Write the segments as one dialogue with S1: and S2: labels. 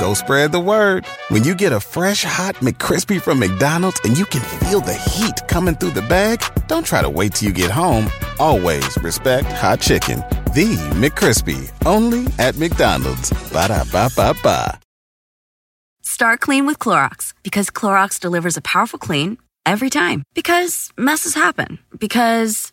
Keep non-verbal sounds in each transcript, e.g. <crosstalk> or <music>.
S1: go spread the word. When you get a fresh hot McCrispy from McDonald's and you can feel the heat coming through the bag, don't try to wait till you get home. Always respect hot chicken. The McCrispy, only at McDonald's. Ba da ba ba ba.
S2: Start clean with Clorox because Clorox delivers a powerful clean every time. Because messes happen. Because.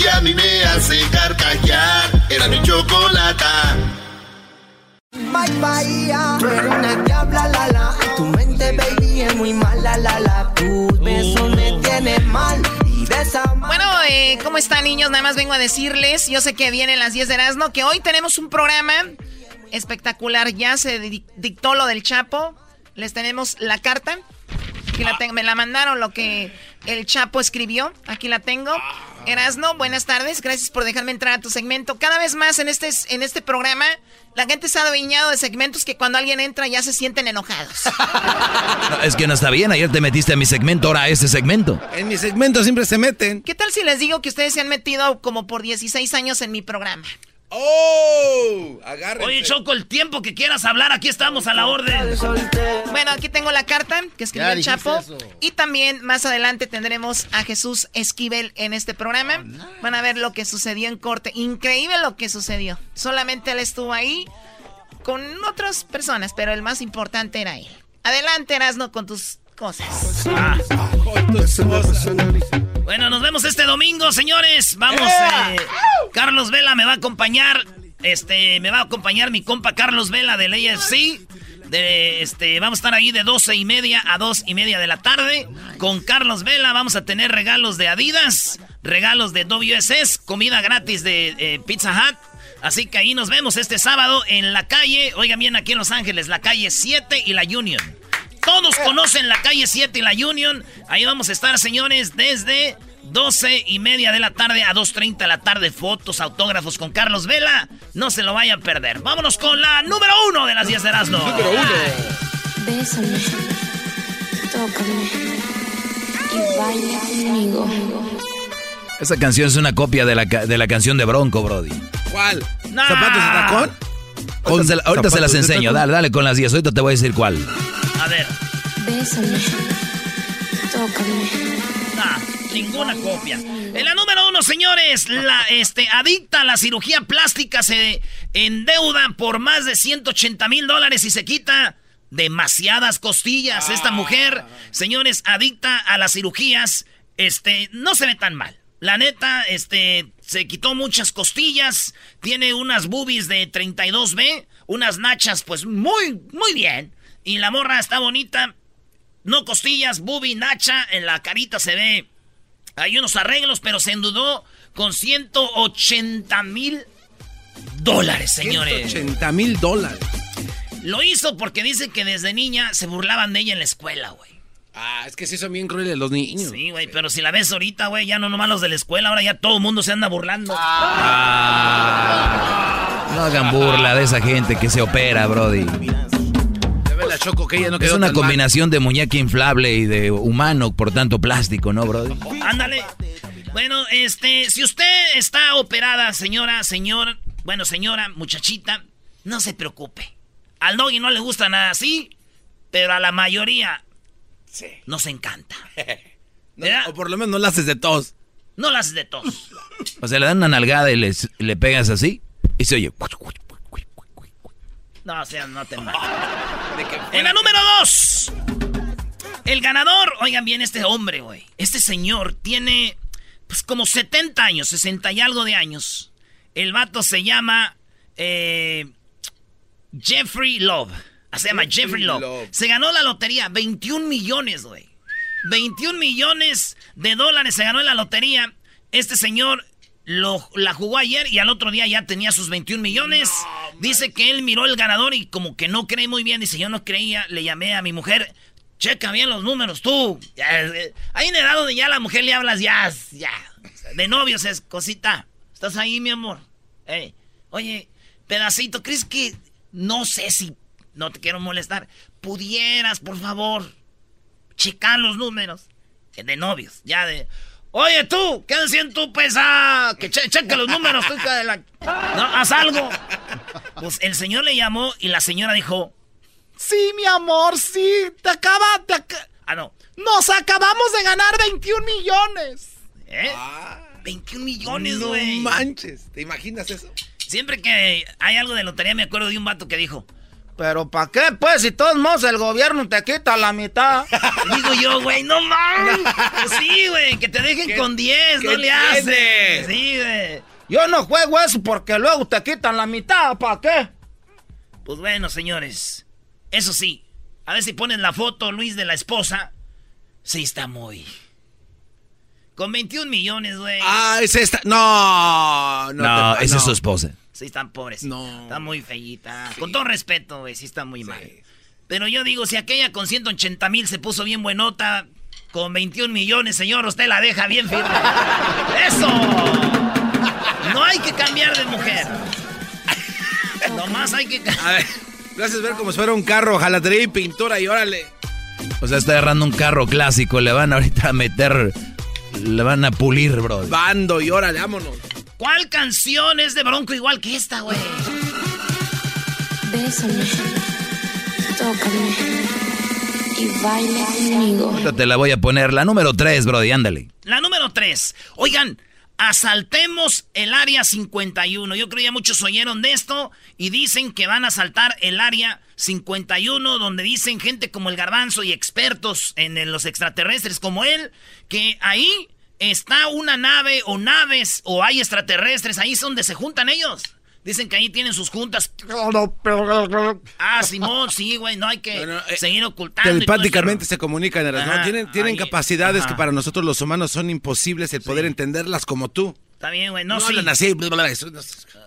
S3: que a mí me hace carcajear. Era mi chocolata.
S4: Bye Bahía, tú eres una diabla la la. Tu mente baby es muy mala la la. Tus besos me tienen mal.
S5: Bueno, eh, ¿cómo están niños? Nada más vengo a decirles, yo sé que vienen las 10 de Erasmo, que hoy tenemos un programa espectacular. Ya se di- dictó lo del Chapo. Les tenemos la carta. Aquí la tengo, me la mandaron lo que el Chapo escribió. Aquí la tengo. Erasno, buenas tardes. Gracias por dejarme entrar a tu segmento. Cada vez más en este, en este programa, la gente se ha adueñado de segmentos que cuando alguien entra ya se sienten enojados.
S6: No, es que no está bien. Ayer te metiste a mi segmento, ahora a este segmento.
S7: En mi segmento siempre se meten.
S5: ¿Qué tal si les digo que ustedes se han metido como por 16 años en mi programa?
S7: ¡Oh! Agárrense.
S6: Oye, Choco, el tiempo que quieras hablar, aquí estamos a la orden.
S5: Bueno, aquí tengo la carta que escribió
S7: Ya
S5: el Chapo.
S7: eso.
S5: Y también más adelante tendremos a Jesús Esquivel en este programa. Van a ver lo que sucedió en corte. Increíble lo que sucedió. Solamente él estuvo ahí con otras personas, pero el más importante era él. Adelante, Erasno, con tus cosas.
S6: Bueno, nos vemos este domingo, señores. Vamos, eh, Carlos Vela me va a acompañar. Este, me va a acompañar mi compa Carlos Vela del AFC. De, este, vamos a estar ahí de 12 y media a 2 y media de la tarde. Con Carlos Vela vamos a tener regalos de Adidas, regalos de WSS, comida gratis de eh, Pizza Hut. Así que ahí nos vemos este sábado en la calle, oigan bien aquí en Los Ángeles, la calle 7 y la Union. Todos conocen la calle 7 y la Union. Ahí vamos a estar, señores, desde 12 y media de la tarde a 2.30 de la tarde. Fotos, autógrafos con Carlos Vela. No se lo vayan a perder. Vámonos con la número uno de las 10 de Erasmo. Número uno.
S8: Bésame, tócame y baila conmigo.
S6: Esa canción es una copia de la, de la canción de Bronco, Brody.
S7: ¿Cuál? ¿Zapatos de tacón?
S6: Ahorita, se, ahorita se las enseño. Dale, dale con las 10. Ahorita te voy a decir cuál. A ver.
S8: Bésame, tócame.
S6: Ah, ninguna copia. En la número uno, señores, la este, adicta a la cirugía plástica se endeuda por más de 180 mil dólares y se quita demasiadas costillas. Esta mujer, señores, adicta a las cirugías, este, no se ve tan mal. La neta, este, se quitó muchas costillas, tiene unas boobies de 32B, unas nachas, pues muy, muy bien. Y la morra está bonita, no costillas, boobie, nacha, en la carita se ve. Hay unos arreglos, pero se endudó con 180 mil dólares, señores.
S7: 180 mil dólares.
S6: Lo hizo porque dice que desde niña se burlaban de ella en la escuela, güey.
S7: Ah, es que sí son bien crueles los niños.
S6: Sí, güey, pero si la ves ahorita, güey, ya no nomás los de la escuela, ahora ya todo el mundo se anda burlando. Ah. No hagan burla de esa gente que se opera, Brody.
S7: Ya ve la choco que ella no
S6: Es una
S7: tan mal.
S6: combinación de muñeca inflable y de humano, por tanto plástico, ¿no, Brody? Ándale. Bueno, este, si usted está operada, señora, señor, bueno, señora, muchachita, no se preocupe. Al doggy no le gusta nada así, pero a la mayoría nos encanta. <laughs>
S7: No, o por lo menos no la haces de tos.
S6: No las de tos. O sea, le dan una nalgada y les- le pegas así y se oye. No, o sea, no te. <laughs> En la número dos. El ganador, oigan bien, este hombre, güey. Este señor tiene, pues, como 70 años, 60 y algo de años. El vato se llama eh, Jeffrey Love. Se llama
S7: Jeffrey
S6: Jeffrey Love.
S7: Love.
S6: Se ganó la lotería, 21 millones, güey. 21 millones de dólares se ganó en la lotería. Este señor lo, la jugó ayer y al otro día ya tenía sus 21 millones. Dice que él miró el ganador y como que no cree muy bien. Dice, yo no creía. Le llamé a mi mujer. Checa bien los números, tú. Eh, hay una edad donde ya a la mujer le hablas, ya, ya. De novios es cosita. ¿Estás ahí, mi amor? oye, pedacito, ¿crees que... No sé si... No te quiero molestar. Pudieras, por favor, checar los números. De novios, ya de... Oye, tú, ¿qué decían tú? Ah, que cheque los números, tú, de la... No, haz algo. Pues el señor le llamó y la señora dijo... Sí, mi amor, sí, te acaba... Ah, no. Nos acabamos de ganar 21 millones. ¿Eh? 21 millones, güey.
S7: No manches, ¿te imaginas eso?
S6: Siempre que hay algo de lotería me acuerdo de un vato que dijo...
S9: Pero ¿para qué, pues? Si todos modos el gobierno te quita la mitad. <laughs>
S6: Digo yo, güey, no mames. sí, güey, que te dejen con 10, no le haces. Sí, güey.
S9: Yo no juego eso porque luego te quitan la mitad, ¿para qué?
S6: Pues bueno, señores. Eso sí, a ver si ponen la foto, Luis, de la esposa. Sí, está muy. Con 21 millones, güey.
S7: Ah, es esta. No,
S10: no, no esa es su esposa.
S6: Sí, están pobres. No. Está muy feíta. Con todo respeto, güey, sí está muy mal. Pero yo digo, si aquella con 180 mil se puso bien buenota, con 21 millones, señor, usted la deja bien firme. <laughs> ¡Eso! No hay que cambiar de mujer. Nomás hay que...
S7: A ver, gracias ver como si fuera un carro, jalatería y pintura y órale.
S10: O sea, está agarrando un carro clásico, le van ahorita a meter... Le van a pulir, bro.
S7: Bando y órale, vámonos.
S6: ¿Cuál canción es de Bronco igual que esta, güey?
S8: Bésame, tócame y baila conmigo.
S10: te la voy a poner. La número 3, Brody, ándale.
S6: La número 3. Oigan, asaltemos el área 51. Yo creo que ya muchos oyeron de esto y dicen que van a asaltar el área 51, donde dicen gente como el garbanzo y expertos en los extraterrestres como él, que ahí está una nave o naves o hay extraterrestres, ahí es donde se juntan ellos. Dicen que ahí tienen sus juntas. Ah, Simón, sí, güey, no hay que eh, seguir ocultando.
S7: Telepáticamente se comunican, ¿no? Tienen, tienen capacidades que para nosotros los humanos son imposibles el poder entenderlas como tú.
S6: Está bien, güey, no, no sí. así,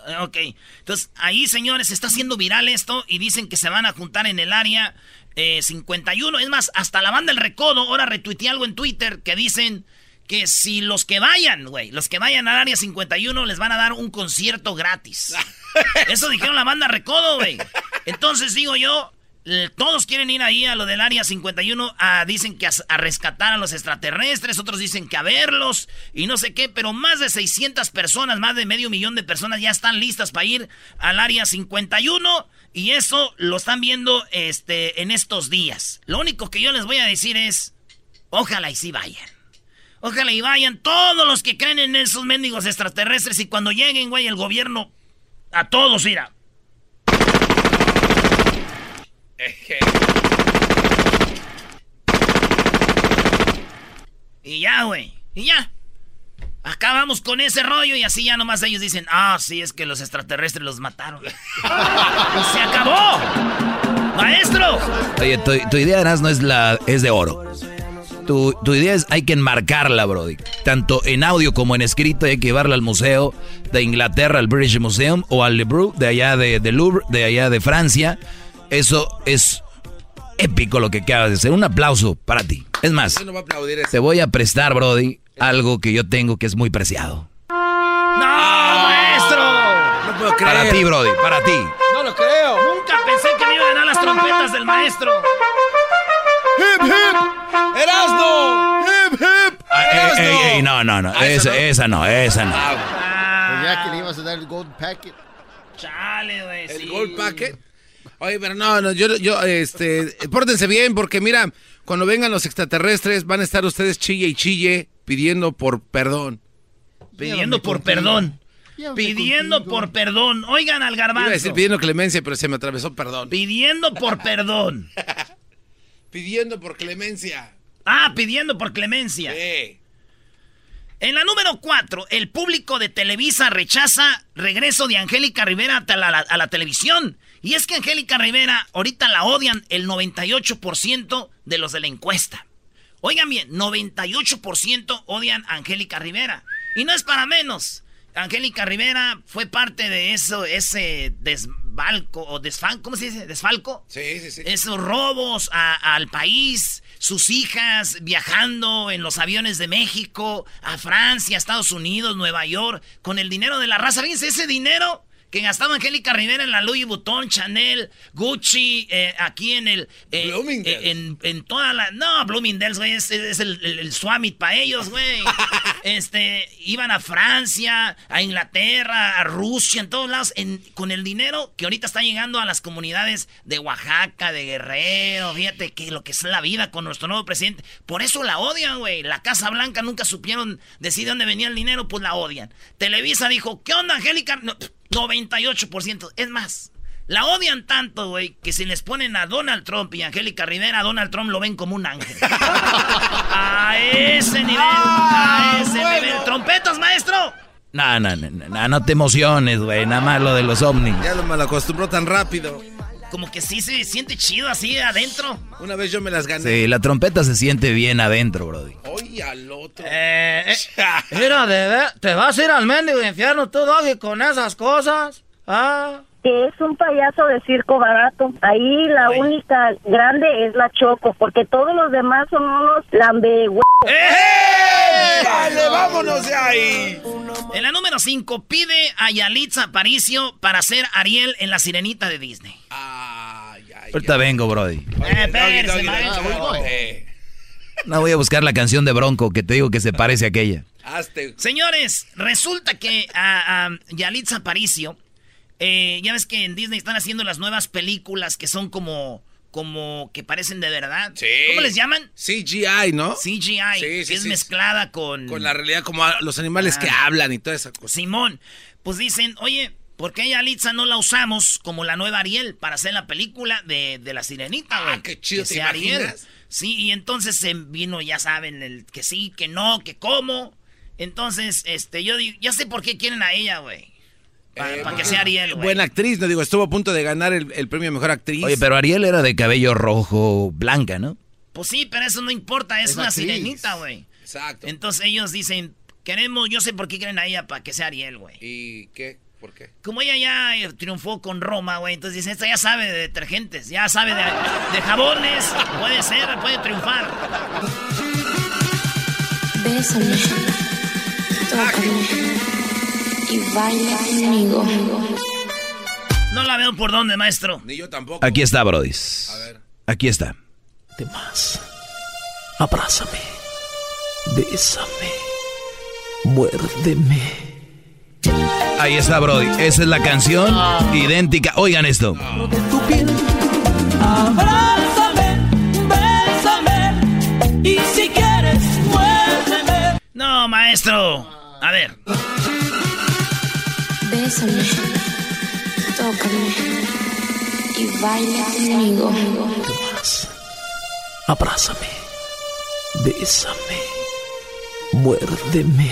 S6: ah, Ok, entonces ahí, señores, está haciendo viral esto y dicen que se van a juntar en el área 51. Eh, es más, hasta la banda El Recodo ahora retuiteé algo en Twitter que dicen que si los que vayan, güey, los que vayan al área 51 les van a dar un concierto gratis. <laughs> Eso dijeron la banda Recodo, güey. Entonces digo yo, todos quieren ir ahí a lo del área 51, a, dicen que a, rescatar a los extraterrestres, otros dicen que a verlos y no sé qué, pero más de 600 personas, más de medio millón de personas ya están listas para ir al área 51 y eso lo están viendo este, en estos días. Lo único que yo les voy a decir es, ojalá y sí vayan. Ojalá y vayan todos los que creen en esos mendigos extraterrestres y cuando lleguen, güey, el gobierno a todos irá. <laughs> Y ya, güey. Y ya. Acabamos con ese rollo y así ya nomás ellos dicen, ah, sí, es que los extraterrestres los mataron. <laughs> ¡Se acabó! ¡Maestro!
S10: Oye, tu, tu idea no es la. es de oro. Tu, idea es hay que enmarcarla, Brody. Tanto en audio como en escrito hay que llevarla al museo de Inglaterra, al British Museum, o al Louvre, de allá de, Louvre, de allá de Francia. Eso es épico lo que acabas de hacer. Un aplauso para ti. Es más, te voy a prestar, Brody, algo que yo tengo que es muy preciado.
S6: ¡No, maestro!
S7: No puedo creer.
S10: Para ti, Brody, para ti.
S9: No lo creo.
S6: Nunca pensé que me iban a dar las trompetas del maestro.
S9: ¡Hip, hip! ¡Erasno! ¡Hip, hip!
S10: Ah, ey, ey, ey, no, no, no. Ah, esa, esa no, esa no.
S9: Ah, ya que le ibas a dar el gold packet.
S6: Chale, güey.
S7: ¿El gold packet? Oye, pero no, no, yo, yo, este, pórtense bien porque mira, cuando vengan los extraterrestres van a estar ustedes chille y chille pidiendo por perdón.
S6: Pidiendo por perdón. Pidiendo por perdón. Oigan al garbanzo. Iba a
S7: decir pidiendo clemencia, pero se me atravesó perdón.
S6: Pidiendo por perdón. <laughs>
S7: Pidiendo por clemencia.
S6: Ah, pidiendo por clemencia.
S7: Sí.
S6: En la número 4, el público de Televisa rechaza regreso de Angélica Rivera a la, a la, televisión. Y es que Angélica Rivera ahorita la odian el 98% de los de la encuesta. Oigan bien, 98% odian a Angélica Rivera. Y no es para menos. Angélica Rivera fue parte de eso, ese desbalco o desfalco, ¿cómo se dice? Desfalco.
S7: Sí, sí, sí.
S6: Esos robos al país, sus hijas viajando en los aviones de México, a Francia, Estados Unidos, Nueva York, con el dinero de la raza. Fíjense, ese dinero que gastaba Angélica Rivera en la Louis Vuitton, Chanel, Gucci, eh, aquí en el... Eh, eh, en, en, toda la... No, Bloomingdale's, güey, es, el, el, Swamit para ellos, güey. <laughs> este, iban a Francia, a Inglaterra, a Rusia, en todos lados, con el dinero que ahorita está llegando a las comunidades de Oaxaca, de Guerrero, fíjate que lo que es la vida con nuestro nuevo presidente. Por eso la odian, güey. La Casa Blanca nunca supieron decir de dónde venía el dinero, pues la odian. Televisa dijo, ¿qué onda, Angélica? 98%. Es más, la odian tanto, güey, que si les ponen a Donald Trump y Angélica Rivera, a Donald Trump lo ven como un ángel. <laughs> a ese nivel, a ese nivel. ¿Trompetas, maestro?
S10: No, no, no, no, no te emociones, güey. Nada más lo de los ovnis.
S7: Ya lo malacostumbró tan rápido.
S6: Como que sí se siente chido así adentro.
S7: Una vez yo me las gané.
S10: Sí, la trompeta se siente bien adentro, brody.
S7: Oye, al otro.
S9: Eh, eh <laughs> mira, de te vas a ir al mendigo infierno tú, Doggy, con esas cosas. Ah
S11: que es un payaso de circo barato. Ahí la única grande es la Choco, porque todos los demás son unos lambe
S7: ¡Eh! ¡Vale, vámonos de ahí!
S6: En la número 5, pide a Yalitza Aparicio para ser Ariel en La Sirenita de Disney.
S10: Ay, ay, Ahorita vengo, Brody.
S6: Eh,
S10: no voy a buscar la canción de Bronco que te digo que se parece a aquella.
S6: Señores, resulta que a, a Yalitza Aparicio eh, ya ves que en Disney están haciendo las nuevas películas que son como como que parecen de verdad. ¿Cómo les llaman?
S7: CGI, ¿no?
S6: CGI, que es mezclada con...
S7: Con la realidad, como los animales que hablan y toda esa cosa.
S6: Simón, pues dicen, oye, ¿por qué Yalitza no la usamos como la nueva Ariel para hacer la película de, la sirenita, güey?
S7: Ah, qué chido, que Ariel.
S6: Sí, y entonces se vino, ya saben, el que sí, que no, que cómo. Entonces, este, yo digo, ya sé por qué quieren a ella, güey. Para, eh, que sea Ariel, güey.
S7: Buena actriz, no digo, estuvo a punto de ganar el, premio Mejor Actriz.
S10: Oye, pero Ariel era de cabello rojo, blanca, ¿no?
S6: Pues sí, pero eso no importa, es, una sirenita, güey.
S7: Exacto.
S6: Entonces ellos dicen, queremos, yo sé por qué quieren a ella para que sea Ariel, güey.
S7: ¿Y qué? ¿Por qué?
S6: Como ella ya eh, triunfó con Roma, güey, entonces dicen, esta ya sabe de detergentes, ya sabe de, de jabones, puede ser, puede triunfar.
S8: Bésame, tócame y baila conmigo.
S6: No la veo por dónde, maestro.
S7: Ni yo tampoco.
S10: Aquí está, Brody. A ver. Aquí está. De más. Abrázame. Bésame. Muérdeme. Ahí está, Brody. Esa es la canción idéntica. Oigan esto.
S4: Abrázame, bésame. Y si quieres, muérdeme.
S6: No, maestro. A ver.
S8: Bésame, tócame y baila conmigo.
S10: Más. Abrázame, bésame, muérdeme.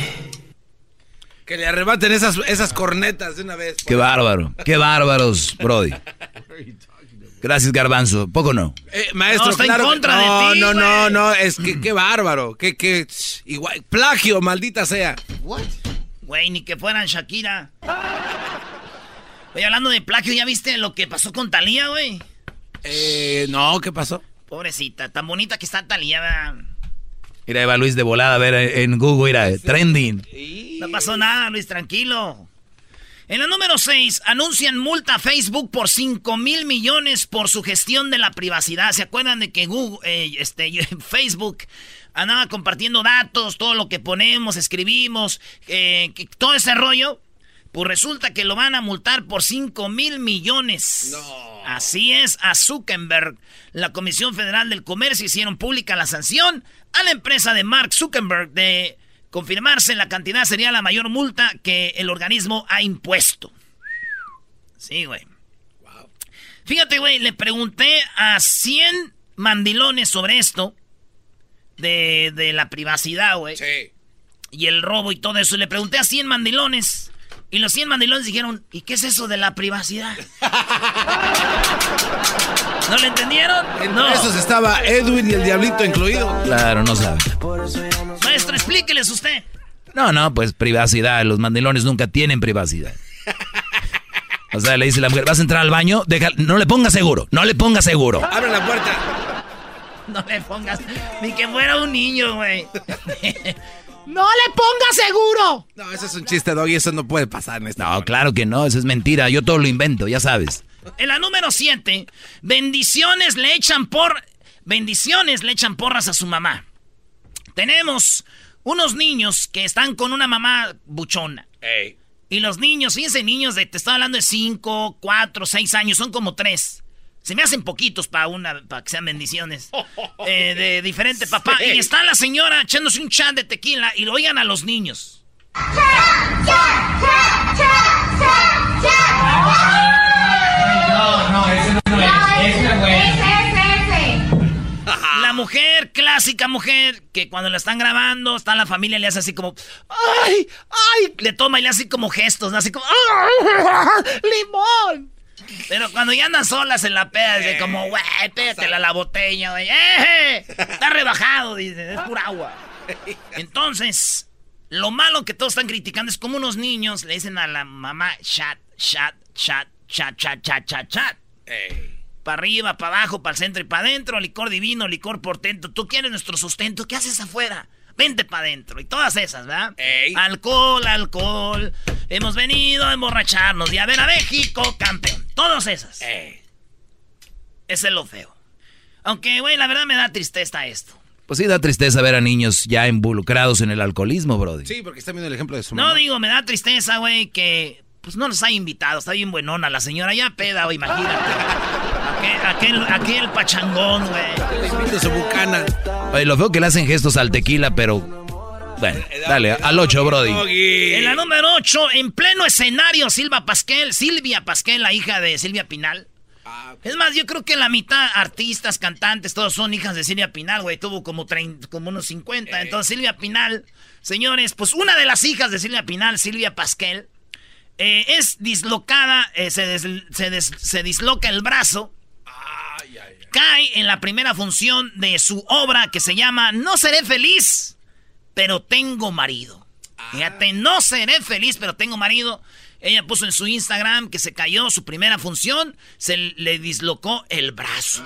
S7: Que le arrebaten esas, esas cornetas de una vez.
S10: Qué bárbaro, qué bárbaros, Brody. Gracias, Garbanzo. ¿Poco no?
S7: Eh, maestro,
S6: no, claro. En contra
S7: no,
S6: de ti,
S7: no, no, no, es que qué bárbaro. Que, que, igual, plagio, maldita sea.
S6: What? Güey, ni que fueran Shakira. Oye, hablando de plagio, ¿ya viste lo que pasó con Talía, güey?
S7: Eh, no, ¿qué pasó?
S6: Pobrecita, tan bonita que está Talía.
S10: Mira, Eva Luis de volada a ver en Google, mira, trending.
S6: No pasó nada, Luis, tranquilo. En la número 6, anuncian multa a Facebook por 5 mil millones por su gestión de la privacidad. ¿Se acuerdan de que Google, eh, este, <laughs> Facebook andaba compartiendo datos, todo lo que ponemos, escribimos, eh, todo ese rollo? Pues resulta que lo van a multar por 5 mil millones.
S7: No.
S6: Así es, a Zuckerberg. La Comisión Federal del Comercio hicieron pública la sanción a la empresa de Mark Zuckerberg. De confirmarse, la cantidad sería la mayor multa que el organismo ha impuesto. Sí, güey. Wow. Fíjate, güey, le pregunté a 100 mandilones sobre esto. De, de la privacidad, güey.
S7: Sí.
S6: Y el robo y todo eso. Le pregunté a 100 mandilones. Y los 100 mandilones dijeron, ¿y qué es eso de la privacidad? <laughs> ¿No lo entendieron?
S7: no. esos estaba Edwin y el Diablito incluido.
S10: Claro, no sabe.
S6: Maestro, explíqueles usted.
S10: No, no, pues privacidad. Los mandilones nunca tienen privacidad. <laughs> O sea, le dice la mujer, ¿vas a entrar al baño? Deja, no le pongas seguro, no le pongas seguro.
S7: Abre la puerta.
S6: No le pongas, ni que fuera un niño, güey. <laughs>
S5: ¡No le pongas seguro!
S7: No, eso es un chiste, Doggy, eso no puede pasar en esta.
S10: No, claro que no, eso es mentira, yo todo lo invento, ya sabes.
S6: En la número 7, bendiciones le echan por... Bendiciones le echan porras a su mamá. Tenemos unos niños que están con una mamá buchona.
S7: Ey.
S6: Y los niños, fíjense, niños de, te estoy hablando de 5, 4, 6 años, son como 3. Se me hacen poquitos para una, para que sean bendiciones. <laughs> Eh, de diferente papá. Y está la señora echándose un chat de tequila y lo oigan a los niños.
S9: No, no, ese no es. Ese güey.
S6: La mujer, clásica mujer, que cuando la están grabando, está la familia, le hace así como, ¡ay! ¡ay! Le toma y le hace como gestos, ¿no? así como. <laughs> ¡limón! Pero cuando ya andan solas en la peda, dice como, güey, pégatela la botella, güey. ¡Eh! Está rebajado, dice, es pura agua. <laughs> Entonces, lo malo que todos están criticando es como unos niños le dicen a la mamá, chat, chat, chat, chat, chat, chat, chat, chat. Para arriba, para abajo, para el centro y para adentro, licor divino, licor portento. Tú quieres nuestro sustento, ¿qué haces afuera? Vente para adentro. Y todas esas, ¿verdad? Alcohol, alcohol. Hemos venido a emborracharnos y a ver a México campeón. Todas esas. Ese es lo feo. Aunque, güey, la verdad me da tristeza esto.
S10: Pues sí da tristeza ver a niños ya involucrados en el alcoholismo, brody.
S7: Sí, porque está viendo el ejemplo de su
S6: No
S7: mamá.
S6: digo, me da tristeza, güey, que pues no los ha invitado. Está bien buenona la señora, ya peda, güey, imagínate. Aquel, aquel, aquel pachangón, güey.
S7: Le invito su bucana.
S10: Oye, lo feo que le hacen gestos al tequila, pero... Bueno, dale, al 8, brody.
S6: En la número 8, en pleno escenario, Silva Pasquel, Silvia Pasquel, la hija de Silvia Pinal. Es más, yo creo que la mitad artistas, cantantes, todos son hijas de Silvia Pinal, güey. Tuvo como, 30, como unos 50. Entonces, Silvia Pinal, señores, pues una de las hijas de Silvia Pinal, Silvia Pasquel, eh, es dislocada, eh, se, des- se des- se disloca el brazo. Cae en la primera función de su obra que se llama No seré feliz, pero tengo marido. Fíjate, no seré feliz, pero tengo marido. Ella puso en su Instagram que se cayó su primera función, se le dislocó el brazo.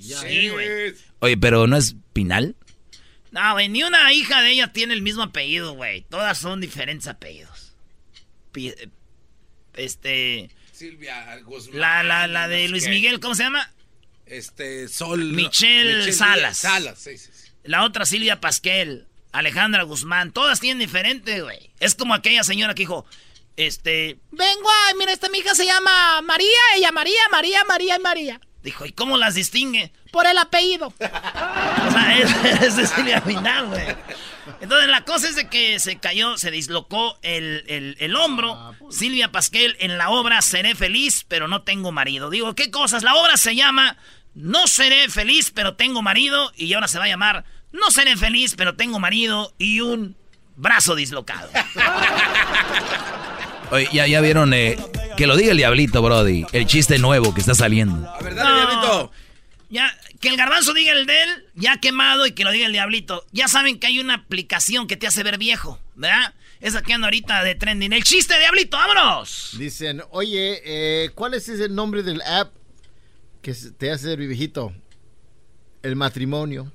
S6: Sí, güey.
S10: Oye, pero ¿no es Pinal?
S6: No, güey, ni una hija de ella tiene el mismo apellido, güey. Todas son diferentes apellidos. Pi- eh, Este.
S7: Silvia Guzmán.
S6: La, la, la de Luis. Miguel, ¿cómo se llama?
S7: Este, Sol.
S6: Michelle
S7: Michelle
S6: Salas.
S7: Salas, sí, sí.
S6: La otra Silvia Pasquel, Alejandra Guzmán, todas tienen diferente, güey. Es como aquella señora que dijo, este,
S5: Vengo a, mira, esta mi hija se llama María, ella María, María, María y María.
S6: dijo, ¿y cómo las distingue?
S5: Por el apellido. <laughs>
S6: O sea, es, es de Silvia Pinal, güey. Entonces la cosa es de que se cayó, se dislocó el, el- el hombro. Silvia Pasquel en la obra Seré feliz, pero no tengo marido. Digo, ¿qué cosas? La obra se llama No seré feliz, pero tengo marido. Y ahora se va a llamar No seré feliz, pero tengo marido y un brazo dislocado. <laughs>
S10: Oye, ya, ya vieron, eh, que lo diga el diablito, brody. El chiste nuevo que está saliendo.
S7: A ver, dale, diablito.
S6: Ya, que el garbanzo diga el de él, ya quemado, y que lo diga el diablito. Ya saben que hay una aplicación que te hace ver viejo, ¿verdad? Esa que anda ahorita de trending. El chiste, diablito, vámonos.
S12: Dicen, oye, eh, ¿cuál es ese nombre del app que se- te hace ver viejito? El matrimonio.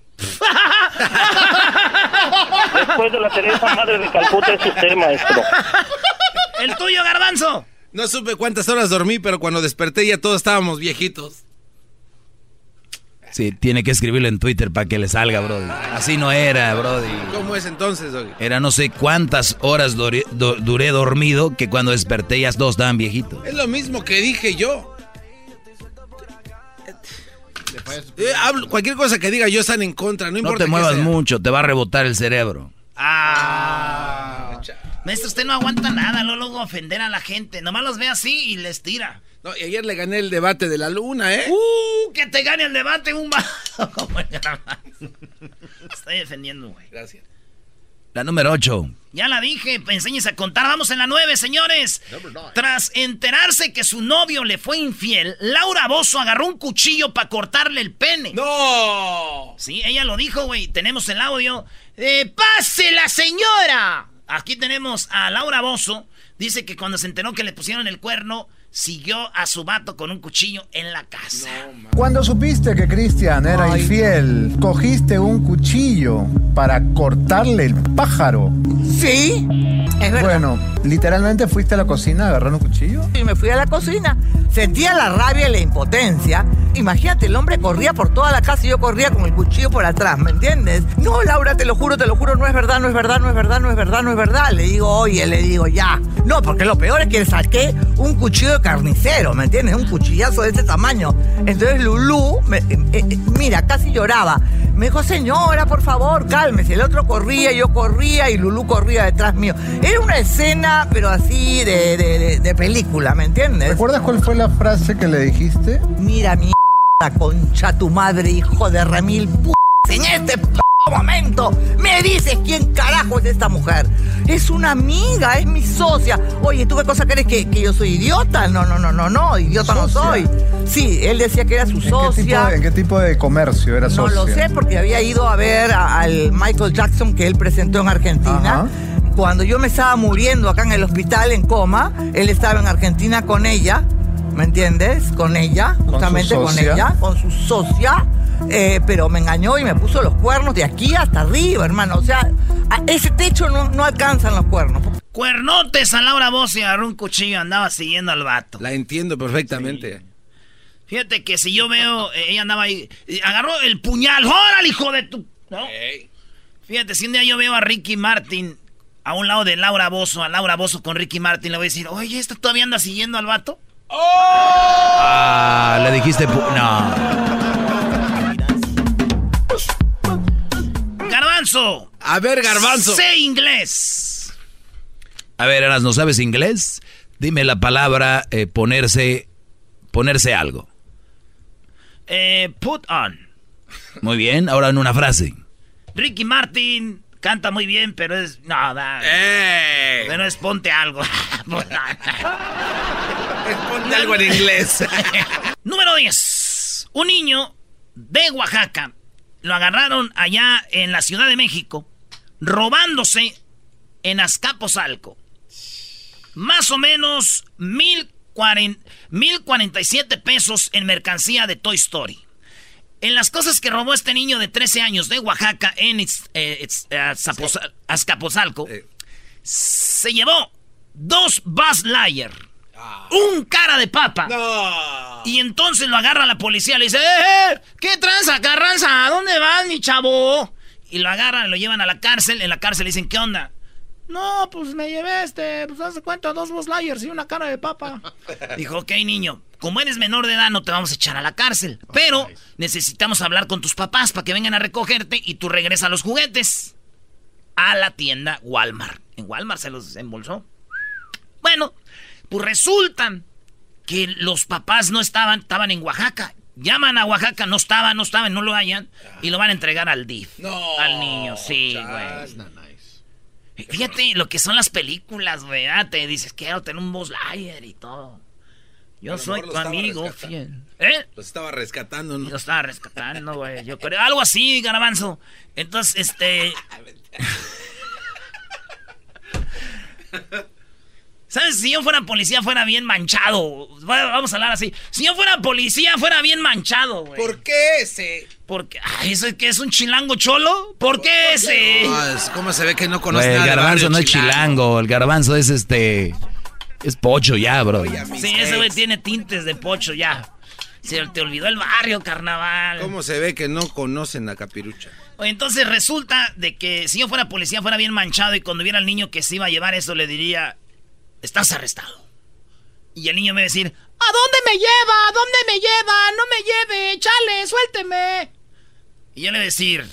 S13: Después de la Teresa Madre de Calcuta es usted, maestro.
S6: El tuyo, garbanzo.
S7: No supe cuántas horas dormí, pero cuando desperté ya todos estábamos viejitos.
S10: Sí, tiene que escribirlo en Twitter para que le salga, brody. Así no era, brody.
S7: ¿Cómo es entonces, Doggy?
S10: Era no sé cuántas horas doré, do- duré dormido que cuando desperté ya todos estaban viejitos.
S7: Es lo mismo que dije yo. Eh, hablo- cualquier cosa que diga yo están en contra, no
S10: No
S7: importa.
S10: te
S7: que
S10: muevas
S7: sea.
S10: mucho, te va a rebotar el cerebro.
S6: Ah. Maestro, usted no aguanta nada, no luego ofender a la gente. Nomás los ve así y les tira.
S7: No, y ayer le gané el debate de la luna, ¿eh?
S6: ¡Uh! Que te gane el debate un <laughs> garbanzo. Estoy defendiendo, güey.
S7: Gracias.
S10: La número 8.
S6: Ya la dije, enséñese a contar. Vamos en la nueve, señores. Tras enterarse que su novio le fue infiel, Laura Bozo agarró un cuchillo para cortarle el pene.
S7: ¡No!
S6: Sí, ella lo dijo, güey. Tenemos el audio. Eh, ¡Pase la señora! Aquí tenemos a Laura Bozo. Dice que cuando se enteró que le pusieron el cuerno, siguió a su vato con un cuchillo en la casa.
S14: Cuando supiste que Cristian era infiel, cogiste un cuchillo para cortarle el pájaro.
S15: Sí, es verdad.
S14: Bueno, literalmente fuiste a la cocina a agarrar un cuchillo.
S15: Y me fui a la cocina. Sentía la rabia y la impotencia. Imagínate, el hombre corría por toda la casa y yo corría con el cuchillo por atrás, ¿me entiendes? No, Laura, te lo juro, te lo juro, no es verdad, no es verdad, no es verdad, no es verdad, no es verdad. Le digo, oye, le digo, ya. No, porque lo peor es que saqué un cuchillo de carnicero, ¿me entiendes? Un cuchillazo de ese tamaño. Entonces Lulú, me- eh, eh, mira, casi lloraba. Me dijo, señora, por favor, cálmese. El otro corría, yo corría y Lulú corría detrás mío. Era una escena, pero así de, de- de- de película, ¿me entiendes?
S14: ¿Recuerdas cuál fue la frase que le dijiste?
S15: Mira, mi <laughs> concha tu madre, hijo de remil p. En este p momento me dices quién carajo es esta mujer. Es una amiga, es mi socia. Oye, ¿tú qué cosa crees que, que yo soy idiota? No, no, no, no, no, idiota no soy. Sí, él decía que era su
S14: ¿En qué, tipo
S15: socia.
S14: de, en qué tipo de comercio era
S15: No
S14: socia?
S15: lo sé porque había ido a ver a- al Michael Jackson que él presentó en Argentina. Cuando yo me estaba muriendo acá en el hospital en coma, él estaba en Argentina con ella, ¿me entiendes? Con ella, justamente con ella, con su socia. Eh, pero me engañó y me puso los cuernos de aquí hasta arriba, hermano. O sea, a ese techo no, no alcanzan los cuernos.
S6: Cuernotes a Laura Bozo y agarró un cuchillo, andaba siguiendo al vato.
S7: La entiendo perfectamente.
S6: Fíjate que si yo veo, eh, ella andaba ahí, y agarró el puñal, ¡órale, hijo de tu! ¿no? Fíjate, si un día yo veo a Ricky Martin a un lado de Laura Bozo, a Laura Bozo con Ricky Martin, le voy a decir, oye, ¿esta todavía anda siguiendo al vato?
S10: Ah, le dijiste. pu- No.
S6: Garbanzo.
S7: A ver, Garbanzo.
S6: Sé inglés.
S10: A ver, Eras, ¿no sabes inglés? Dime la palabra eh, ponerse. Ponerse algo.
S6: Eh, put on.
S10: Muy bien, ahora en una frase.
S6: Ricky Martin canta muy bien, pero es. No, da. Pero es ponte algo. <laughs> ponte
S7: algo en inglés. <laughs>
S6: Número 10. Un niño de Oaxaca lo agarraron allá en la Ciudad de México robándose en Azcapotzalco. Más o menos mil cuaren- 1047 pesos en mercancía de Toy Story. En las cosas que robó este niño de 13 años de Oaxaca en eh, eh, Azcapotzalco, se llevó dos Buzz Lightyear, un cara de papa. Y entonces lo agarra la policía, le dice, ¡eh, eh! ¿Qué tranza, Carranza? ¿A dónde vas, mi chavo? Y lo agarran, lo llevan a la cárcel. En la cárcel le dicen, ¿qué onda? No, pues me llevé este, pues haz de cuenta, dos Buzz Lightyears y una cara de papa. <laughs> Dijo, ok, niño, como eres menor de edad no te vamos a echar a la cárcel. Pero necesitamos hablar con tus papás para que vengan a recogerte y tú regresas los juguetes a la tienda Walmart. En Walmart se los embolsó. Bueno, pues resulta que los papás no estaban, estaban en Oaxaca. Llaman a Oaxaca, no estaban, no estaban, no lo hallan. Y lo van a entregar al DIF. al niño, sí, güey. Fíjate lo que son las películas, güey. ah, Te dices, quiero tener un Buzz Lightyear y todo. Yo soy tu amigo fiel. ¿Eh?
S7: Los estaba rescatando, ¿no?
S6: Lo estaba rescatando, güey. Yo creo. Algo así, Garabanzo. Entonces, este. <laughs> <laughs> ¿Sabes? Si yo fuera policía, fuera bien manchado. Va- Vamos a hablar así. Si yo fuera policía, fuera bien manchado, güey.
S7: ¿Por qué ese?
S6: Porque. Ay, ¿eso es que es un chilango cholo? ¿Por qué ese?
S7: No, es- ¿Cómo se ve que no conoce
S10: el
S7: nada de
S10: garbanzo no es chilango, el garbanzo es este. Es pocho ya, bro.
S6: Sí, ese güey tiene tintes de pocho ya. Se te olvidó el barrio, carnaval.
S7: ¿Cómo se ve que no conocen la capirucha?
S6: Oye, entonces resulta de que si yo fuera policía fuera bien manchado y cuando viera al niño que se iba a llevar eso le diría, estás arrestado. Y el niño me va a decir, ¿a dónde me lleva? ¿A dónde me lleva? No me lleve, chale, suélteme. Y yo le voy a decir,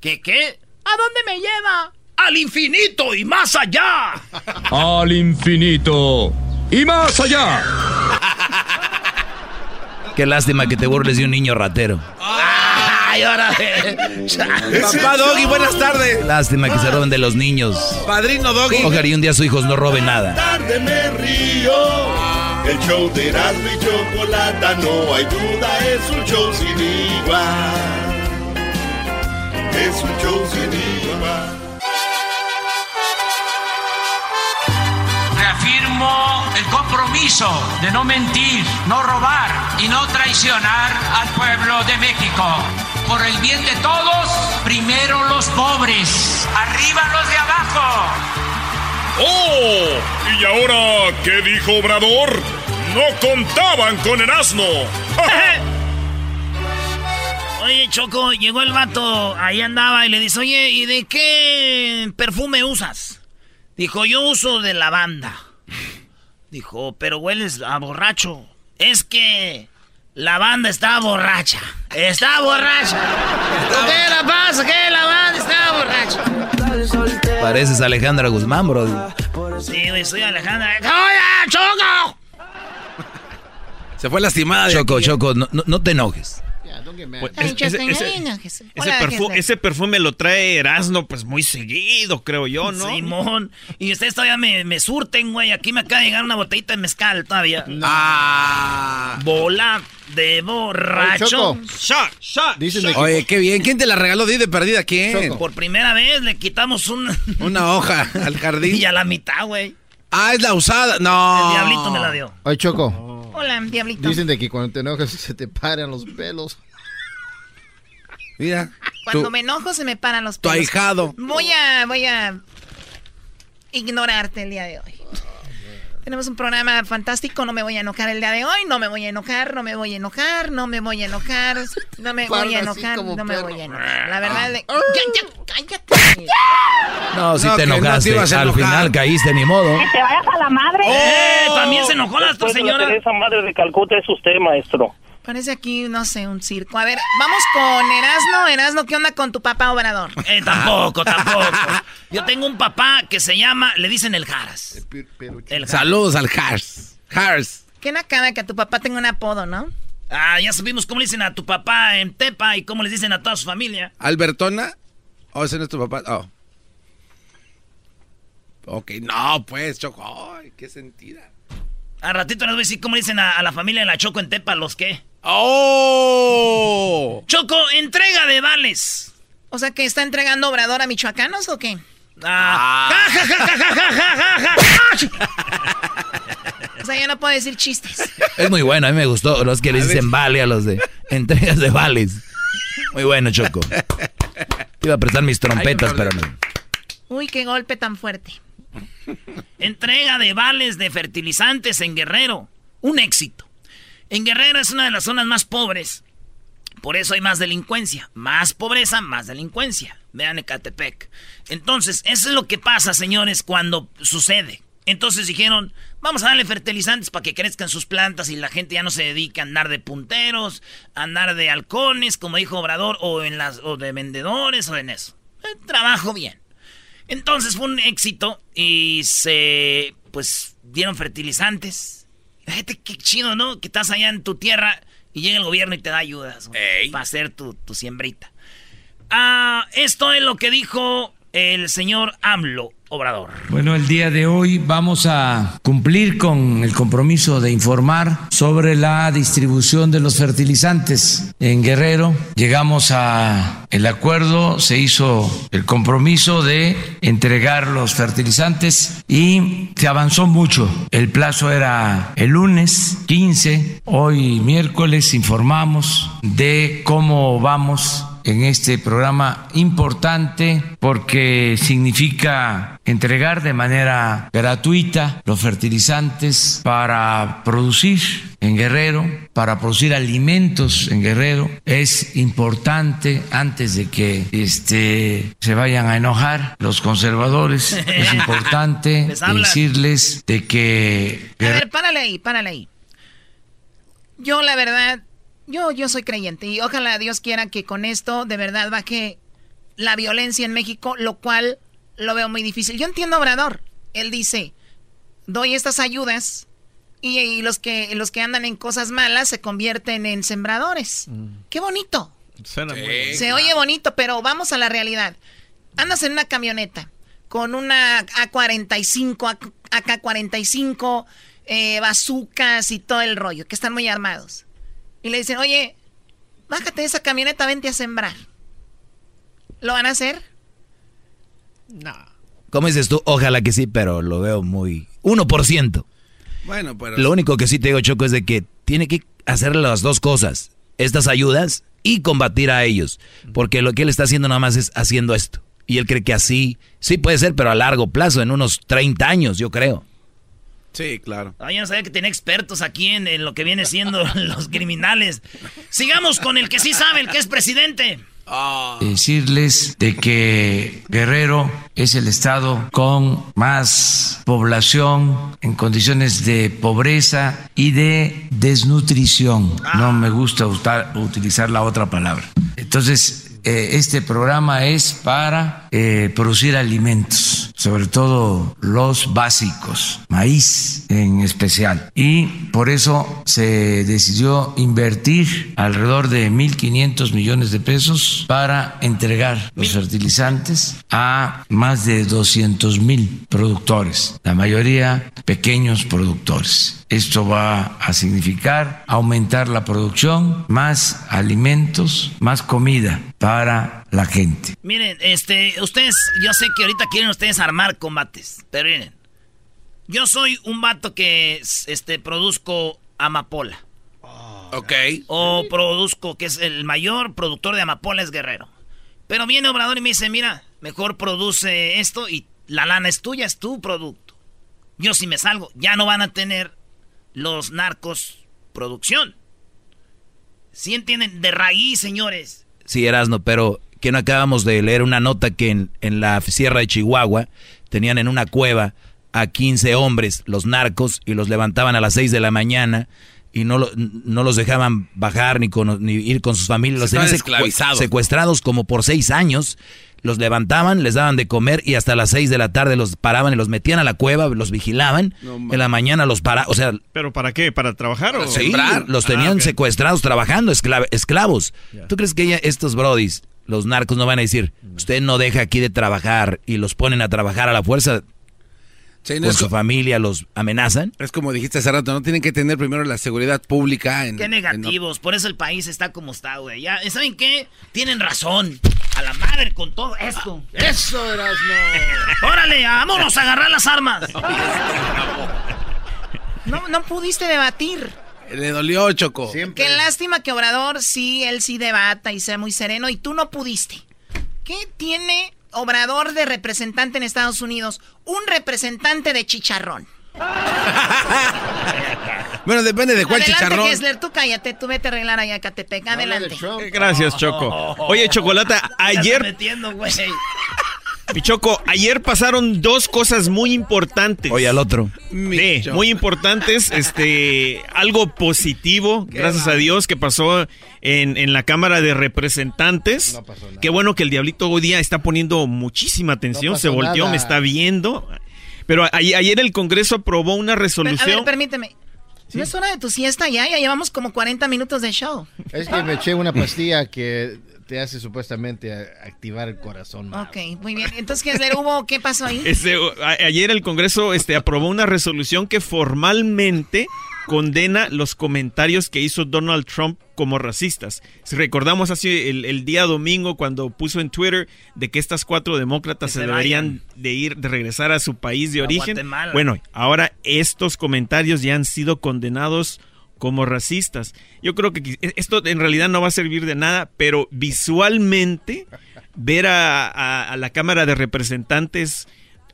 S6: ¿qué qué? ¿A dónde me lleva? Al infinito y más allá. <laughs>
S16: Al infinito y más allá. <laughs>
S10: Qué lástima que te burles de un niño ratero.
S6: Ay, ahora. <laughs>
S7: Papá Doggy, buenas tardes.
S10: Lástima que se roben de los niños.
S7: Padrino Doggy.
S10: Ojalá y un día sus hijos no roben nada.
S3: tarde me río. El show de Erasmo y Chocolata, no hay duda, es un show sin igual. Es un show sin igual.
S17: el compromiso de no mentir, no robar y no traicionar al pueblo de México. Por el bien de todos, primero los pobres, arriba los de abajo.
S18: ¡Oh! ¿Y ahora qué dijo Obrador? No contaban con el asno. <laughs>
S6: Oye, Choco, llegó el vato, ahí andaba y le dice, oye, ¿y de qué perfume usas? Dijo, yo uso de lavanda. Dijo, pero hueles a borracho. Es que la banda está borracha. Está borracha. ¿Qué la pasa? ¿Qué la banda está borracha?
S10: Pareces Alejandra Guzmán, bro.
S6: Sí, güey, soy Alejandra. ¡Oye, Choco!
S7: Se fue lastimada de
S10: Choco,
S7: aquí.
S10: Choco, no, no- no te enojes.
S19: Pues, es- ese, perfume lo trae Erasmo pues muy seguido, creo yo, ¿no?
S6: Simón. Y ustedes todavía me, me surten, güey. Aquí me acaba de llegar una botellita de mezcal todavía.
S7: Ah.
S6: Bola de borracho.
S12: Choco.
S19: Shot, shot.
S12: Dicen
S7: Oye, qué bien. ¿Quién te la regaló? Di de perdida. ¿Quién?
S6: Por primera vez le quitamos un... <laughs>
S7: Una hoja al jardín. <laughs>
S6: y a la mitad, güey.
S7: Ah, es la usada. No.
S6: El diablito me la dio.
S12: Oye, Choco.
S5: Hola, diablito.
S12: Dicen de que cuando te enojas se te paran los pelos.
S7: Mira.
S5: Cuando
S7: tu-
S5: me enojo se me paran los
S7: Tu
S5: pelos.
S7: ahijado.
S5: Voy a, voy a ignorarte el día de hoy. Tenemos un programa fantástico, no me voy a enojar el día de hoy, no me voy a enojar, no me voy a enojar, no me voy a enojar, no me voy a enojar, no me voy a enojar. La verdad, de- ya, ya, cállate.
S10: No, si
S7: No,
S10: te
S7: que no te
S10: enojaste. Al final caíste, ni modo.
S11: Que te vayas a la madre.
S6: ¡Eh! También se enojó la señora.
S13: Teresa Madre de Calcuta es usted, maestro.
S5: Parece aquí, no sé, un circo. A ver, vamos con Erasno. Erasno, ¿qué onda con tu papá Obrador?
S6: Eh, tampoco, tampoco. Yo tengo un papá que se llama, le dicen el Jaras. El Jaras.
S7: Saludos al Hars. Hars.
S5: Qué nacada que a tu papá tenga un apodo, ¿no?
S6: Ah, ya supimos cómo le dicen a tu papá en Tepa y cómo les dicen a toda su familia.
S7: ¿Albertona? ¿O ese no es tu papá? Oh. Ok, no, pues, Choco. Ay, qué sentida.
S6: A ratito les voy a decir cómo le dicen a, a la familia de la Choco en Tepa, los qué.
S7: ¡Oh!
S6: Choco, entrega de vales.
S5: O sea, que está entregando Obrador a michoacanos o qué?
S6: Ah.
S5: O sea, ya no puedo decir chistes.
S10: Es muy bueno, a mí me gustó. Los que les dicen vale a los de entregas de vales. Muy bueno, Choco. Te iba a prestar mis trompetas, pero no.
S5: Uy, qué golpe tan fuerte.
S6: Entrega de vales de fertilizantes en Guerrero. Un éxito. En Guerrero es una de las zonas más pobres. Por eso hay más delincuencia. Más pobreza, más delincuencia. Vean Ecatepec. Entonces, eso es lo que pasa, señores, cuando sucede. Entonces dijeron, vamos a darle fertilizantes para que crezcan sus plantas y la gente ya no se dedique a andar de punteros, a andar de halcones, como dijo Obrador, o, en las, o de vendedores, o en eso. Eh, trabajo bien. Entonces fue un éxito y se, pues, dieron fertilizantes. Fíjate qué chido, ¿no? Que estás allá en tu tierra y llega el gobierno y te da ayudas para hacer tu, tu siembrita. Ah, esto es lo que dijo el señor AMLO Obrador.
S17: Bueno, el día de hoy vamos a cumplir con el compromiso de informar sobre la distribución de los fertilizantes en Guerrero. Llegamos a el acuerdo, se hizo el compromiso de entregar los fertilizantes y se avanzó mucho. El plazo era el lunes 15, hoy miércoles informamos de cómo vamos en este programa importante porque significa entregar de manera gratuita los fertilizantes para producir en Guerrero, para producir alimentos en Guerrero. Es importante antes de que este se vayan a enojar los conservadores, es <laughs> importante decirles de que
S5: A ver, párale ahí, párale ahí. Yo, la verdad, yo, yo soy creyente y ojalá Dios quiera que con esto de verdad baje la violencia en México, lo cual lo veo muy difícil. Yo entiendo a Obrador. Él dice, doy estas ayudas y, y los, que, los que andan en cosas malas se convierten en sembradores. ¡Qué bonito!
S19: Suena muy
S5: Se oye bonito, pero vamos a la realidad. Andas en una camioneta con una A45, AK-45, eh, bazucas y todo el rollo, que están muy armados. Y le dicen, oye, bájate de esa camioneta, vente a sembrar. ¿Lo van a hacer?
S10: ¿Cómo dices tú? Ojalá que sí, pero lo veo muy... 1%.
S7: Bueno, pero...
S10: Lo único que sí te digo, Choco, es de que tiene que hacer las dos cosas. Estas ayudas y combatir a ellos. Porque lo que él está haciendo nada más es haciendo esto. Y él cree que así, sí puede ser, pero a largo plazo, en unos 30 años, yo creo.
S7: Sí, claro.
S6: Ay, yo no sabía que tenía expertos aquí en, en lo que viene siendo <laughs> los criminales. Sigamos con el que sí sabe, el que es presidente.
S17: Decirles de que Guerrero es el estado con más población en condiciones de pobreza y de desnutrición. No me gusta usar- utilizar la otra palabra. Entonces, eh, este programa es para eh, producir alimentos, sobre todo los básicos, maíz en especial. Y por eso se decidió invertir alrededor de 1.500 millones de pesos para entregar los fertilizantes a más de 200 mil productores, la mayoría pequeños productores. Esto va a significar aumentar la producción, más alimentos, más comida para la gente.
S6: Miren, este, ustedes, yo sé que ahorita quieren ustedes armar combates, pero miren, yo soy un vato que, este, produzco amapola.
S7: Ok.
S6: O produzco, que es el mayor productor de amapola es Guerrero. Pero viene Obrador y me dice, mira, mejor produce esto y la lana es tuya, es tu producto. Yo si me salgo, ya no van a tener los narcos producción. ¿Sí entienden? De raíz, señores.
S10: Sí, Erasno, pero que no acabamos de leer una nota que en, en la sierra de Chihuahua tenían en una cueva a 15 hombres, los narcos, y los levantaban a las 6 de la mañana y no, lo- no los dejaban bajar ni, con, ni ir con sus familias. Los
S7: Estaban
S10: tenían secu-
S7: esclavizados.
S10: secuestrados como por 6 años. Los levantaban, les daban de comer y hasta las 6 de la tarde los paraban y los metían a la cueva, los vigilaban. en la mañana los paraban, o sea,
S19: ¿Pero para qué? ¿Para trabajar o
S10: Sí, los tenían
S19: Ah, ok.
S10: secuestrados trabajando, escla- esclavos. ¿Tú crees que ella- estos brodis, los narcos, no van a decir, usted no deja aquí de trabajar y los ponen a trabajar a la fuerza?
S7: Sí, no
S10: con su familia los amenazan.
S7: Es como dijiste hace rato, no tienen que tener primero la seguridad pública en...
S6: Qué
S7: en-
S6: negativos, por eso el país está como está, güey. Ya, ¿saben qué? Tienen razón. A la madre con todo esto.
S12: Eso, Erasmo. <laughs>
S6: Órale, vámonos a agarrar las armas. <laughs> No, no pudiste debatir.
S7: Le dolió, Choco.
S6: Qué lástima que Obrador sí, él sí debata y sea muy sereno y tú no pudiste. ¿Qué tiene Obrador de representante en Estados Unidos? Un representante de chicharrón. <laughs>
S7: Bueno, depende de cuál
S6: Adelante,
S7: chicharrón.
S6: Gessler, tú cállate, tú vete a arreglar allá a Catepec. Adelante.
S19: Gracias, Choco. <laughs> Oye, Chocolata, ayer,
S6: metiendo, güey. <laughs>
S19: mi Choco, ayer pasaron dos cosas muy importantes.
S10: Oye, al otro.
S19: Sí, muy importantes. Este, algo positivo, gracias a Dios, que pasó en, en la Cámara de Representantes. Qué bueno que el Diablito hoy día está poniendo muchísima atención.
S12: No
S19: Se
S12: pasó
S19: volteó,
S12: nada.
S19: me está viendo. Pero a- ayer el Congreso aprobó una
S6: Per- A
S19: resolución.
S6: ver, permíteme. ¿No es hora de tu siesta ya? Ya llevamos como 40 minutos de show.
S12: Es que me eché una pastilla que te hace supuestamente activar el corazón.
S6: Ok, muy bien. Entonces, Gessler, hubo, ¿qué pasó ahí?
S19: Este, a- ayer el Congreso este, aprobó una resolución que formalmente condena los comentarios que hizo Donald Trump como racistas. Si recordamos así el, el día domingo cuando puso en Twitter de que estas cuatro demócratas se,
S6: se
S19: deberían de ir, de regresar a su país de
S6: A
S19: origen.
S6: Guatemala.
S19: Bueno, ahora estos comentarios ya han sido condenados como racistas. Yo creo que qui- esto en realidad no va a servir de nada, pero visualmente ver a, a- a la Cámara de Representantes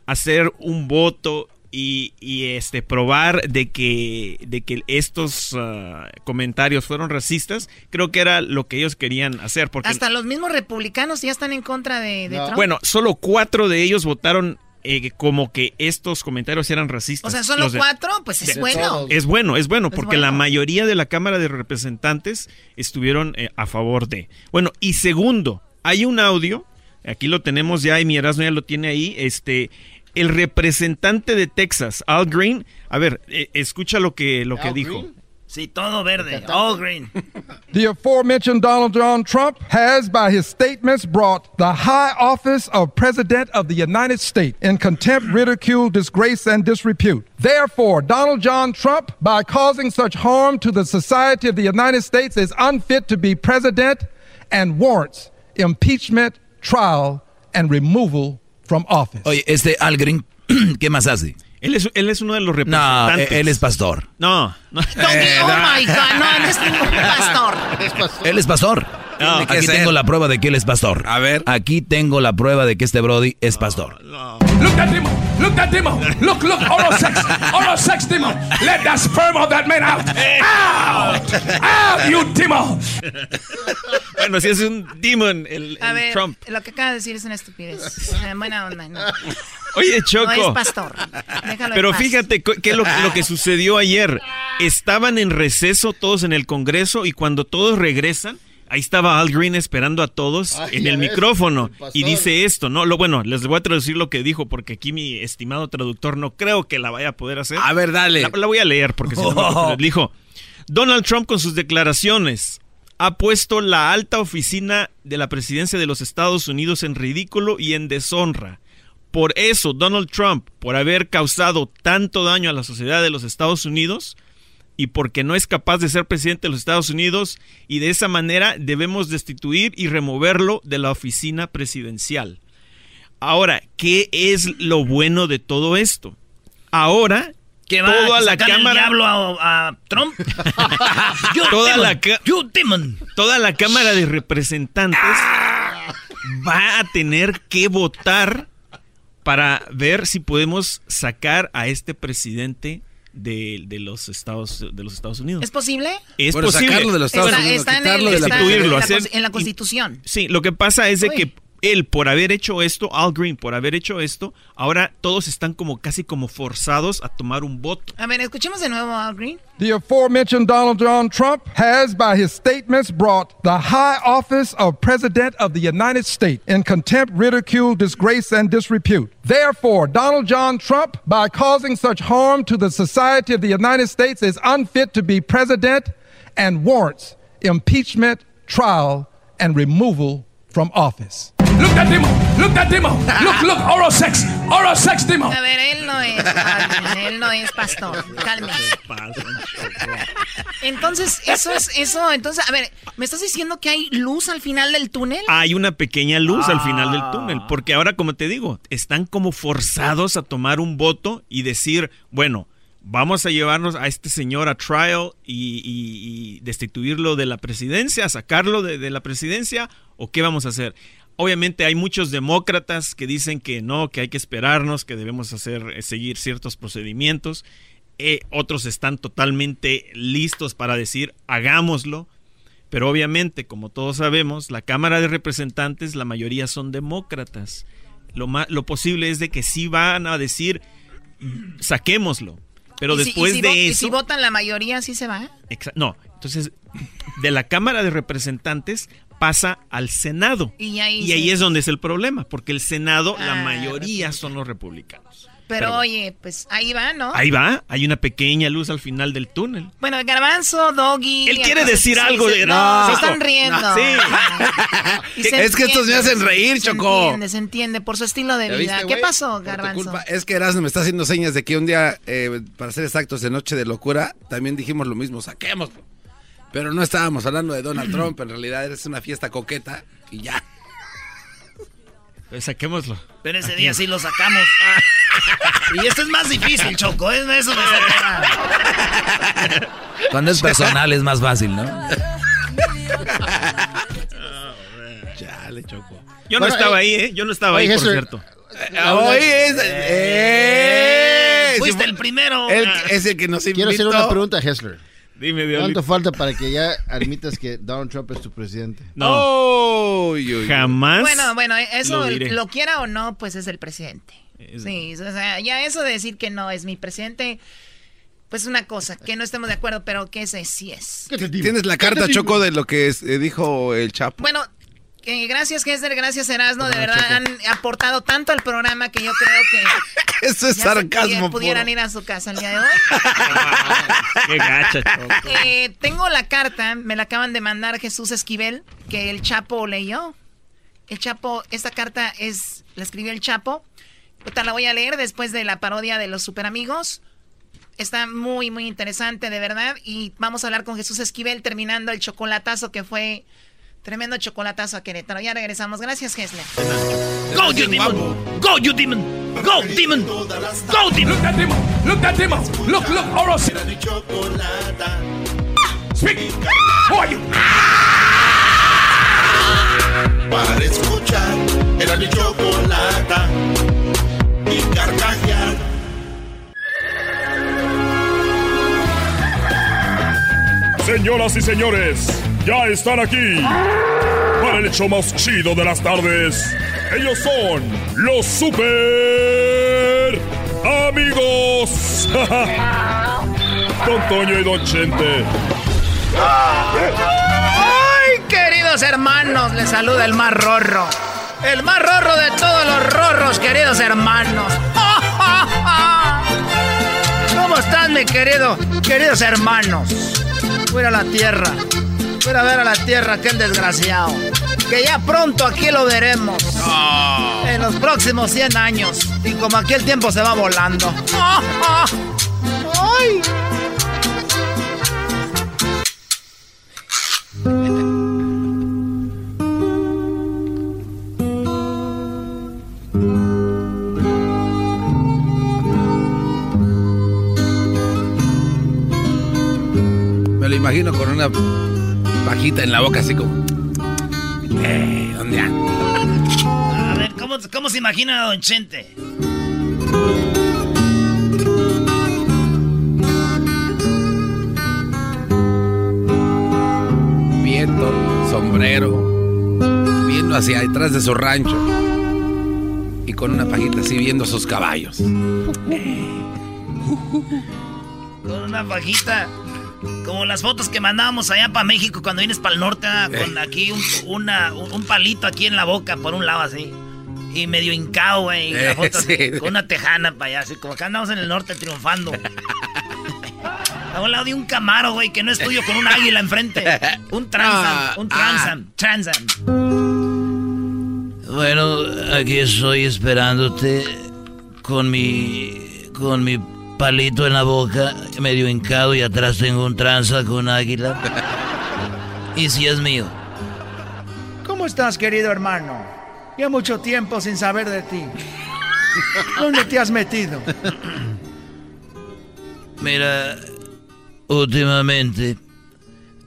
S19: hacer un voto y, y, este probar de que de que estos ah, comentarios fueron racistas, creo que era lo que ellos querían hacer porque
S6: Hasta los mismos republicanos ya están en contra de, de Trump.
S19: bueno, solo cuatro de ellos votaron eh, como que estos comentarios eran racistas.
S6: o sea, solo
S19: de-
S6: cuatro, pues es
S19: de-
S6: bueno.
S19: Es bueno, es bueno,
S6: Es
S19: porque la mayoría de la Cámara de Representantes estuvieron eh, a favor de. Bueno, y segundo, hay un audio, aquí lo tenemos ya, y mi Erasmo ya lo tiene ahí, este, el representante de Texas, Al Green, a ver, eh, escucha lo que, lo que dijo.
S6: Sí, todo verde, all green. <laughs>
S14: The aforementioned Donald John Trump has, by his statements, brought the high office of President of the United States in contempt, ridicule, disgrace, and disrepute. Therefore, Donald John Trump, by causing such harm to the society of the United States, is unfit to be president and warrants impeachment, trial, and removal from office.
S10: Oye, este Al Green, <clears throat> ¿qué más hace?
S19: Él es, él es uno de los
S10: No,
S19: representantes.
S10: él es pastor.
S19: No, no.
S5: Doggy, oh <laughs> my God, no, no es ningún pastor.
S10: Él es pastor.
S19: No,
S10: Aquí
S19: que
S10: tengo la prueba de que él es pastor. A ver. Aquí tengo la prueba de que este Brody es pastor.
S14: Look at demon. Look at demon. Look, look, oral sex. Oral sex demon. Let that sperm of that man out. Out. Out, you demon.
S19: Bueno, si es un demon, el,
S5: A
S19: el
S5: ver,
S19: Trump.
S5: lo que acaba de decir es una estupidez. Eh, buena onda, no.
S19: Oye, Choco.
S5: No es pastor. Déjalo
S19: Pero fíjate es lo, lo que sucedió ayer. Estaban en receso todos en el Congreso y cuando todos regresan, ahí estaba Al Green esperando a todos
S12: Ay,
S19: en el
S12: ves,
S19: micrófono
S12: el
S19: y dice esto, ¿no? Lo bueno, les voy a traducir lo que dijo porque aquí mi estimado traductor no creo que la vaya a poder hacer.
S7: A ver, dale.
S19: La, la voy a leer porque si no <laughs> me. Dijo, Donald Trump con sus declaraciones ha puesto la alta oficina de la presidencia de los Estados Unidos en ridículo y en deshonra. Por eso, Donald Trump, por haber causado tanto daño a la sociedad de los Estados Unidos y porque no es capaz de ser presidente de los Estados Unidos, y de esa manera debemos destituir y removerlo de la oficina presidencial. Ahora, ¿qué es lo bueno de todo esto? Ahora,
S6: ¿Qué va
S19: toda
S6: a
S19: la
S6: el
S19: cámara
S6: diablo a, a Trump? <laughs>
S19: Toda la, ca- toda la Cámara de Representantes va a tener que votar para ver si podemos sacar a este presidente de, de los Estados de los Estados Unidos.
S5: ¿Es posible?
S19: Es
S7: Bueno,
S19: posible.
S7: sacarlo de los Estados
S5: Está,
S7: Unidos,
S5: está en, el-
S7: de la
S5: está en la, en Constitución.
S19: Sí, lo que pasa es de
S5: Uy.
S19: que él, por haber hecho esto, Al Green, por haber hecho esto, ahora todos están como casi como forzados a tomar un voto.
S5: A ver, escuchemos de nuevo a Al Green.
S14: The aforementioned Donald John Trump has, by his statements, brought the high office of President of the United States in contempt, ridicule, disgrace, and disrepute. Therefore, Donald John Trump, by causing such harm to the society of the United States, is unfit to be president and warrants impeachment, trial, and removal from office. Look at demon. Look at demon. <laughs> Look, look, oral sex. Oral sex demon.
S5: A ver, él no es él no es pastor. Cálmese. Entonces, eso es, eso, entonces, a ver, ¿me estás diciendo que hay luz al final del túnel?
S19: Hay una pequeña luz al final del
S5: Ah.
S19: túnel, porque ahora, como te digo, están como forzados a tomar un voto y decir, bueno, vamos a llevarnos a este señor a trial y, y- y destituirlo de la presidencia, sacarlo de, de la presidencia, o qué vamos a hacer. Obviamente hay muchos demócratas que dicen que no, que hay que esperarnos, que debemos hacer eh, seguir ciertos procedimientos. Eh, otros están totalmente listos para decir hagámoslo. Pero obviamente, como todos sabemos, la Cámara de Representantes, la mayoría son demócratas. Lo, ma- lo posible es de que sí van a decir, saquémoslo. Pero
S5: ¿Y si-
S19: después
S5: si
S19: de
S5: vo- y
S19: eso...
S5: si votan la mayoría, ¿sí se va?
S19: No, entonces, de la Cámara de Representantes pasa al Senado.
S5: Y ahí
S19: Y ahí
S5: sí.
S19: es donde es el problema, porque el Senado, la
S5: Ah,
S19: mayoría son los republicanos.
S5: Pero,
S19: Pero-
S5: oye, pues ahí va, ¿no?
S19: Ahí va, hay una pequeña luz al final del túnel.
S5: Bueno, Garbanzo, Doggy.
S19: Él quiere
S5: entonces,
S19: decir
S5: sí,
S19: algo
S5: sí,
S19: de-
S5: No,
S19: no,
S5: se están
S19: no,
S5: riendo.
S19: sí. <laughs> <laughs>
S5: Se
S7: Es que estos me hacen reír,
S5: se
S7: Choco.
S5: entiende, se entiende, por su estilo de
S7: ¿Ya
S5: vida.
S7: viste,
S5: ¿Qué pasó,
S7: Por tu
S5: Garbanzo?
S7: culpa. Es que Erasmo me está haciendo señas de que un día, eh, para ser exactos, de Noche de Locura, también dijimos lo mismo, saquémoslo. Pero no estábamos hablando de Donald Trump, en realidad es una fiesta coqueta y ya.
S19: Pues saquémoslo.
S6: Pero ese día sí lo sacamos. <laughs> y esto es más difícil, Choco. Es eso de
S10: Cuando es personal es más fácil, ¿no? <laughs>
S7: Chale, Choco.
S19: Yo no estaba
S12: eh,
S19: ahí, ¿eh? Yo no estaba
S12: oye,
S19: ahí, por cierto.
S7: Hoy es... ¡Eh!
S6: Fuiste el primero.
S7: Él es el que nos invitó.
S12: Quiero hacer una pregunta, Hessler.
S19: Dime, Diablito.
S12: ¿Cuánto falta para que ya admitas que Donald Trump es tu presidente?
S19: No. Jamás.
S5: Bueno, bueno, eso
S19: lo
S5: quiera o no, pues es el presidente.
S19: Es-
S5: Sí, o sea, ya eso de decir que no es mi presidente, pues una cosa, que no estemos de acuerdo, pero que ese sí es.
S7: ¿Tienes la carta, Choco, de lo que es- eh, dijo el Chapo?
S5: Bueno, eh, gracias Gessler, gracias Erasmo, de
S7: Ah,
S5: verdad han aportado tanto al programa que yo creo que <laughs>
S7: Eso es sarcasmo
S5: pudi- pudieran
S7: puro.
S5: ir a su casa el día de hoy. <laughs>
S19: Qué gacha, Choco.
S5: Eh, tengo la carta, me la acaban de mandar Jesús Esquivel, que el Chapo leyó. El Chapo, esta carta es, la escribió el Chapo. Ahorita la voy a leer después de la parodia de los super amigos. Está muy, muy interesante, de verdad. Y vamos a hablar con Jesús Esquivel terminando el chocolatazo que fue Tremendo chocolatazo a Querétaro. Ya regresamos. Gracias, Hesler.
S20: Go, you demon! Go, you demon! Go, demon! Go, demon!
S14: Look that demon! Look that demon! Look, look, sí. Speak! Who are you?
S3: Para escuchar era mi chocolata y carcajear.
S18: Señoras y señores, ya están aquí para el hecho más chido de las tardes. Ellos son los super amigos. <laughs> Don Toño y Don Chente.
S6: ¡Ay, queridos hermanos! Les saluda el más rorro. El más rorro de todos los rorros, queridos hermanos. <laughs> ¿Cómo están, mi querido, queridos hermanos? Voy a la tierra. Voy a ver a la tierra, aquel desgraciado. Que ya pronto aquí lo veremos. En los próximos 100 años. Y como aquí el tiempo se va volando. <laughs> ¡Ay!
S7: Imagino con una pajita en la boca, así como. Eh, ¿dónde anda?
S20: A ver, ¿cómo, cómo se imagina a Don Chente?
S7: Viendo, sombrero, viendo hacia detrás de su rancho. Y con una pajita así viendo sus caballos.
S20: Con una pajita. Como las fotos que mandábamos allá para México cuando vienes para el norte, ah, con aquí un, una- un palito aquí en la boca, por un lado así. Y medio hincado, güey.
S7: Eh, <laughs> sí.
S20: Con una tejana para allá, así como acá andamos en el norte triunfando. <laughs> A un lado de un camaro, güey, que no es tuyo, con un águila enfrente. Un transam,
S9: Ah,
S20: un transam, transam.
S9: Bueno, aquí estoy esperándote con mi con mi palito en la boca, medio hincado y atrás tengo un tranza con águila. Y si es mío.
S6: ¿Cómo estás, querido hermano? Ya mucho tiempo sin saber de ti. ¿Dónde te has metido?
S9: Mira, últimamente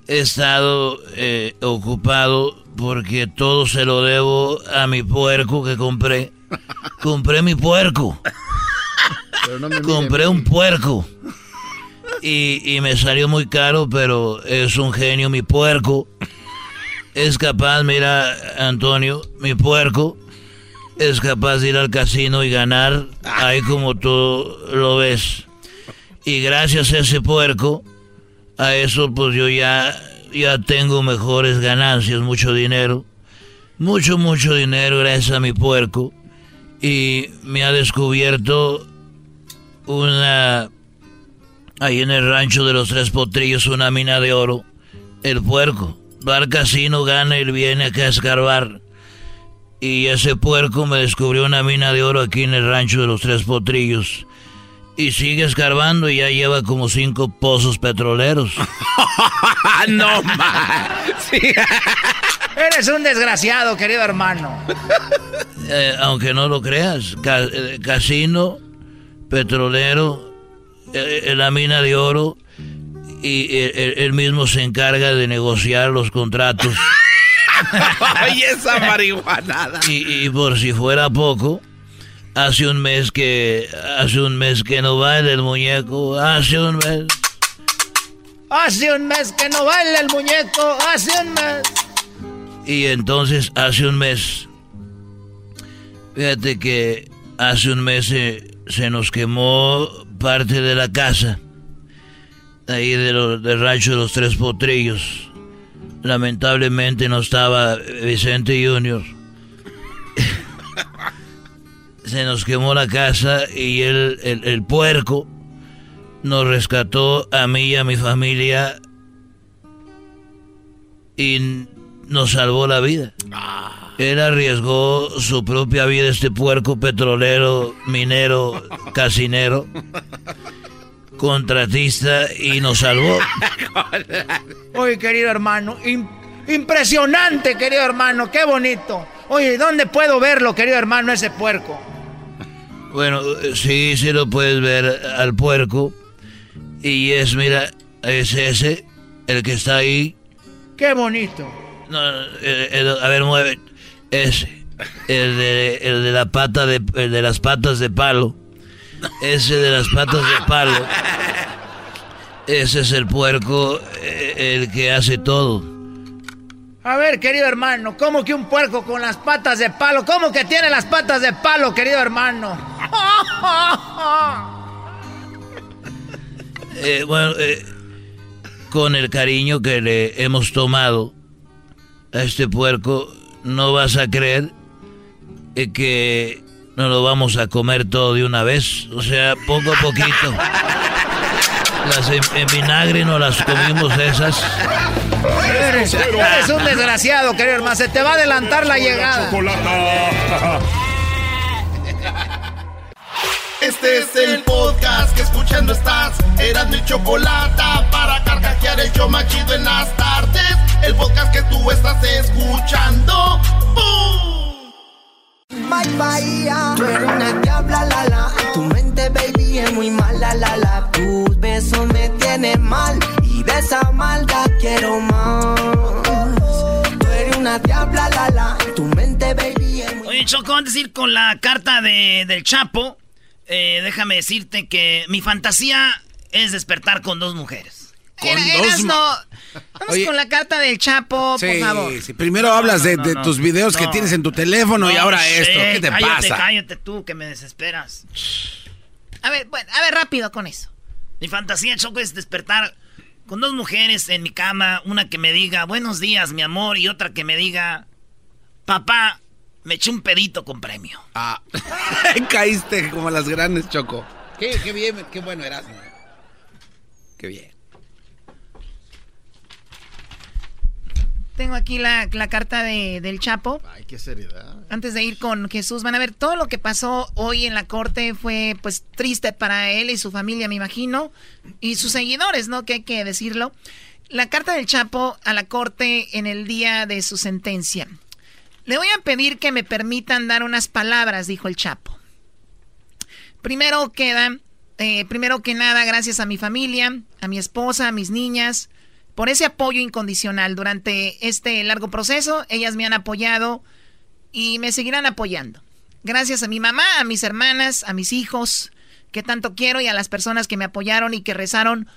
S9: he estado eh, ocupado porque todo se lo debo a mi puerco que compré. Compré mi puerco. Compré un puerco. Y, y me salió muy caro, pero es un genio mi puerco. Es capaz, mira, Antonio, mi puerco, es capaz de ir al casino y ganar ahí como tú lo ves. Y gracias a ese puerco, a eso pues yo ya, ya tengo mejores ganancias, mucho dinero. Mucho, mucho dinero gracias a mi puerco. Y me ha descubierto una... Ahí en el rancho de los tres potrillos, una mina de oro. El puerco. Va al casino, gana y viene acá a escarbar. Y ese puerco me descubrió una mina de oro aquí en el rancho de los tres potrillos. Y sigue escarbando y ya lleva como cinco pozos petroleros. <laughs>
S7: no más. <laughs>
S6: Eres un desgraciado, querido hermano.
S9: Eh, aunque no lo creas, ca- eh, casino, petrolero, eh, eh, la mina de oro y eh, él mismo se encarga de negociar los contratos. <laughs>
S7: Ay, esa marihuanada.
S9: Y, y por si fuera poco, hace un mes que hace un mes que no baila el muñeco, hace un mes.
S6: Hace un mes que no baila el muñeco, hace un mes.
S9: Y entonces hace un mes, fíjate que hace un mes se nos quemó parte de la casa, ahí de lo- del rancho de los Tres Potrillos. Lamentablemente no estaba Vicente Junior. <laughs> se nos quemó la casa y él, el, el puerco nos rescató a mí y a mi familia y nos salvó la vida. Él arriesgó su propia vida, este puerco petrolero, minero, casinero, contratista, y nos salvó. <laughs>
S6: Oye, querido hermano, im-
S9: Impresionante, querido hermano, qué bonito. Oye, ¿dónde puedo verlo, querido hermano, ese puerco?
S10: Bueno, sí, sí lo puedes ver al puerco. Y es, mira, es ese, el que está ahí.
S9: Qué bonito.
S10: No, a ver, mueve. Ese. El de, el de la pata de, el de las patas de palo. Ese de las patas de palo. Ese es el puerco, eh, el que hace todo.
S9: A ver, querido hermano, ¿cómo que un puerco con las patas de palo? ¿Cómo que tiene las patas de palo, querido hermano? <laughs>
S10: Eh, bueno, eh, con el cariño que le hemos tomado a este puerco, no vas a creer que no lo vamos a comer todo de una vez. O sea, poco a poquito. Las en, vinagre no las comimos esas.
S9: Eres, un desgraciado, querido hermano. Se te va a adelantar la llegada.
S3: Este es el podcast que escuchando estás. Eran mi chocolate para carcajear el yo machido en las tardes. El podcast que tú estás escuchando.
S4: My Bahía, tú eres una diabla, la la. Tu mente, baby, es muy mala, la la. Tus besos me tienen mal y de esa maldad quiero más. Tú eres una diabla, la la. Tu mente, baby, es muy
S6: Oye, Choco, antes de ir con la carta de, del Chapo, eh, déjame decirte que mi fantasía es despertar con dos mujeres.
S5: Con dos no. Vamos con la carta del Chapo, por favor.
S7: Sí. Primero hablas de, tus videos que tienes en tu teléfono y ahora esto. ¿Qué te
S6: cállate,
S7: pasa?
S6: Cállate tú, que me desesperas.
S5: A ver, bueno, a ver, rápido con eso.
S6: Mi fantasía, Choco, es despertar con dos mujeres en mi cama. Una que me diga, buenos días, mi amor, y otra que me diga, papá, me eché un pedito con premio.
S7: Ah, <laughs> caíste como las grandes, Choco. Qué, qué bien, qué bueno eras. Qué bien.
S5: Tengo aquí la, la carta de, del Chapo.
S12: Ay, qué seriedad.
S5: Antes de ir con Jesús, van a ver todo lo que pasó hoy en la corte fue pues triste para él y su familia, me imagino, y sus seguidores, ¿no? Que hay que decirlo. La carta del Chapo a la corte en el día de su sentencia. Le voy a pedir que me permitan dar unas palabras, dijo el Chapo. Primero queda, eh, primero que nada, gracias a mi familia, a mi esposa, a mis niñas, por ese apoyo incondicional durante este largo proceso. Ellas me han apoyado y me seguirán apoyando. Gracias a mi mamá, a mis hermanas, a mis hijos, que tanto quiero, y a las personas que me apoyaron y que rezaron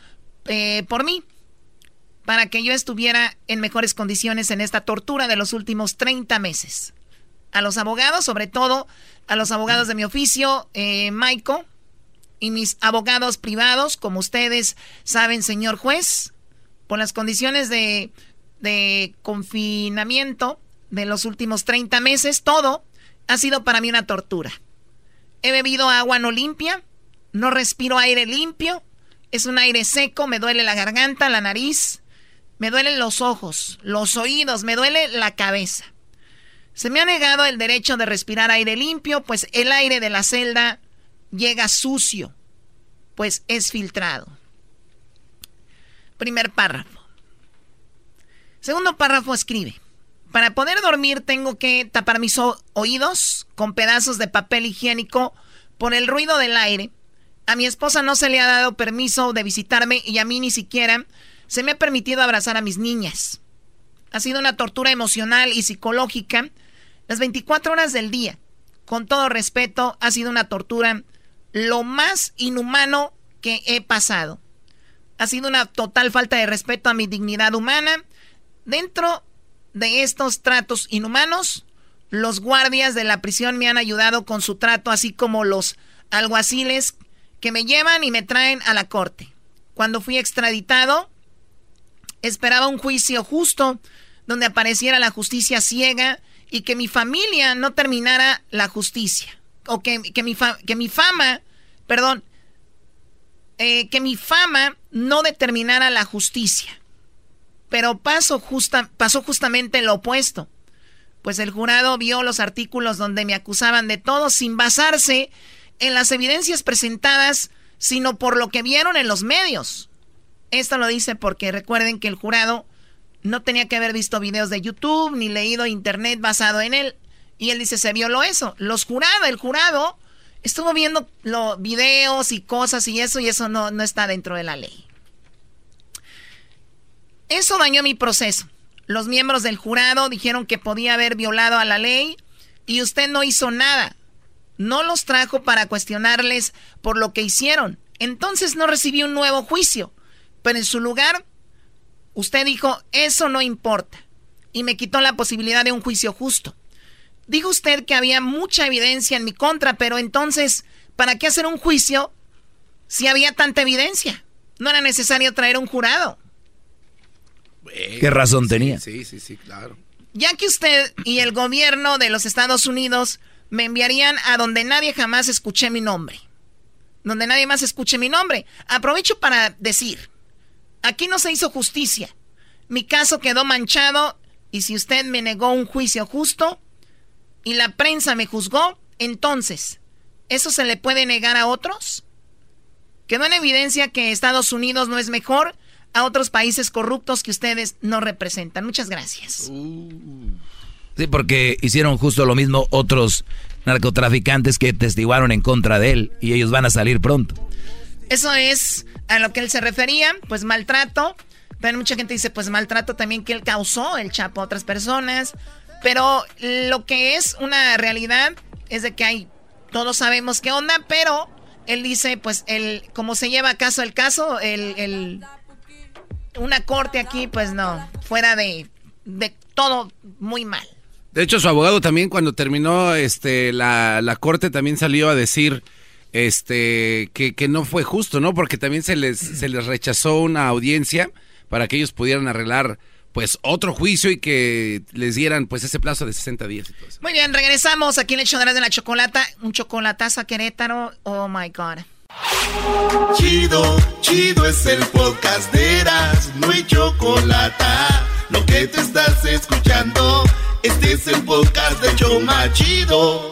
S5: eh, por mí, para que yo estuviera en mejores condiciones en esta tortura de los últimos 30 meses. A los abogados, sobre todo a los abogados de mi oficio, eh, Maiko, y mis abogados privados, como ustedes saben, señor juez, con las condiciones de, de confinamiento de los últimos 30 meses, todo ha sido para mí una tortura. He bebido agua no limpia, no respiro aire limpio, es un aire seco, me duele la garganta, la nariz, me duelen los ojos, los oídos, me duele la cabeza. Se me ha negado el derecho de respirar aire limpio, pues el aire de la celda llega sucio, pues es filtrado. Primer párrafo. Segundo párrafo escribe. Para poder dormir tengo que tapar mis oídos con pedazos de papel higiénico por el ruido del aire. A mi esposa no se le ha dado permiso de visitarme y a mí ni siquiera se me ha permitido abrazar a mis niñas. Ha sido una tortura emocional y psicológica las 24 horas del día. Con todo respeto, ha sido una tortura lo más inhumano que he pasado. Ha sido una total falta de respeto a mi dignidad humana. Dentro de estos tratos inhumanos, los guardias de la prisión me han ayudado con su trato, así como los alguaciles que me llevan y me traen a la corte. Cuando fui extraditado, esperaba un juicio justo donde apareciera la justicia ciega y que mi familia no terminara la justicia. O que, que, mi, que mi fama, perdón, eh, que mi fama no determinara la justicia. Pero pasó, justa, pasó justamente lo opuesto. Pues el jurado vio los artículos donde me acusaban de todo sin basarse en las evidencias presentadas, sino por lo que vieron en los medios. Esto lo dice porque recuerden que el jurado no tenía que haber visto videos de YouTube ni leído internet basado en él. Y él dice, se violó eso. Los jurados, el jurado estuvo viendo los videos y cosas y eso, y eso no, no está dentro de la ley. Eso dañó mi proceso. Los miembros del jurado dijeron que podía haber violado a la ley y usted no hizo nada. No los trajo para cuestionarles por lo que hicieron. Entonces no recibí un nuevo juicio. Pero en su lugar, usted dijo, eso no importa. Y me quitó la posibilidad de un juicio justo. Dijo usted que había mucha evidencia en mi contra, pero entonces, ¿para qué hacer un juicio si había tanta evidencia? No era necesario traer un jurado.
S10: ¿Qué razón tenía?
S7: Sí, sí, sí, claro.
S5: Ya que usted y el gobierno de los Estados Unidos me enviarían a donde nadie jamás escuché mi nombre. Donde nadie más escuche mi nombre. Aprovecho para decir, aquí no se hizo justicia. Mi caso quedó manchado y si usted me negó un juicio justo y la prensa me juzgó, entonces, ¿eso se le puede negar a otros? Quedó en evidencia que Estados Unidos no es mejor a otros países corruptos que ustedes no representan. Muchas gracias.
S10: Sí, porque hicieron justo lo mismo otros narcotraficantes que testiguaron en contra de él y ellos van a salir pronto.
S5: Eso es a lo que él se refería, pues maltrato. Pero mucha gente dice, pues maltrato también que él causó el Chapo a otras personas. Pero lo que es una realidad es de que hay, todos sabemos qué onda, pero él dice, pues, el, como se lleva caso el caso, el, el una corte aquí, pues no, fuera de, de todo muy mal.
S7: De hecho, su abogado también cuando terminó este la, la corte también salió a decir este que, que, no fue justo, ¿no? Porque también se les, se les rechazó una audiencia para que ellos pudieran arreglar pues otro juicio y que les dieran pues ese plazo de 60 días. Y todo eso.
S5: Muy bien, regresamos aquí en el de la chocolata, un chocolatazo a Querétaro. Oh my god.
S3: Chido, chido es el podcast de Eras, no hay chocolate. Lo que te estás escuchando, este es el podcast de Choma Chido.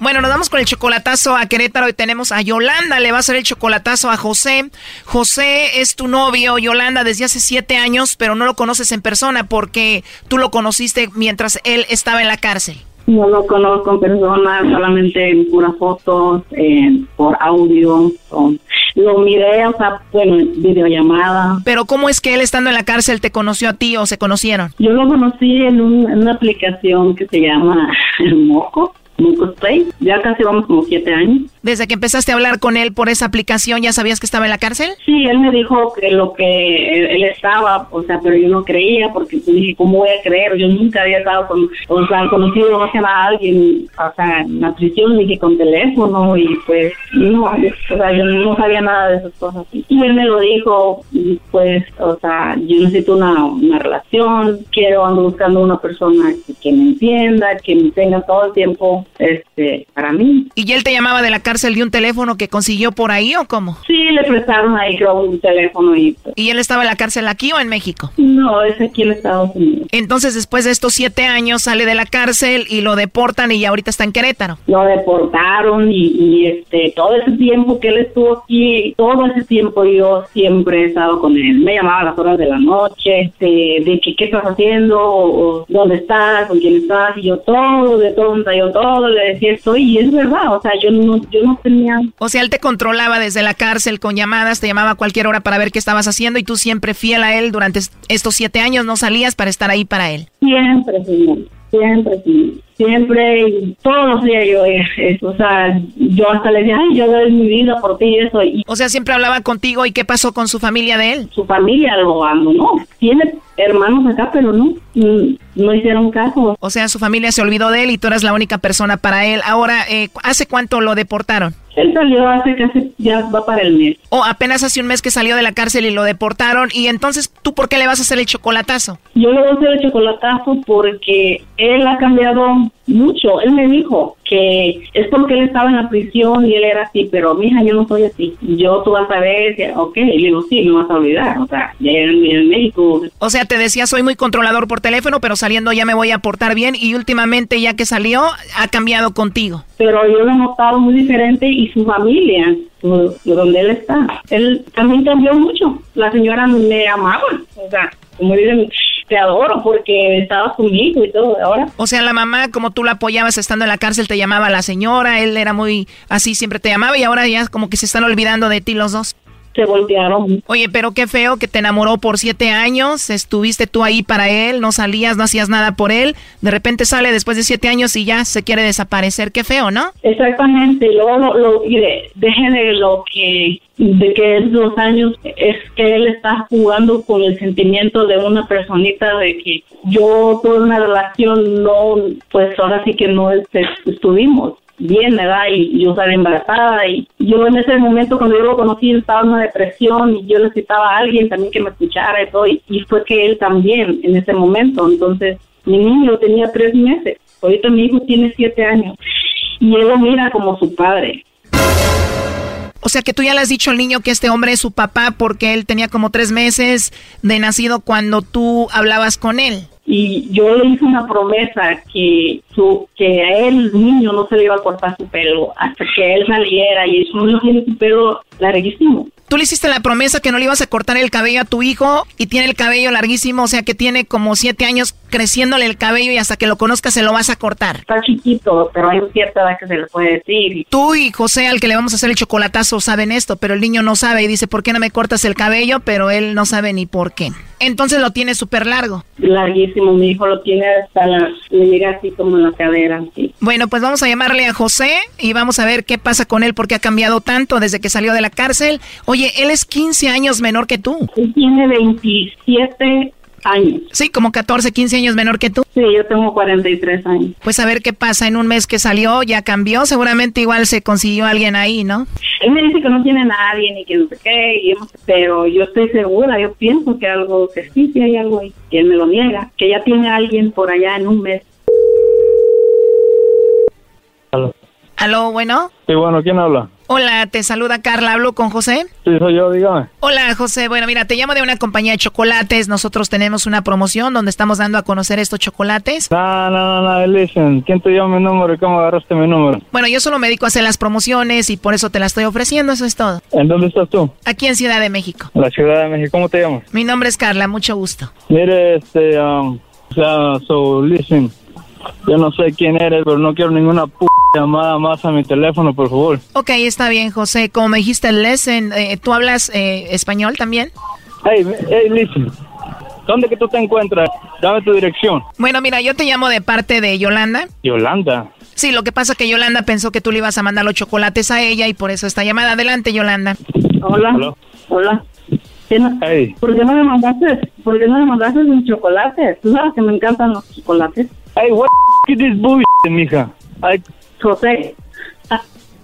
S5: Bueno, nos vamos con el chocolatazo a Querétaro y tenemos a Yolanda, le va a hacer el chocolatazo a José. José es tu novio, Yolanda, desde hace siete años, pero no lo conoces en persona porque tú lo conociste mientras él estaba en la cárcel.
S21: No lo conozco en persona, solamente en puras fotos, por audio. lo miré, o sea, bueno, videollamada.
S5: Pero ¿cómo es que él estando en la cárcel te conoció a ti o se conocieron?
S21: Yo lo conocí en, en una aplicación que se llama <laughs> El Moco. Ya casi vamos como siete años.
S5: ¿Desde que empezaste a hablar con él por esa aplicación ya sabías que estaba en la cárcel?
S21: Sí, él me dijo que lo que él estaba, o sea, pero yo no creía porque dije, ¿cómo voy a creer? Yo nunca había estado con, o sea, conocido no a alguien, o sea, en la prisión, dije con teléfono y pues no, o sea, yo no sabía nada de esas cosas. Y él me lo dijo, pues, o sea, yo necesito una, una relación, quiero, ando buscando una persona que, que me entienda, que me tenga todo el tiempo este, para mí.
S5: ¿Y él te llamaba de la cárcel de un teléfono que consiguió por ahí o cómo?
S21: Sí, le prestaron ahí creo un teléfono y... Pues.
S5: ¿Y él estaba en la cárcel aquí o en México?
S21: No, es aquí en Estados Unidos.
S5: Entonces después de estos siete años sale de la cárcel y lo deportan y ahorita está en Querétaro.
S21: Lo deportaron y, este todo ese tiempo que él estuvo aquí, todo ese tiempo yo siempre he estado con él. Me llamaba a las horas de la noche, este, de que qué estás haciendo, o, dónde estás, con quién estás, y yo todo, de todo, yo todo le decía estoy y es verdad, o sea, yo no, yo no tenía...
S5: O sea, él te controlaba desde la cárcel con llamadas, te llamaba a cualquier hora para ver qué estabas haciendo y tú siempre fiel a él durante estos siete años no salías para estar ahí para él.
S21: Siempre, señor, siempre, siempre, y todos los días yo, eh, eh, o sea, yo hasta le decía, ay, yo doy mi vida por ti y eso. Y
S5: O sea, siempre hablaba contigo y qué pasó con su familia de él.
S21: su familia lo abandonó. Tiene hermanos acá, pero no, mm, no hicieron caso.
S5: O sea, su familia se olvidó de él y tú eras la única persona para él. Ahora, eh, ¿hace cuánto lo deportaron?
S21: Él salió hace casi, ya va para el mes.
S5: O apenas hace un mes que salió de la cárcel y lo deportaron. Y entonces, ¿tú por qué le vas a hacer el chocolatazo?
S21: Yo le voy a hacer el chocolatazo porque él ha cambiado mucho. Él me dijo que es porque él estaba en la prisión y él era así, pero mija, yo no soy así. Yo tú vas a ver, que, ok, le digo, sí, me vas a olvidar. O sea, ya en el médico.
S5: O sea, te decía, soy muy controlador por teléfono, pero saliendo ya me voy a portar bien. Y últimamente, ya que salió, ha cambiado contigo.
S21: Pero yo lo he notado muy diferente y su familia, donde él está, él también cambió mucho. La señora me amaba. O sea, como dicen, te adoro porque estabas conmigo y todo. Ahora
S5: O sea, la mamá, como tú la apoyabas estando en la cárcel, te llamaba la señora, él era muy así, siempre te llamaba y ahora ya como que se están olvidando de ti los dos.
S21: Se voltearon.
S5: Oye, pero qué feo que te enamoró por siete años, estuviste tú ahí para él, no salías, no hacías nada por él, de repente sale después de siete años y ya se quiere desaparecer, qué feo, ¿no?
S21: Exactamente, y luego lo, lo- y de, deje de lo que de que es los años es que él está jugando con el sentimiento de una personita de que yo tuve una relación no pues ahora sí que no este, estuvimos bien ¿verdad? y yo salí embarazada y yo en ese momento cuando yo lo conocí estaba en una depresión y yo necesitaba a alguien también que me escuchara y todo y, y fue que él también en ese momento entonces mi niño tenía tres meses ahorita mi hijo tiene siete años y él lo mira como su padre.
S5: O sea que tú ya le has dicho al niño que este hombre es su papá porque él tenía como tres meses de nacido cuando tú hablabas con él.
S21: Y yo le hice una promesa que su que a él, niño, no se le iba a cortar su pelo hasta que él saliera y su niño tiene su pelo larguísimo.
S5: Tú le hiciste la promesa que no le ibas a cortar el cabello a tu hijo y tiene el cabello larguísimo, o sea que tiene como siete años creciéndole el cabello y hasta que lo conozcas se lo vas a cortar.
S21: Está chiquito, pero hay cierta edad que se le puede decir.
S5: Tú y José, al que le vamos a hacer el chocolatazo, saben esto, pero el niño no sabe y dice, ¿por qué no me cortas el cabello? Pero él no sabe ni por qué. Entonces lo tiene súper largo.
S21: Larguísimo, mi hijo lo tiene hasta la, le llega así como en la cadera.
S5: Bueno, pues vamos a llamarle a José y vamos a ver qué pasa con él porque ha cambiado tanto desde que salió de la cárcel. Oye, él es 15 años menor que tú.
S21: Él tiene 27 años.
S5: Sí, como 14, 15 años menor que tú.
S21: Sí, yo tengo 43 años.
S5: Pues a ver qué pasa en un mes que salió, ya cambió, seguramente igual se consiguió alguien ahí, ¿no?
S21: Él me dice que no tiene nadie ni que no sé qué, y hemos- pero yo estoy segura, yo pienso que algo, que sí, sí hay algo ahí, que él me lo niega, que ya tiene alguien por allá en un mes.
S22: Aló.
S5: Bueno.
S22: Sí, bueno, ¿quién habla?
S5: Hola, te saluda Carla, hablo con José.
S22: Sí, soy yo, dígame.
S5: Hola José, bueno mira, te llamo de una compañía de chocolates, nosotros tenemos una promoción donde estamos dando a conocer estos chocolates.
S22: No, no, no, no, listen. ¿Quién te dio mi número y cómo agarraste mi número?
S5: Bueno, yo solo me dedico a hacer las promociones y por eso te las estoy ofreciendo, eso es todo.
S22: ¿En dónde estás tú?
S5: Aquí en Ciudad de México.
S22: La Ciudad de México. ¿Cómo te llamas?
S5: Mi nombre es Carla, mucho gusto.
S22: Mire, este, um, o sea, so, listen. Yo no sé quién eres, pero no quiero ninguna p llamada más a mi teléfono, por favor.
S5: Ok, está bien José, como me dijiste, Lesen, eh, ¿tú hablas eh, español también?
S22: Hey, hey, listen. ¿Dónde que tú te encuentras? Dame tu dirección.
S5: Bueno, mira, yo te llamo de parte de Yolanda.
S22: Yolanda.
S5: Sí, lo que pasa es que Yolanda pensó que tú le ibas a mandar los chocolates a ella y por eso esta llamada. Adelante, Yolanda.
S21: Hola. Hola. ¿Qué no-
S22: Hey.
S21: ¿Por qué no me mandaste? ¿Por qué no me mandaste mis chocolates? Tú sabes que me encantan los chocolates.
S22: Hey, what the f- is this bullshit, mija? Ay,
S21: José.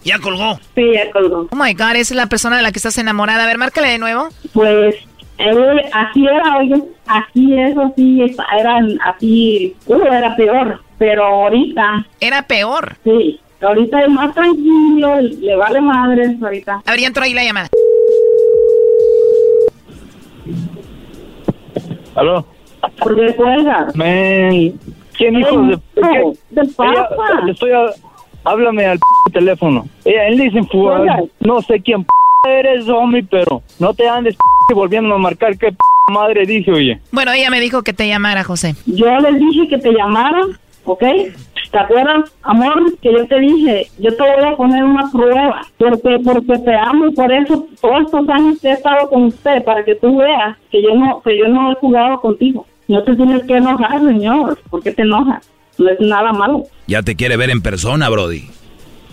S6: Ya colgó.
S21: Sí, ya colgó.
S5: Oh my God, esa es la persona de la que estás enamorada. A ver, márcale de nuevo.
S21: Pues él, así era, oye, así es, así es, eran así, uh, era peor, pero ahorita.
S5: Era peor.
S21: Sí, ahorita es más tranquilo, le vale madres ahorita.
S5: A ver, ya entró ahí la llamada.
S22: ¿Aló?
S21: ¿Por qué cuelgas?
S22: Man, ¿quién hijo de...
S21: del papa.
S22: Ella- le estoy a- háblame al p teléfono. Ella, listen, fu-
S21: Oiga.
S22: no sé quién p eres, hombre, pero no te andes p volviendo a marcar qué p madre dije, oye.
S5: Bueno, ella me dijo que te llamara, José.
S21: Yo les dije que te llamaran, ¿ok? ¿Te acuerdas, amor, que yo te dije, yo te voy a poner una prueba, porque porque te amo, por eso todos estos años que he estado con usted, para que tú veas que yo no que yo no he jugado contigo. No te tienes que enojar, señor, ¿por qué te enojas? No es nada malo.
S10: Ya te quiere ver en persona, Brody.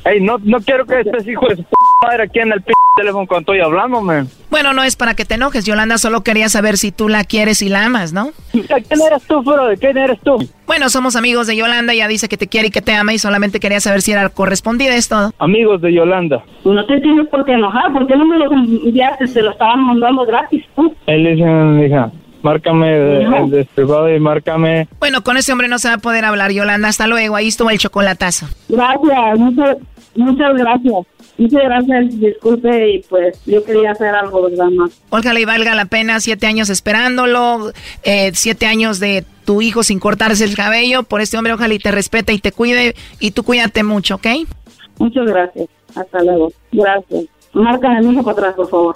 S22: Ey, no, no quiero que estés hijo de su p madre aquí en el p teléfono cuando estoy hablando, man.
S5: Bueno, no es para que te enojes, Yolanda, solo quería saber si tú la quieres y la amas, ¿no?
S22: ¿Quién eres tú, bro? ¿Quién eres tú?
S5: Bueno, somos amigos de Yolanda, ella dice que te quiere y que te ama y solamente quería saber si era correspondida, es todo.
S22: Amigos de Yolanda.
S21: No te tienes por qué enojar, ¿por qué no me lo enviaste? Se lo estaban mandando gratis, tú.
S22: Él dice, hija, márcame
S21: No.
S22: el de privado y márcame.
S5: Bueno, con ese hombre no se va a poder hablar, Yolanda, hasta luego, ahí estuvo el chocolatazo.
S21: Gracias, muchas, muchas gracias. Muchas gracias, disculpe, y pues yo quería hacer algo, ¿verdad, más?
S5: Ojalá y valga la pena siete años esperándolo, eh, siete años de tu hijo sin cortarse el cabello, por este hombre ojalá y te respete y te cuide, y tú cuídate mucho, ¿ok?
S21: Muchas gracias. Hasta luego. Gracias. Márcame a mi hijo para atrás, por favor.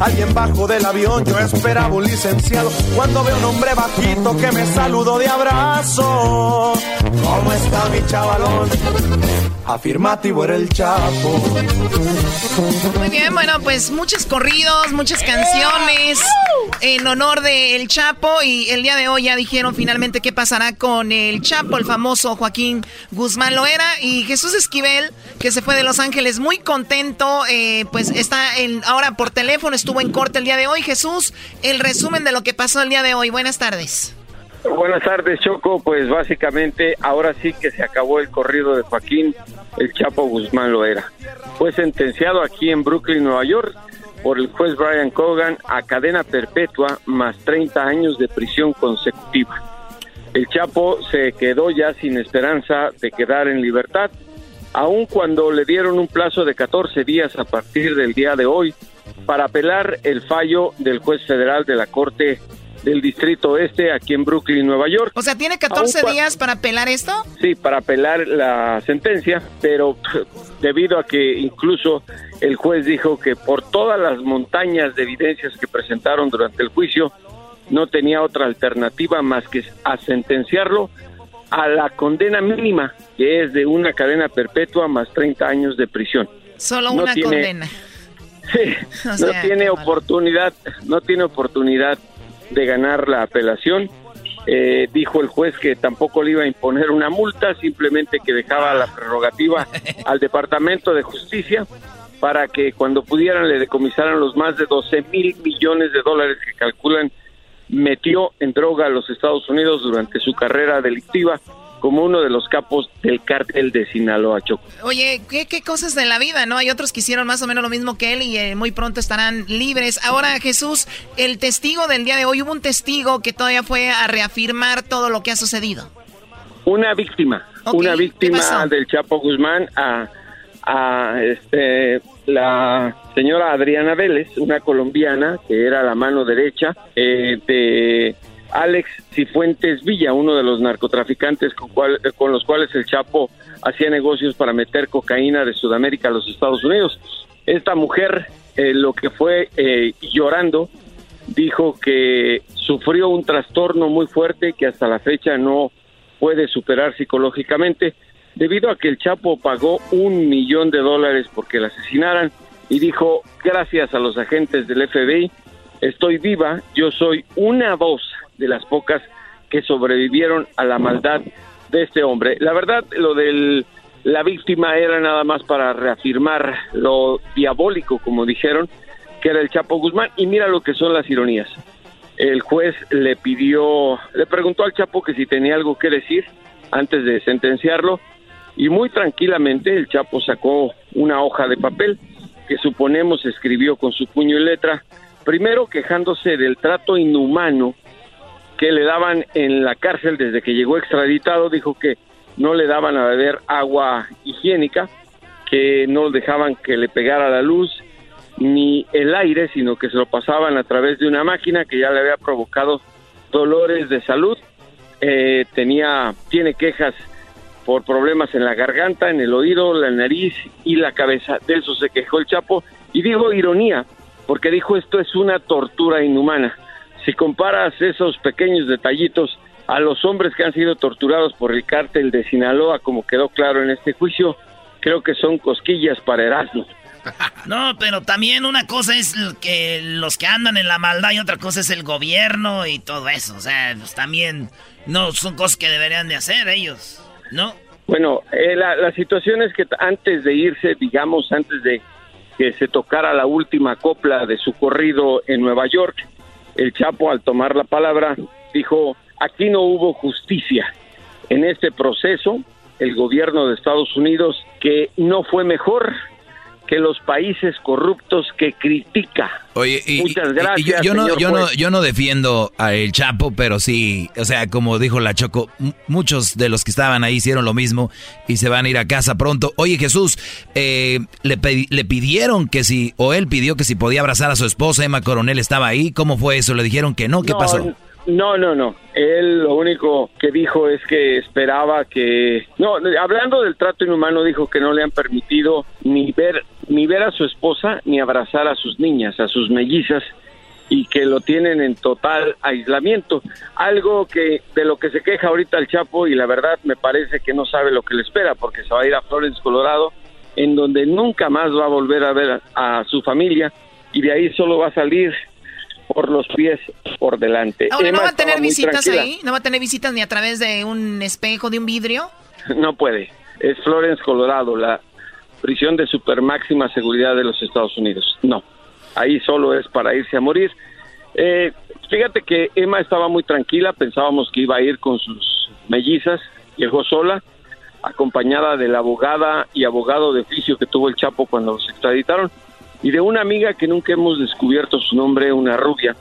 S23: Alguien bajo del avión, yo esperaba un licenciado. Cuando veo un hombre bajito que me saludó de abrazo. ¿Cómo está mi chavalón? Afirmativo era el chapo.
S5: Muy bien, bueno, pues muchos corridos, muchas canciones en honor de El Chapo y el día de hoy ya dijeron finalmente qué pasará con El Chapo, el famoso Joaquín Guzmán Loera y Jesús Esquivel, que se fue de Los Ángeles muy contento, eh, pues está en, ahora por teléfono, estuvo en corte el día de hoy. Jesús, el resumen de lo que pasó el día de hoy. Buenas tardes.
S24: Buenas tardes, Choco. Pues básicamente ahora sí que se acabó el corrido de Joaquín El Chapo Guzmán Loera. Fue sentenciado aquí en Brooklyn, Nueva York, por el juez Brian Cogan a cadena perpetua más 30 años de prisión consecutiva. El Chapo se quedó ya sin esperanza de quedar en libertad, aun cuando le dieron un plazo de 14 días a partir del día de hoy para apelar el fallo del juez federal de la Corte del Distrito Este aquí en Brooklyn, Nueva York.
S5: O sea, ¿tiene 14
S24: Aun cua-
S5: días para apelar esto?
S24: Sí, para apelar la sentencia, pero debido a que incluso el juez dijo que por todas las montañas de evidencias que presentaron durante el juicio, no tenía otra alternativa más que a sentenciarlo a la condena mínima, que es de una cadena perpetua más 30 años de prisión.
S5: Solo
S24: No
S5: una
S24: tiene-
S5: condena. <laughs>
S24: Sí,
S5: O
S24: no
S5: sea,
S24: tiene oportunidad, no tiene oportunidad de ganar la apelación. Eh, dijo el juez que tampoco le iba a imponer una multa, simplemente que dejaba la prerrogativa <laughs> al Departamento de Justicia para que cuando pudieran le decomisaran los más de 12 mil millones de dólares que calculan metió en droga a los Estados Unidos durante su carrera delictiva como uno de los capos del cártel de Sinaloa, Choco.
S5: Oye, ¿qué, qué cosas de la vida, ¿no? Hay otros que hicieron más o menos lo mismo que él y eh, muy pronto estarán libres. Ahora, Jesús, el testigo del día de hoy, hubo un testigo que todavía fue a reafirmar todo lo que ha sucedido.
S24: una víctima, una víctima del Chapo Guzmán a, a este, la señora Adriana Vélez, una colombiana que era la mano derecha eh, de Alex Cifuentes Villa, uno de los narcotraficantes con, los cuales el Chapo hacía negocios para meter cocaína de Sudamérica a los Estados Unidos. Esta mujer, eh, lo que fue eh, llorando, dijo que sufrió un trastorno muy fuerte que hasta la fecha no puede superar psicológicamente debido a que el Chapo pagó un millón de dólares porque la asesinaran y dijo gracias a los agentes del FBI estoy viva yo soy una voz de las pocas que sobrevivieron a la maldad de este hombre. La verdad lo del la víctima era nada más para reafirmar lo diabólico como dijeron que era el Chapo Guzmán. Y mira lo que son las ironías. El juez le pidió, le preguntó al Chapo que si tenía algo que decir antes de sentenciarlo. Y muy tranquilamente el Chapo sacó una hoja de papel que suponemos escribió con su puño y letra, primero quejándose del trato inhumano que le daban en la cárcel desde que llegó extraditado, dijo que no le daban a beber agua higiénica, que no dejaban que le pegara la luz, ni el aire, sino que se lo pasaban a través de una máquina que ya le había provocado dolores de salud. Eh, tenía, tiene quejas por problemas en la garganta, en el oído, la nariz y la cabeza. De eso se quejó el Chapo y dijo ironía, porque dijo esto es una tortura inhumana. Si comparas esos pequeños detallitos a los hombres que han sido torturados por el cártel de Sinaloa, como quedó claro en este juicio, creo que son cosquillas para Erasmo. <laughs>
S6: No, pero también una cosa es que los que andan en la maldad y otra cosa es el gobierno y todo eso. O sea, pues también no son cosas que deberían de hacer ellos, ¿no?
S24: Bueno, eh, la, la situación es que antes de irse, digamos, antes de que se tocara la última copla de su corrido en Nueva York, el Chapo al tomar la palabra dijo, aquí no hubo justicia. En este proceso, el gobierno de Estados Unidos, que no fue mejor que los países corruptos que critica.
S10: Oye, Muchas gracias. yo, no, yo, no, yo no defiendo a El Chapo, pero sí, o sea, como dijo la Choco, muchos de los que estaban ahí hicieron lo mismo y se van a ir a casa pronto. Oye, Jesús, eh, le, le pidieron que si, o él pidió que si podía abrazar a su esposa, Emma Coronel estaba ahí. ¿Cómo fue eso? ¿Le dijeron que no? ¿Qué pasó?
S24: No, no, no. Él lo único que dijo es que esperaba que... No, hablando del trato inhumano, dijo que no le han permitido ni ver, ni ver a su esposa ni abrazar a sus niñas, a sus mellizas, y que lo tienen en total aislamiento. Algo que de lo que se queja ahorita el Chapo y la verdad me parece que no sabe lo que le espera porque se va a ir a Florence, Colorado, en donde nunca más va a volver a ver a su familia y de ahí solo va a salir por los pies por delante.
S5: Ahora, ¿no va a tener visitas ahí? ¿No va a tener visitas ni a través de un espejo, de un vidrio? <laughs>
S24: No puede. Es Florence, Colorado, la prisión de super máxima seguridad de los Estados Unidos. No. Ahí solo es para irse a morir. Eh, fíjate que Emma estaba muy tranquila, pensábamos que iba a ir con sus mellizas, llegó sola, acompañada de la abogada y abogado de oficio que tuvo el Chapo cuando se extraditaron y de una amiga que nunca hemos descubierto su nombre, una rubia.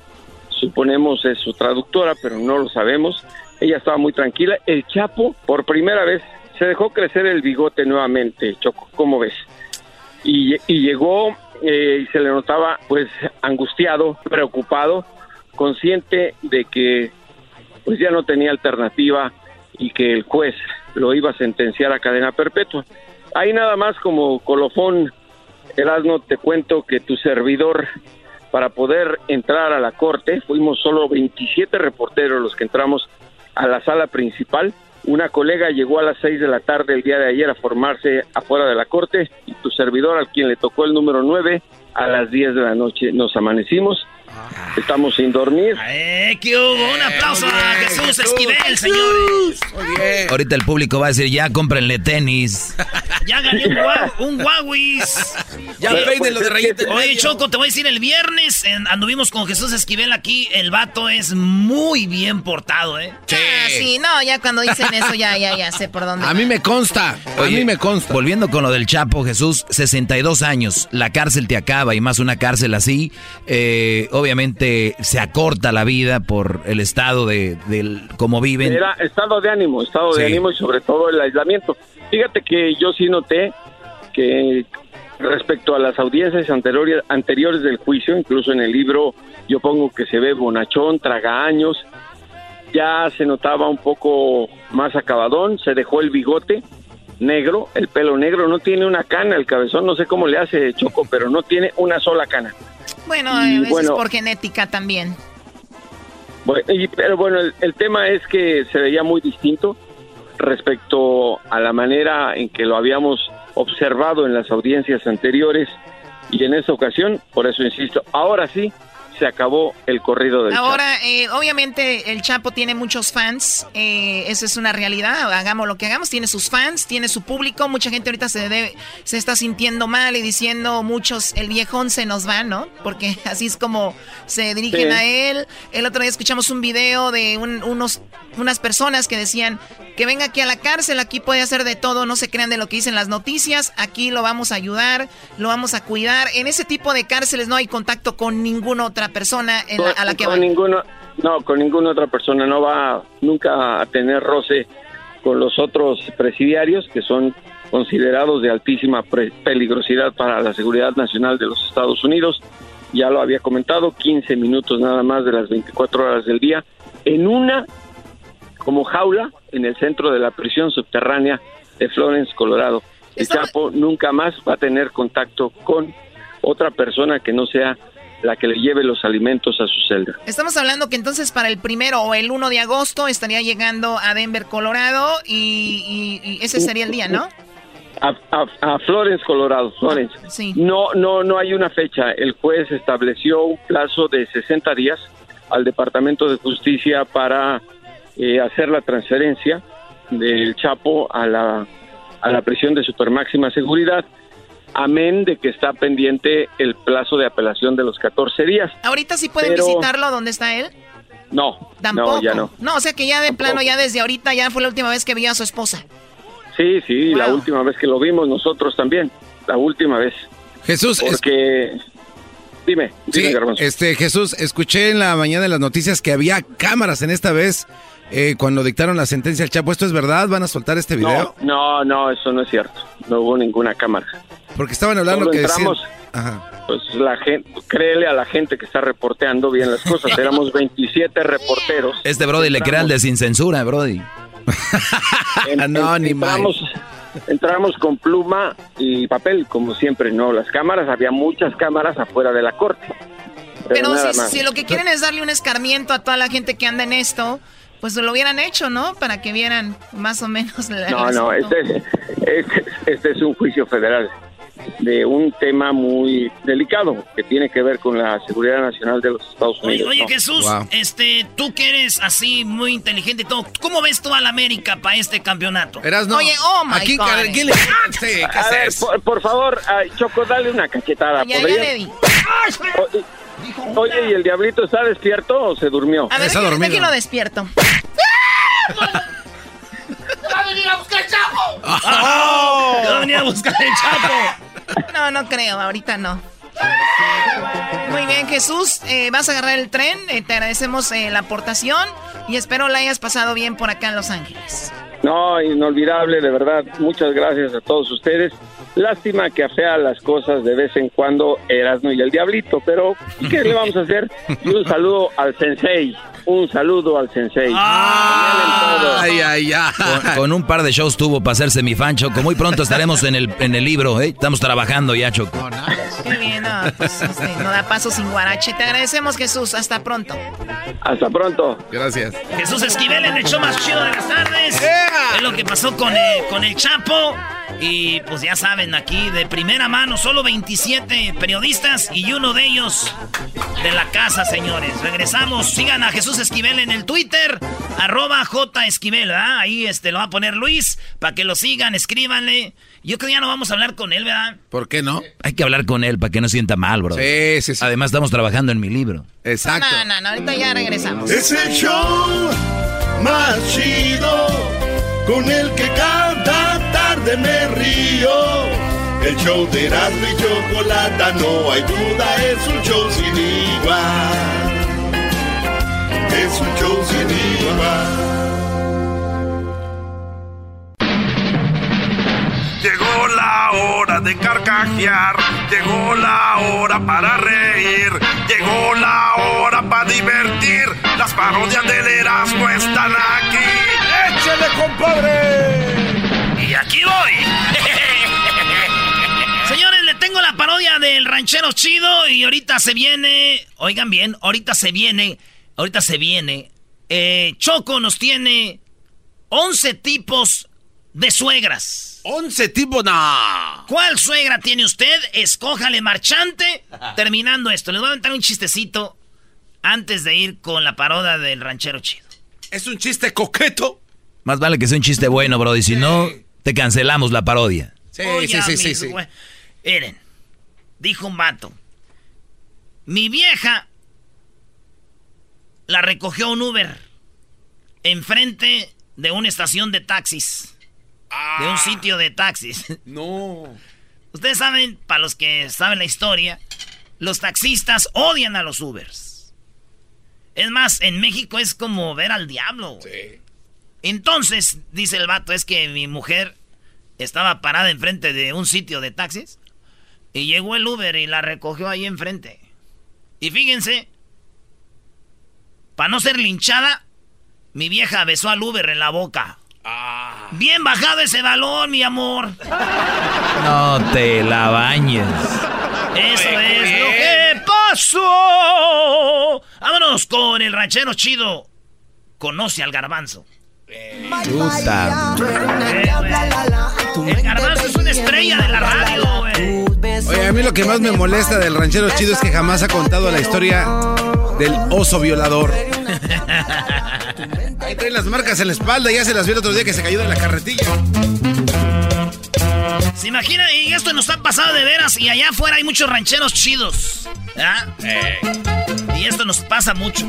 S24: Suponemos es su traductora, pero no lo sabemos. Ella estaba muy tranquila. El Chapo, por primera vez, se dejó crecer el bigote nuevamente, Choco, ¿cómo ves? Y, llegó eh, y se le notaba pues angustiado, preocupado, consciente de que pues ya no tenía alternativa y que el juez lo iba a sentenciar a cadena perpetua. Ahí nada más como colofón Erasmo, te cuento que tu servidor, para poder entrar a la corte, fuimos solo 27 reporteros los que entramos a la sala principal. Una colega llegó a las 6 de la tarde el día de ayer a formarse afuera de la corte y tu servidor, al quien le tocó el número 9, a las 10 de la noche nos amanecimos Estamos sin dormir.
S6: ¡Eh, qué hubo! Un aplauso a Jesús Esquivel, señores.
S10: Muy bien. Ahorita el público va a decir, ya cómprenle tenis. <laughs>
S6: ya gané un, Huawei.
S7: Ya lo de rayita.
S6: Oye, Choco, te voy a decir, el viernes anduvimos con Jesús Esquivel aquí. El vato es muy bien portado, ¿eh?
S5: Sí. Ah, sí, no, ya cuando dicen eso, ya, ya, ya sé por dónde.
S7: A mí me consta. a mí me consta.
S10: Volviendo con lo del Chapo, Jesús, 62 años. La cárcel te acaba y más una cárcel así. Eh, obviamente se acorta la vida por el estado de, del cómo viven.
S24: Era estado de ánimo, estado de ánimo y sobre todo el aislamiento. Fíjate que yo sí noté que respecto a las audiencias anteriores, anteriores del juicio, incluso en el libro yo pongo que se ve bonachón, traga años, ya se notaba un poco más acabadón, se dejó el bigote negro, el pelo negro, no tiene una cana, el cabezón no sé cómo le hace Choco, <laughs> pero no tiene una sola cana.
S5: Bueno, a veces por genética también.
S24: pero bueno, el, tema es que se veía muy distinto respecto a la manera en que lo habíamos observado en las audiencias anteriores y en esta ocasión, por eso insisto, ahora sí, se acabó el corrido del
S5: Ahora, eh, obviamente el Chapo tiene muchos fans, eh, esa es una realidad, hagamos lo que hagamos, tiene sus fans, tiene su público, mucha gente ahorita se debe, se está sintiendo mal y diciendo muchos, el viejón se nos va, ¿no? Porque <laughs> así es como se dirigen a él. El otro día escuchamos un video de unos, unas personas que decían que venga aquí a la cárcel, aquí puede hacer de todo, no se crean de lo que dicen las noticias, aquí lo vamos a ayudar, lo vamos a cuidar. En ese tipo de cárceles no hay contacto con ninguna otra persona a la que
S24: con Ninguno, no, con ninguna otra persona. No va nunca a tener roce con los otros presidiarios que son considerados de altísima peligrosidad para la seguridad nacional de los Estados Unidos. Ya lo había comentado, 15 minutos nada más de las 24 horas del día en una como jaula en el centro de la prisión subterránea de Florence, Colorado. El Chapo nunca más va a tener contacto con otra persona que no sea la que le lleve los alimentos a su celda.
S5: Estamos hablando que entonces para el primero o el 1 de agosto estaría llegando a Denver, Colorado, y, y- y ese sería el día, ¿no?
S24: A, a- a Florence, Colorado, Florence.
S5: Sí.
S24: No, no, no hay una fecha. El juez estableció un plazo de 60 días al Departamento de Justicia para eh, hacer la transferencia del Chapo a la, a la prisión de supermáxima seguridad, amén de que está pendiente el plazo de apelación de los 14 días.
S5: Ahorita sí pueden
S24: Pero-
S5: visitarlo donde está él.
S24: No,
S5: Tampoco.
S24: no, ya no.
S5: o sea que ya de plano, ya desde ahorita, ya fue la última vez que vio a su esposa.
S24: Sí, sí, la última vez que lo vimos nosotros también, la última vez.
S7: Jesús, es-
S24: Porque, dime, dime,
S7: Sí, este Jesús, escuché en la mañana en las noticias que había cámaras en esta vez eh, cuando dictaron la sentencia al Chapo. ¿Esto es verdad? ¿Van a soltar este video?
S24: No, no, no, eso no es cierto. No hubo ninguna cámara.
S7: Porque estaban hablando que decían...
S24: entramos,
S7: Ajá.
S24: pues la gente, créele a la gente que está reporteando bien las cosas. Éramos 27 reporteros.
S10: Este Brody le crea el de sin censura, Brody. <laughs>
S7: Ni
S24: entramos, entramos con pluma y papel, como siempre, ¿no? Las cámaras, había muchas cámaras afuera de la corte. Pero,
S5: si, si lo que quieren es darle un escarmiento a toda la gente que anda en esto, pues lo hubieran hecho, ¿no? Para que vieran más o menos la
S24: No, no, este es, este, este es un juicio federal de un tema muy delicado que tiene que ver con la seguridad nacional de los Estados Unidos.
S6: oye,
S24: ¿no?
S6: Jesús, este, tú que eres así muy inteligente y todo, ¿cómo ves tú a la América para este campeonato?
S5: Oye, oh my
S7: Aquí,
S5: God.
S7: ¿quién le- <laughs> Sí, ¿qué
S24: A ver, por, por favor, Choco, dale una cachetada.
S5: Ya, ya le di.
S24: Oye, ¿y el diablito está despierto o se durmió?
S5: A ver, déjalo, déjalo despierto.
S16: ¡Va a venir a buscar el chapo!
S6: Va a venir a buscar el Chapo.
S5: No, no creo, ahorita no. Muy bien, Jesús, eh, vas a agarrar el tren, eh, te agradecemos eh, la aportación y espero la hayas pasado bien por acá en Los Ángeles.
S24: No, inolvidable, de verdad. Muchas gracias a todos ustedes. Lástima que afea las cosas de vez en cuando Erasmo y el Diablito, pero ¿qué le vamos a hacer? Y un saludo al Sensei. Un saludo al Sensei.
S7: Ay, ay, ay.
S10: Con, con un par de shows tuvo para hacerse mi fan, Choco. Muy pronto estaremos en el, en el libro, ¿eh? Estamos trabajando ya, Choco.
S5: Qué bien, no, pues, este, no da paso sin guarache. Te agradecemos, Jesús. Hasta pronto.
S24: Hasta pronto.
S7: Gracias.
S6: Jesús Esquivel en el show más chido de las tardes. Es lo que pasó con el, con el Chapo. Y pues ya saben, aquí de primera mano, solo 27 periodistas y uno de ellos de la casa, señores. Regresamos. Sigan a Jesús Esquivel en el Twitter, arroba J Esquivel, ¿verdad? Ahí este, lo va a poner Luis, para que lo sigan, escríbanle. Yo creo que ya no vamos a hablar con él, ¿verdad?
S7: ¿Por qué no?
S10: Hay que hablar con él para que no sienta mal, bro.
S7: Sí, sí, sí.
S10: Además, estamos trabajando en mi libro.
S7: Exacto.
S5: No, no, no, ahorita ya regresamos.
S3: Es el show más chido con el que cada tarde me río. El show de Erasmo y Chocolata, no hay duda, es un show sin igual. Es un show sin igual.
S18: Llegó la hora de carcajear, llegó la hora para reír, llegó la hora para divertir. Las parodias del Erasmo están aquí. ¡Échale, compadre!
S6: Y aquí voy. <laughs> Señores, le tengo la parodia del ranchero chido y ahorita se viene, oigan bien, ahorita se viene, ahorita se viene. eh, Choco nos tiene 11 tipos de suegras.
S7: 11 tipos, no.
S6: ¿Cuál suegra tiene usted? Escójale marchante. <laughs> Terminando esto, les voy a aventar un chistecito antes de ir con la parodia del ranchero chido.
S7: ¿Es un chiste coqueto?
S10: Más vale que sea un chiste bueno, bro. Y si no, te cancelamos la parodia.
S7: Sí,
S6: Oiga,
S7: sí, sí, sí, sí.
S6: Miren, dijo un vato. Mi vieja la recogió un Uber enfrente de una estación de taxis. De un sitio de taxis. <laughs>
S7: No.
S6: Ustedes saben, para los que saben la historia, los taxistas odian a los Ubers. Es más, en México es como ver al diablo. güey. Entonces, dice el vato, es que mi mujer estaba parada enfrente de un sitio de taxis y llegó el Uber y la recogió ahí enfrente. Y fíjense, para no ser linchada, mi vieja besó al Uber en la boca.
S25: Bien bajado ese balón, mi amor.
S10: No te la bañes.
S25: Eso es lo que pasó. Vámonos con el ranchero chido. Conoce al garbanzo.
S10: Puta.
S25: El garbanzo es una estrella de la radio, güey.
S7: Oye, a mí lo que más me molesta del ranchero chido es que jamás ha contado la historia del oso violador. Ahí trae las marcas en la espalda, ya se las vio el otro día que se cayó de la carretilla.
S25: ¿Se imagina? Y esto nos ha pasado de veras y allá afuera hay muchos rancheros chidos. ¿Ah? Y esto nos pasa mucho.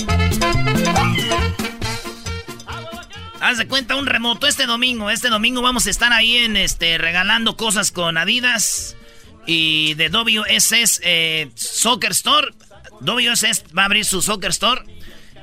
S25: Haz de cuenta un remoto este domingo. Este domingo vamos a estar ahí en este regalando cosas con Adidas y de WSS eh, Soccer Store. WSS va a abrir su Soccer Store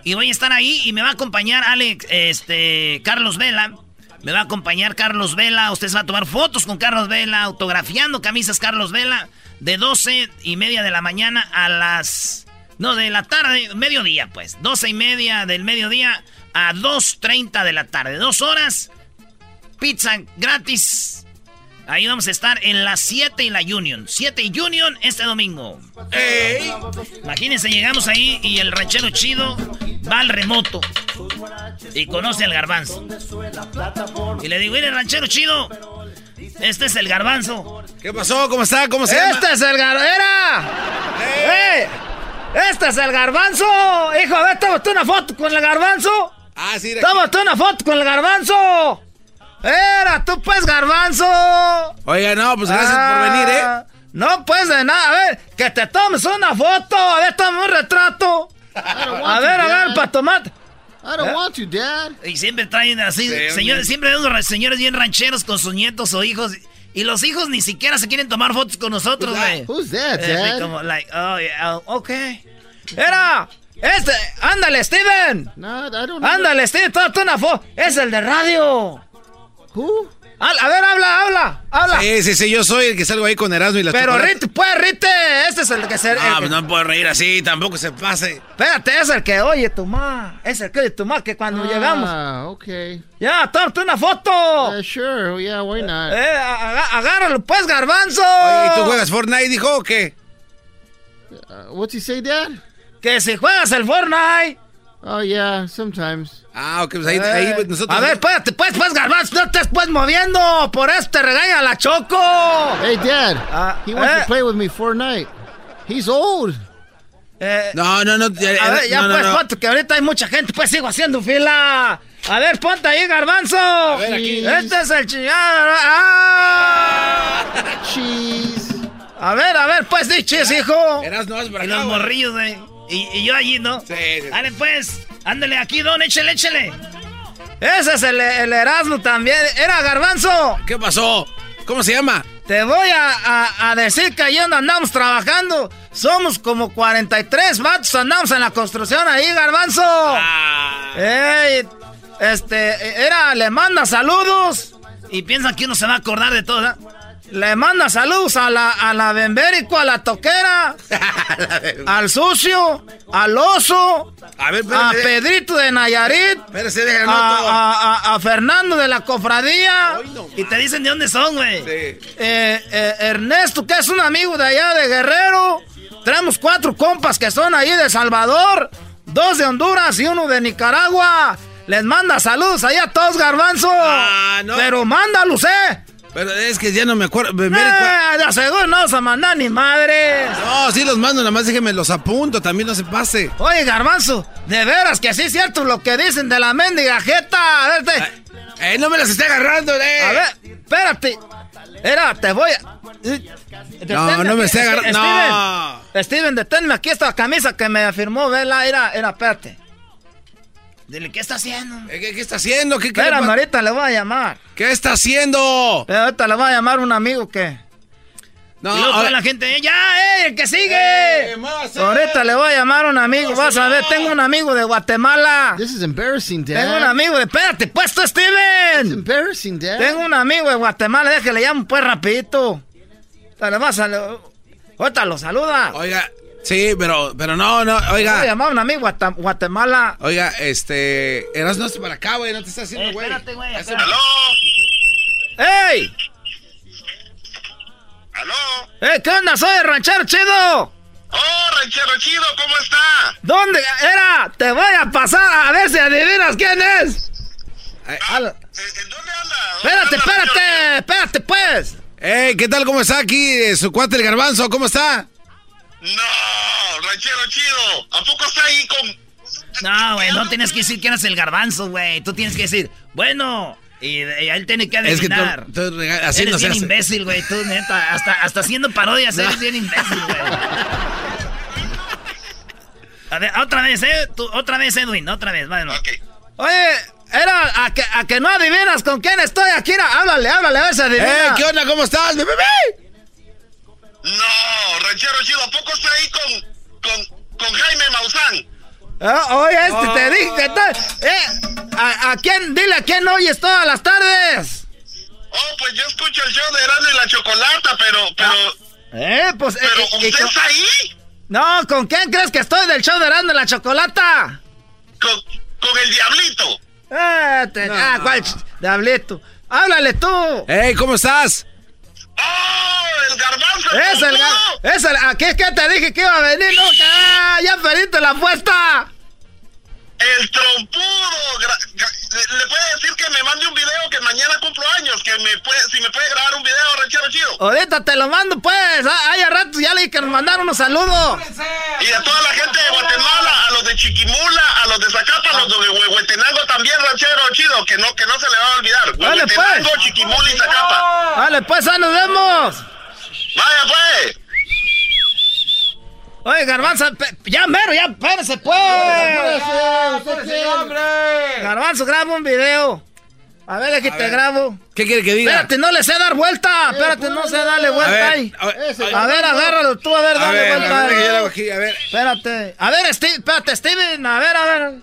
S25: y voy a estar ahí y me va a acompañar Alex, este, Carlos Vela. Me va a acompañar Carlos Vela. Ustedes van a tomar fotos con Carlos Vela, autografiando camisas Carlos Vela de 12 y media de la mañana a las no, de la tarde, mediodía, pues. 12 y media del mediodía a 2.30 de la tarde. Dos horas. Pizza gratis. Ahí vamos a estar en las 7 y la Union. 7 y Union este domingo. ¡Ey! Imagínense, llegamos ahí y el ranchero chido va al remoto. Y conoce al garbanzo. Y le digo, mire, ranchero chido. Este es el garbanzo.
S7: ¿Qué pasó? ¿Cómo está? ¿Cómo se llama?
S6: Este es el garbanzo. ¡Eh! ¡Este es el garbanzo! Hijo, a ver, tómate una foto con el garbanzo.
S7: Ah, sí.
S6: Tómate una foto con el garbanzo. Era tú, pues, garbanzo.
S7: Oiga, no, pues gracias por venir, ¿eh?
S6: No, pues de nada. A ver, que te tomes una foto. A ver, toma un retrato. A ver, a ver, para tomar.
S12: I don't want you, Dad.
S25: Y siempre traen así, señores, siempre vemos ra- señores bien rancheros con sus nietos o hijos. Y los hijos ni siquiera se quieren tomar fotos con nosotros, güey.
S12: Who's that,
S25: Eh,
S12: Dad?
S25: como, like, oh, yeah, oh, ok.
S6: Era. Este, ándale, Steven.
S12: No,
S6: Ándale, Steven, tómate una foto. Es el de radio.
S12: Who?
S6: A ver, habla, habla, habla.
S7: Sí, sí, sí, yo soy el que salgo ahí con Erasmo y la
S6: Pero. Rite, pues, Rite, este es el que se...
S7: Ah,
S6: que-
S7: pues no puedo reír así, tampoco se pase.
S6: Espérate, es el que oye tu ma. Es el que oye tu ma que cuando llegamos.
S12: Ah, okay.
S6: Ya, tómate una foto.
S12: Uh, sure, yeah, why not?
S6: Eh, agárralo, pues, garbanzo.
S7: Oye, ¿y tú juegas Fortnite, dijo, o qué?
S12: Uh, what's he say, Dad?
S6: Que si juegas el Fortnite.
S12: Oh, yeah, sometimes.
S7: Ah, ok, pues ahí,
S6: Eh,
S7: ahí pues, nosotros...
S6: A ver, espérate, pues, pues, garbanzo, no te estés moviendo. Por eso te regaña la Choco.
S12: Hey, Dad, he wants
S6: eh.
S12: to play with me Fortnite. He's old.
S6: Eh,
S7: No, no, no. ya-
S6: a ver, ya
S7: no, no,
S6: pues,
S7: no.
S6: ponte, que ahorita hay mucha gente, pues sigo haciendo fila. A ver, ponte ahí, garbanzo. A
S7: ver, aquí.
S6: Este es el chingado. ¡Ah!
S12: Cheese.
S6: A ver, a ver, pues, di chis, hijo.
S7: Vas para
S25: Y
S7: acá,
S25: los morrillos, güey. Y, y yo allí, ¿no?
S7: Sí, sí.
S25: Dale, pues. Ándale aquí, don, échele, échele.
S6: Ese es el, el Erasmo también. Era garbanzo.
S7: ¿Qué pasó? ¿Cómo se llama?
S6: Te voy a, a- a decir que ahí donde andamos trabajando. Somos como 43 vatos, andamos en la construcción ahí, garbanzo.
S7: Ah.
S6: Ey, este, era, le manda saludos.
S25: Y piensan que uno se va a acordar de todo, ¿eh?
S6: Le manda saludos a la, a la Bembérico, a la Toquera, <laughs> al Sucio, al Oso,
S7: A ver,
S6: a
S7: espérate.
S6: Pedrito de Nayarit, a, Fernando de la Cofradía,
S25: Y te dicen de dónde son, güey.
S7: Sí.
S6: eh, eh, Ernesto, que es un amigo de allá de Guerrero. Tenemos cuatro compas que son ahí de Salvador, dos de Honduras y uno de Nicaragua. Les manda saludos allá a todos, garbanzo.
S7: Ah, no.
S6: Pero mándalos, eh.
S7: Pero es que ya no me acuerdo. Me- me-
S6: Eh, seguro no vas a mandar ni madres.
S7: No, sí los mando, nada más déjenme los apunto, también no se pase.
S6: Oye, garbanzo, de veras que sí es cierto lo que dicen de la mendiga jeta. A ver, te-
S7: Eh, no me las esté agarrando, eh.
S6: a ver, espérate. Era, te voy a...
S7: No, no me esté agarrando. No.
S6: Steven, Steven, deténme aquí esta camisa que me firmó Vela. Era, era, espérate.
S25: Dile, ¿qué está haciendo?
S7: Eh, ¿Qué, qué está haciendo? ¿Qué, qué, le pa-
S6: ahorita le voy a llamar.
S7: ¿Qué está haciendo?
S6: Eh, Ahorita le voy a llamar un amigo que...
S7: No,
S25: y luego la gente, "Eh, ya, eh, el que sigue.
S7: Eh, muévase.
S6: Ahorita le voy a llamar un amigo. Vas a ver, tengo un amigo de Guatemala.
S12: This is embarrassing, Dad.
S6: Tengo un amigo de... Espérate, pues tú,
S12: It's
S6: Steven.
S12: embarrassing, Dad.
S6: Tengo un amigo de Guatemala. Déjale, le llamo pues rapidito. Le vas a... Ahorita lo saluda.
S7: Oiga, sí, pero, pero no, no,
S6: a
S7: oiga.
S6: llamar a un amigo de Guata- Guatemala.
S7: Oiga, este. Eras no para acá, güey, no te estás haciendo,
S25: Eh,
S7: güey.
S25: espérate, güey. Acá.
S6: ¡Ey!
S25: ¿Aló?
S6: ¡Eh, qué onda! ¡Soy el ranchero chido!
S25: ¡Oh, ranchero chido! ¿Cómo está?
S6: ¿Dónde era? Te voy a pasar a ver si adivinas quién es.
S25: Ah, ¿En dónde anda?
S6: Espérate, espérate, espérate, pues.
S7: ¡Ey! ¿Qué tal? ¿Cómo está aquí eh, su cuate el garbanzo? ¿Cómo está?
S25: No, ranchero chido. ¿A poco está ahí con
S26: no, güey, no tienes que decir quién es el garbanzo, güey. Tú tienes que decir, bueno, y, él tiene que adivinar.
S7: Es que tú, así
S26: eres
S7: no
S26: bien imbécil, güey. Tú, neta, hasta, hasta haciendo parodias eres bien imbécil, güey. A ver, otra vez, ¿eh? Tú, otra vez, Edwin, otra vez, bueno.
S6: Oye, era a que, a que no adivinas con quién estoy aquí. Háblale, háblale, a ver si adivina.
S7: ¡Eh, qué onda! ¿Cómo estás, bebé?
S25: No, ranchero chido. ¿A poco está ahí con, con, con Jaime Maussan?
S6: Ah, oye, este, te dije que está... Eh, ¿a, ¿a, quién? Dile a quién oyes todas las tardes.
S25: Oh, pues yo escucho el show de Erasmo y la Chocolata, pero, pero...
S6: Eh, pues...
S25: ¿Pero
S6: eh,
S25: usted
S6: eh,
S25: está ahí?
S6: No, ¿con quién crees que estoy del show de Erasmo y la Chocolata?
S25: Con, con el Diablito.
S6: Eh, te,
S7: No.
S6: Ah, ¿cuál Diablito? Háblale tú.
S7: ¡Ey, ¿cómo estás?
S25: ¡Oh, el garbanzo!
S6: Es el, ga- es el, ¿a qué, qué te dije que iba a venir? No, ah, ya perdiste la apuesta.
S25: El trompudo. Le, puede decir que me mande un video que mañana cumplo años, que me puede, si me puede grabar un video, ranchero chido.
S6: Ahorita te lo mando, pues. Ah, Hay a rato ya le que nos mandaron unos saludos.
S25: Y a toda la gente de Guatemala, a los de Chiquimula, a los de Zacapa, a los de Huehuetenango también, ranchero chido, que no, que no se le va a olvidar.
S6: Dale, pues.
S25: Chiquimula y Zacapa.
S6: Vale, pues, ahí nos vemos.
S25: Vaya, pues.
S6: Oye, Garbanzo, ya mero, ya, espérese, pues. Garbanzo, graba un video. A ver, aquí te grabo.
S7: ¿Qué quiere que diga?
S6: Espérate, no le sé dar vuelta. Espérate, no sé darle vuelta
S7: ver,
S6: ahí.
S7: a ver,
S6: A ver, agárralo tú, a ver,
S7: A
S6: dale
S7: ver,
S6: vuelta.
S7: a ver, que yo lo hago aquí, a ver.
S6: Espérate. A ver, Steve, espérate, Steven, a ver, a ver.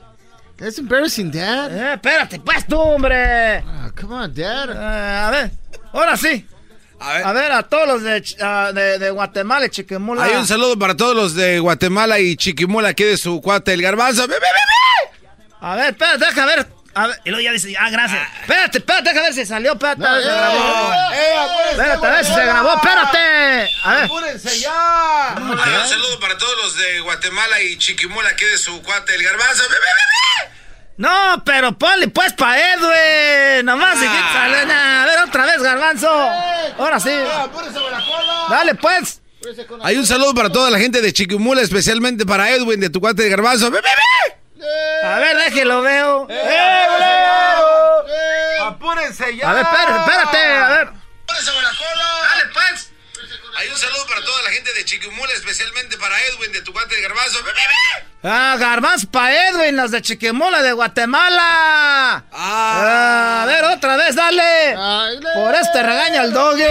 S12: That's embarrassing, Dad.
S6: Eh, espérate, pues tú, hombre.
S12: Ah, come on, Dad.
S6: Eh, a ver, ahora sí. A ver, a, todos los de, ah, de, de Guatemala y Chiquimula.
S7: Hay un saludo para todos los de Guatemala y Chiquimula aquí de su cuate el garbanzo. ¡Bebé, bebé!
S6: A ver, espérate, deja ver. A ver.
S26: Y luego ya dice, ah, gracias.
S6: Espérate, espérate, deja ver si salió, espérate, a ver si se
S12: eh,
S6: grabó.
S12: eh,
S6: Espérate, a ver si se grabó, espérate. A ver.
S12: ¡Apúrense ya!
S7: Hay un saludo para todos los de Guatemala y Chiquimula aquí de su cuate el garbanzo. ¡Bebé, bebé!
S6: No, pero ponle pues pa' Edwin. Nomás sale, nah, A ver, otra vez, garbanzo. Ahora sí.
S12: ¡Apúrense con la cola!
S6: Dale, pues.
S7: Hay un saludo para toda la gente de Chiquimula, especialmente para Edwin de tu cuate el garbanzo. ¡Bebé, bebé!
S6: A ver, déjelo, veo.
S12: ¡Eh, ¡Apúrense ya!
S6: A ver, espérate, espérate, a ver.
S7: Chiquimula, especialmente para Edwin de tu cuate el garbanzo.
S6: Ah, garbanzo pa' Edwin, los de Chiquimula de Guatemala. Ah, a ver, otra vez, dale. Por este regaña el doggy.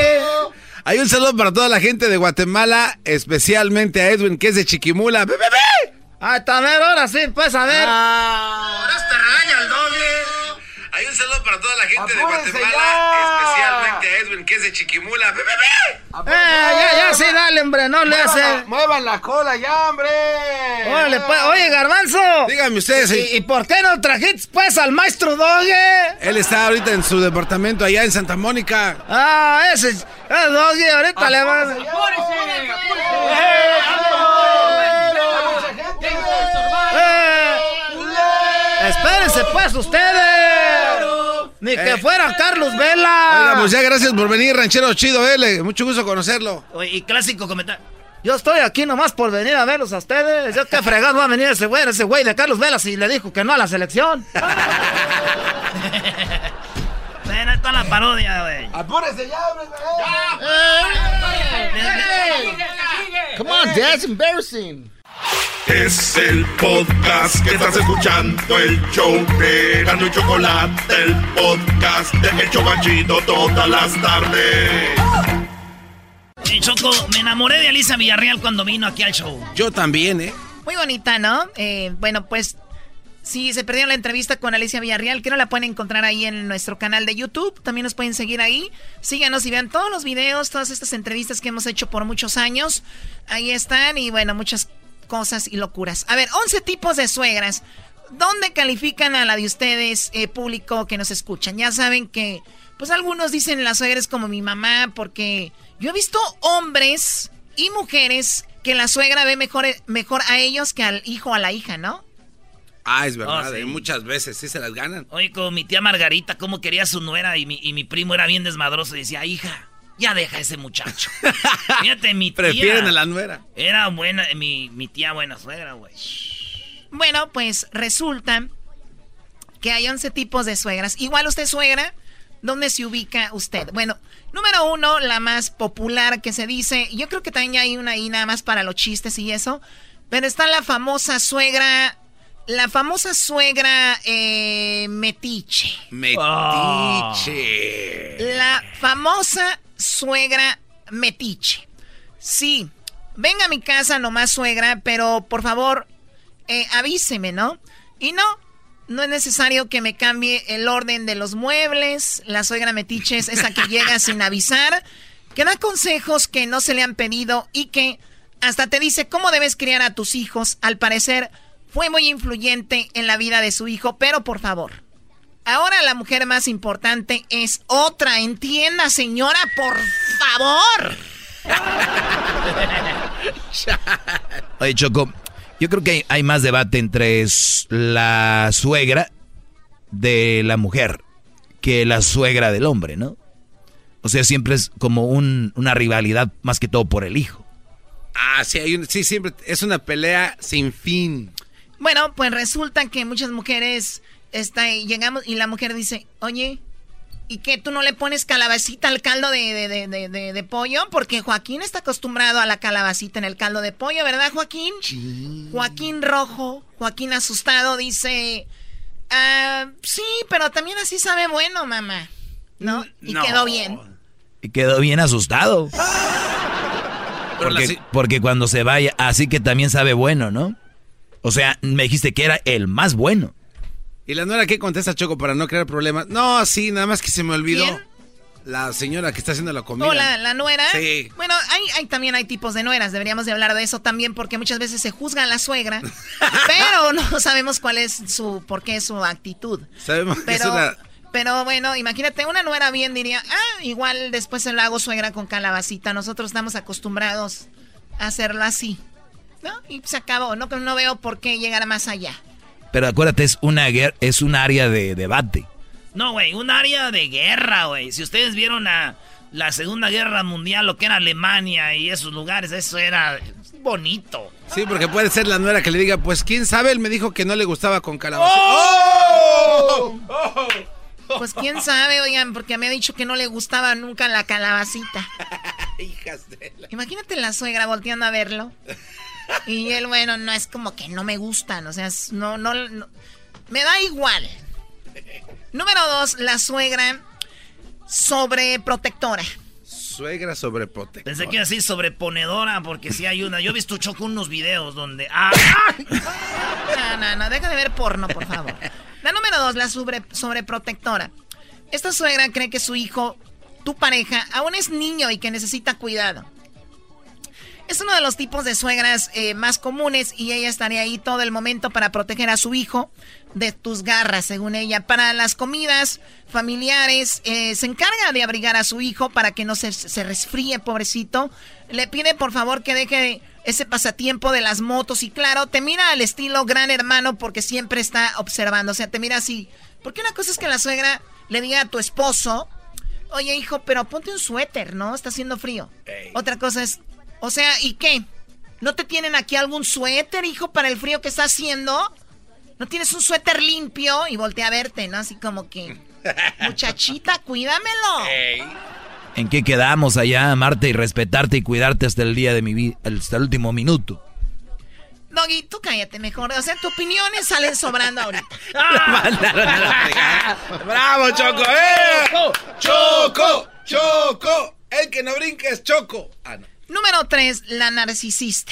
S7: Hay un saludo para toda la gente de Guatemala, especialmente a Edwin, que es de Chiquimula.
S6: Ah, está, a ver, ahora sí, pues, a ver.
S7: Por este. Hay un saludo para toda la gente de Guatemala, especialmente a Edwin, que es de Chiquimula. ¡Bebé, bebé!
S6: Eh, ya, ya, sí, dale, hombre, no le hace.
S12: ¡Muevan la cola ya, hombre!
S6: Órale, pues, oye, garbanzo.
S7: Dígame ustedes.
S6: ¿Y, y por qué no trajiste, pues, al maestro Doggy?
S7: Él está ahorita en su departamento allá en Santa Mónica.
S6: Ah, ese es el Doggy, ahorita le va a... Eh, Espérense, pues, ustedes. Ni que
S7: Eh.
S6: fuera Carlos Vela.
S7: Oiga, pues ya gracias por venir, ranchero chido, eh. le- Mucho gusto conocerlo.
S26: Oye, y clásico comentario.
S6: Yo estoy aquí nomás por venir a verlos a ustedes. Yo qué fregado va a venir ese güey, ese güey de Carlos Vela si le dijo que no a la selección.
S26: Ven, está la parodia, güey.
S12: ¡Apúrense ya, hombre! Come on, it's embarrassing.
S3: Es el podcast que estás escuchando, el show de Gano y Chocolate, el podcast de El Chobachito todas las tardes.
S26: Y Choco, me enamoré de Alicia Villarreal cuando vino aquí al show.
S7: Yo también, ¿eh?
S5: Muy bonita, ¿no? Eh, bueno, pues si se perdieron la entrevista con Alicia Villarreal, que no la pueden encontrar ahí en nuestro canal de YouTube. También nos pueden seguir ahí. Síganos y vean todos los videos, todas estas entrevistas que hemos hecho por muchos años. Ahí están y bueno, muchas cosas y locuras. A ver, 11 tipos de suegras. ¿Dónde califican a la de ustedes, eh, público que nos escuchan? Ya saben que Pues algunos dicen la suegra es como mi mamá, porque yo he visto hombres y mujeres que la suegra ve mejor, mejor a ellos que al hijo o a la hija, ¿no?
S7: Ah, es verdad,
S6: Oh, sí.
S7: eh, muchas veces sí se las ganan.
S6: Oye, como mi tía Margarita, cómo quería a su nuera y mi, y mi primo era bien desmadroso y decía, hija, ya deja a ese muchacho. <laughs> Fíjate, mi tía.
S7: Prefieren a la nuera.
S6: Era buena, mi, mi tía buena suegra, güey.
S5: Bueno, pues resulta que hay 11 tipos de suegras. Igual usted suegra, ¿dónde se ubica usted? Bueno, número uno, la más popular que se dice, yo creo que también hay una ahí nada más para los chistes y eso, pero está la famosa suegra, la famosa suegra eh, metiche.
S7: Metiche.
S5: La famosa suegra metiche. Sí, venga a mi casa nomás suegra, pero por favor eh, avíseme, ¿no? Y no, no es necesario que me cambie el orden de los muebles. La suegra metiche es esa que llega <laughs> sin avisar, que da consejos que no se le han pedido y que hasta te dice cómo debes criar a tus hijos. Al parecer fue muy influyente en la vida de su hijo, pero por favor. Ahora la mujer más importante es otra, entienda señora, por favor. <laughs>
S10: Oye, Choco, yo creo que hay, más debate entre la suegra de la mujer que la suegra del hombre, ¿no? O sea, siempre es como un- una rivalidad más que todo por el hijo.
S7: Ah, sí, hay un- sí, siempre es una pelea sin fin.
S5: Bueno, pues resulta que muchas mujeres está, llegamos y la mujer dice, oye, ¿y qué? ¿Tú no le pones calabacita al caldo de, de- de- de- de- de pollo? Porque Joaquín está acostumbrado a la calabacita en el caldo de pollo, ¿verdad, Joaquín? Joaquín rojo, Joaquín asustado dice, "Ah, sí, pero también así sabe bueno, mamá. ¿No? Y
S10: No.
S5: quedó bien.
S10: Y quedó bien asustado. <laughs>
S7: La
S10: Porque, porque cuando se vaya, así que también sabe bueno, ¿no? O sea, me dijiste que era el más bueno.
S7: ¿Y la nuera qué contesta, Choco, para no crear problemas? No, sí, nada más que se me olvidó.
S5: ¿Quién?
S7: La señora que está haciendo la comida.
S5: ¿O la, nuera?
S7: Sí.
S5: Bueno, hay, hay- también hay tipos de nueras. Deberíamos de hablar de eso también porque muchas veces se juzga a la suegra, <laughs> pero no sabemos cuál es su, por qué es su actitud.
S7: Sabemos que es
S5: Pero,
S7: una...
S5: pero bueno, imagínate, una nuera bien diría, ah, igual después se lo hago suegra con calabacita. Nosotros estamos acostumbrados a hacerlo así. ¿No? Y se acabó. No, no veo por qué llegar más allá.
S10: Pero acuérdate, es una es un área de debate.
S6: No, güey, un área de guerra, güey. Si ustedes vieron a la Segunda Guerra Mundial, lo que era Alemania y esos lugares, eso era bonito.
S7: Sí, porque puede ser la nuera que le diga, pues quién sabe, él me dijo que no le gustaba con calabaza.
S5: ¡Oh! Pues quién sabe, oigan, porque me ha dicho que no le gustaba nunca la calabacita. <laughs>
S7: Hijas de la...
S5: Imagínate la suegra volteando a verlo. <laughs> Y él, bueno, no es como que no me gustan, o sea, no, no- me da igual. Número dos, la suegra sobreprotectora.
S7: Suegra sobreprotectora.
S6: Pensé que así sobreponedora, porque sí hay una. Yo he visto Choco unos videos donde. ¡Ah!
S5: No, no, no, deja de ver porno, por favor. La número dos, la sobre, sobreprotectora. Esta suegra cree que su hijo, tu pareja, aún es niño y que necesita cuidado. Es uno de los tipos de suegras eh, más comunes y ella estaría ahí todo el momento para proteger a su hijo de tus garras, según ella. Para las comidas familiares, eh, se encarga de abrigar a su hijo para que no se, se resfríe, pobrecito. Le pide por favor que deje ese pasatiempo de las motos y claro, te mira al estilo gran hermano porque siempre está observando. O sea, te mira así. Porque una cosa es que la suegra le diga a tu esposo, oye hijo, pero ponte un suéter, ¿no? Está haciendo frío. Otra cosa es, o sea, ¿y qué? ¿No te tienen aquí algún suéter, hijo, para el frío que está haciendo? ¿No tienes un suéter limpio? Y voltea a verte, ¿no? Así como que, <laughs> muchachita, cuídamelo.
S10: ¿En qué quedamos allá? Amarte y respetarte y cuidarte hasta el día de mi vida, hasta el último minuto.
S5: Doggy, tú cállate mejor. O sea, tus opiniones salen sobrando ahorita. <laughs>
S7: ¡Bravo, Choco! ¡Eh! ¡Choco! ¡Choco! El que no brinca es Choco. Ah, no.
S5: Número 3, la narcisista.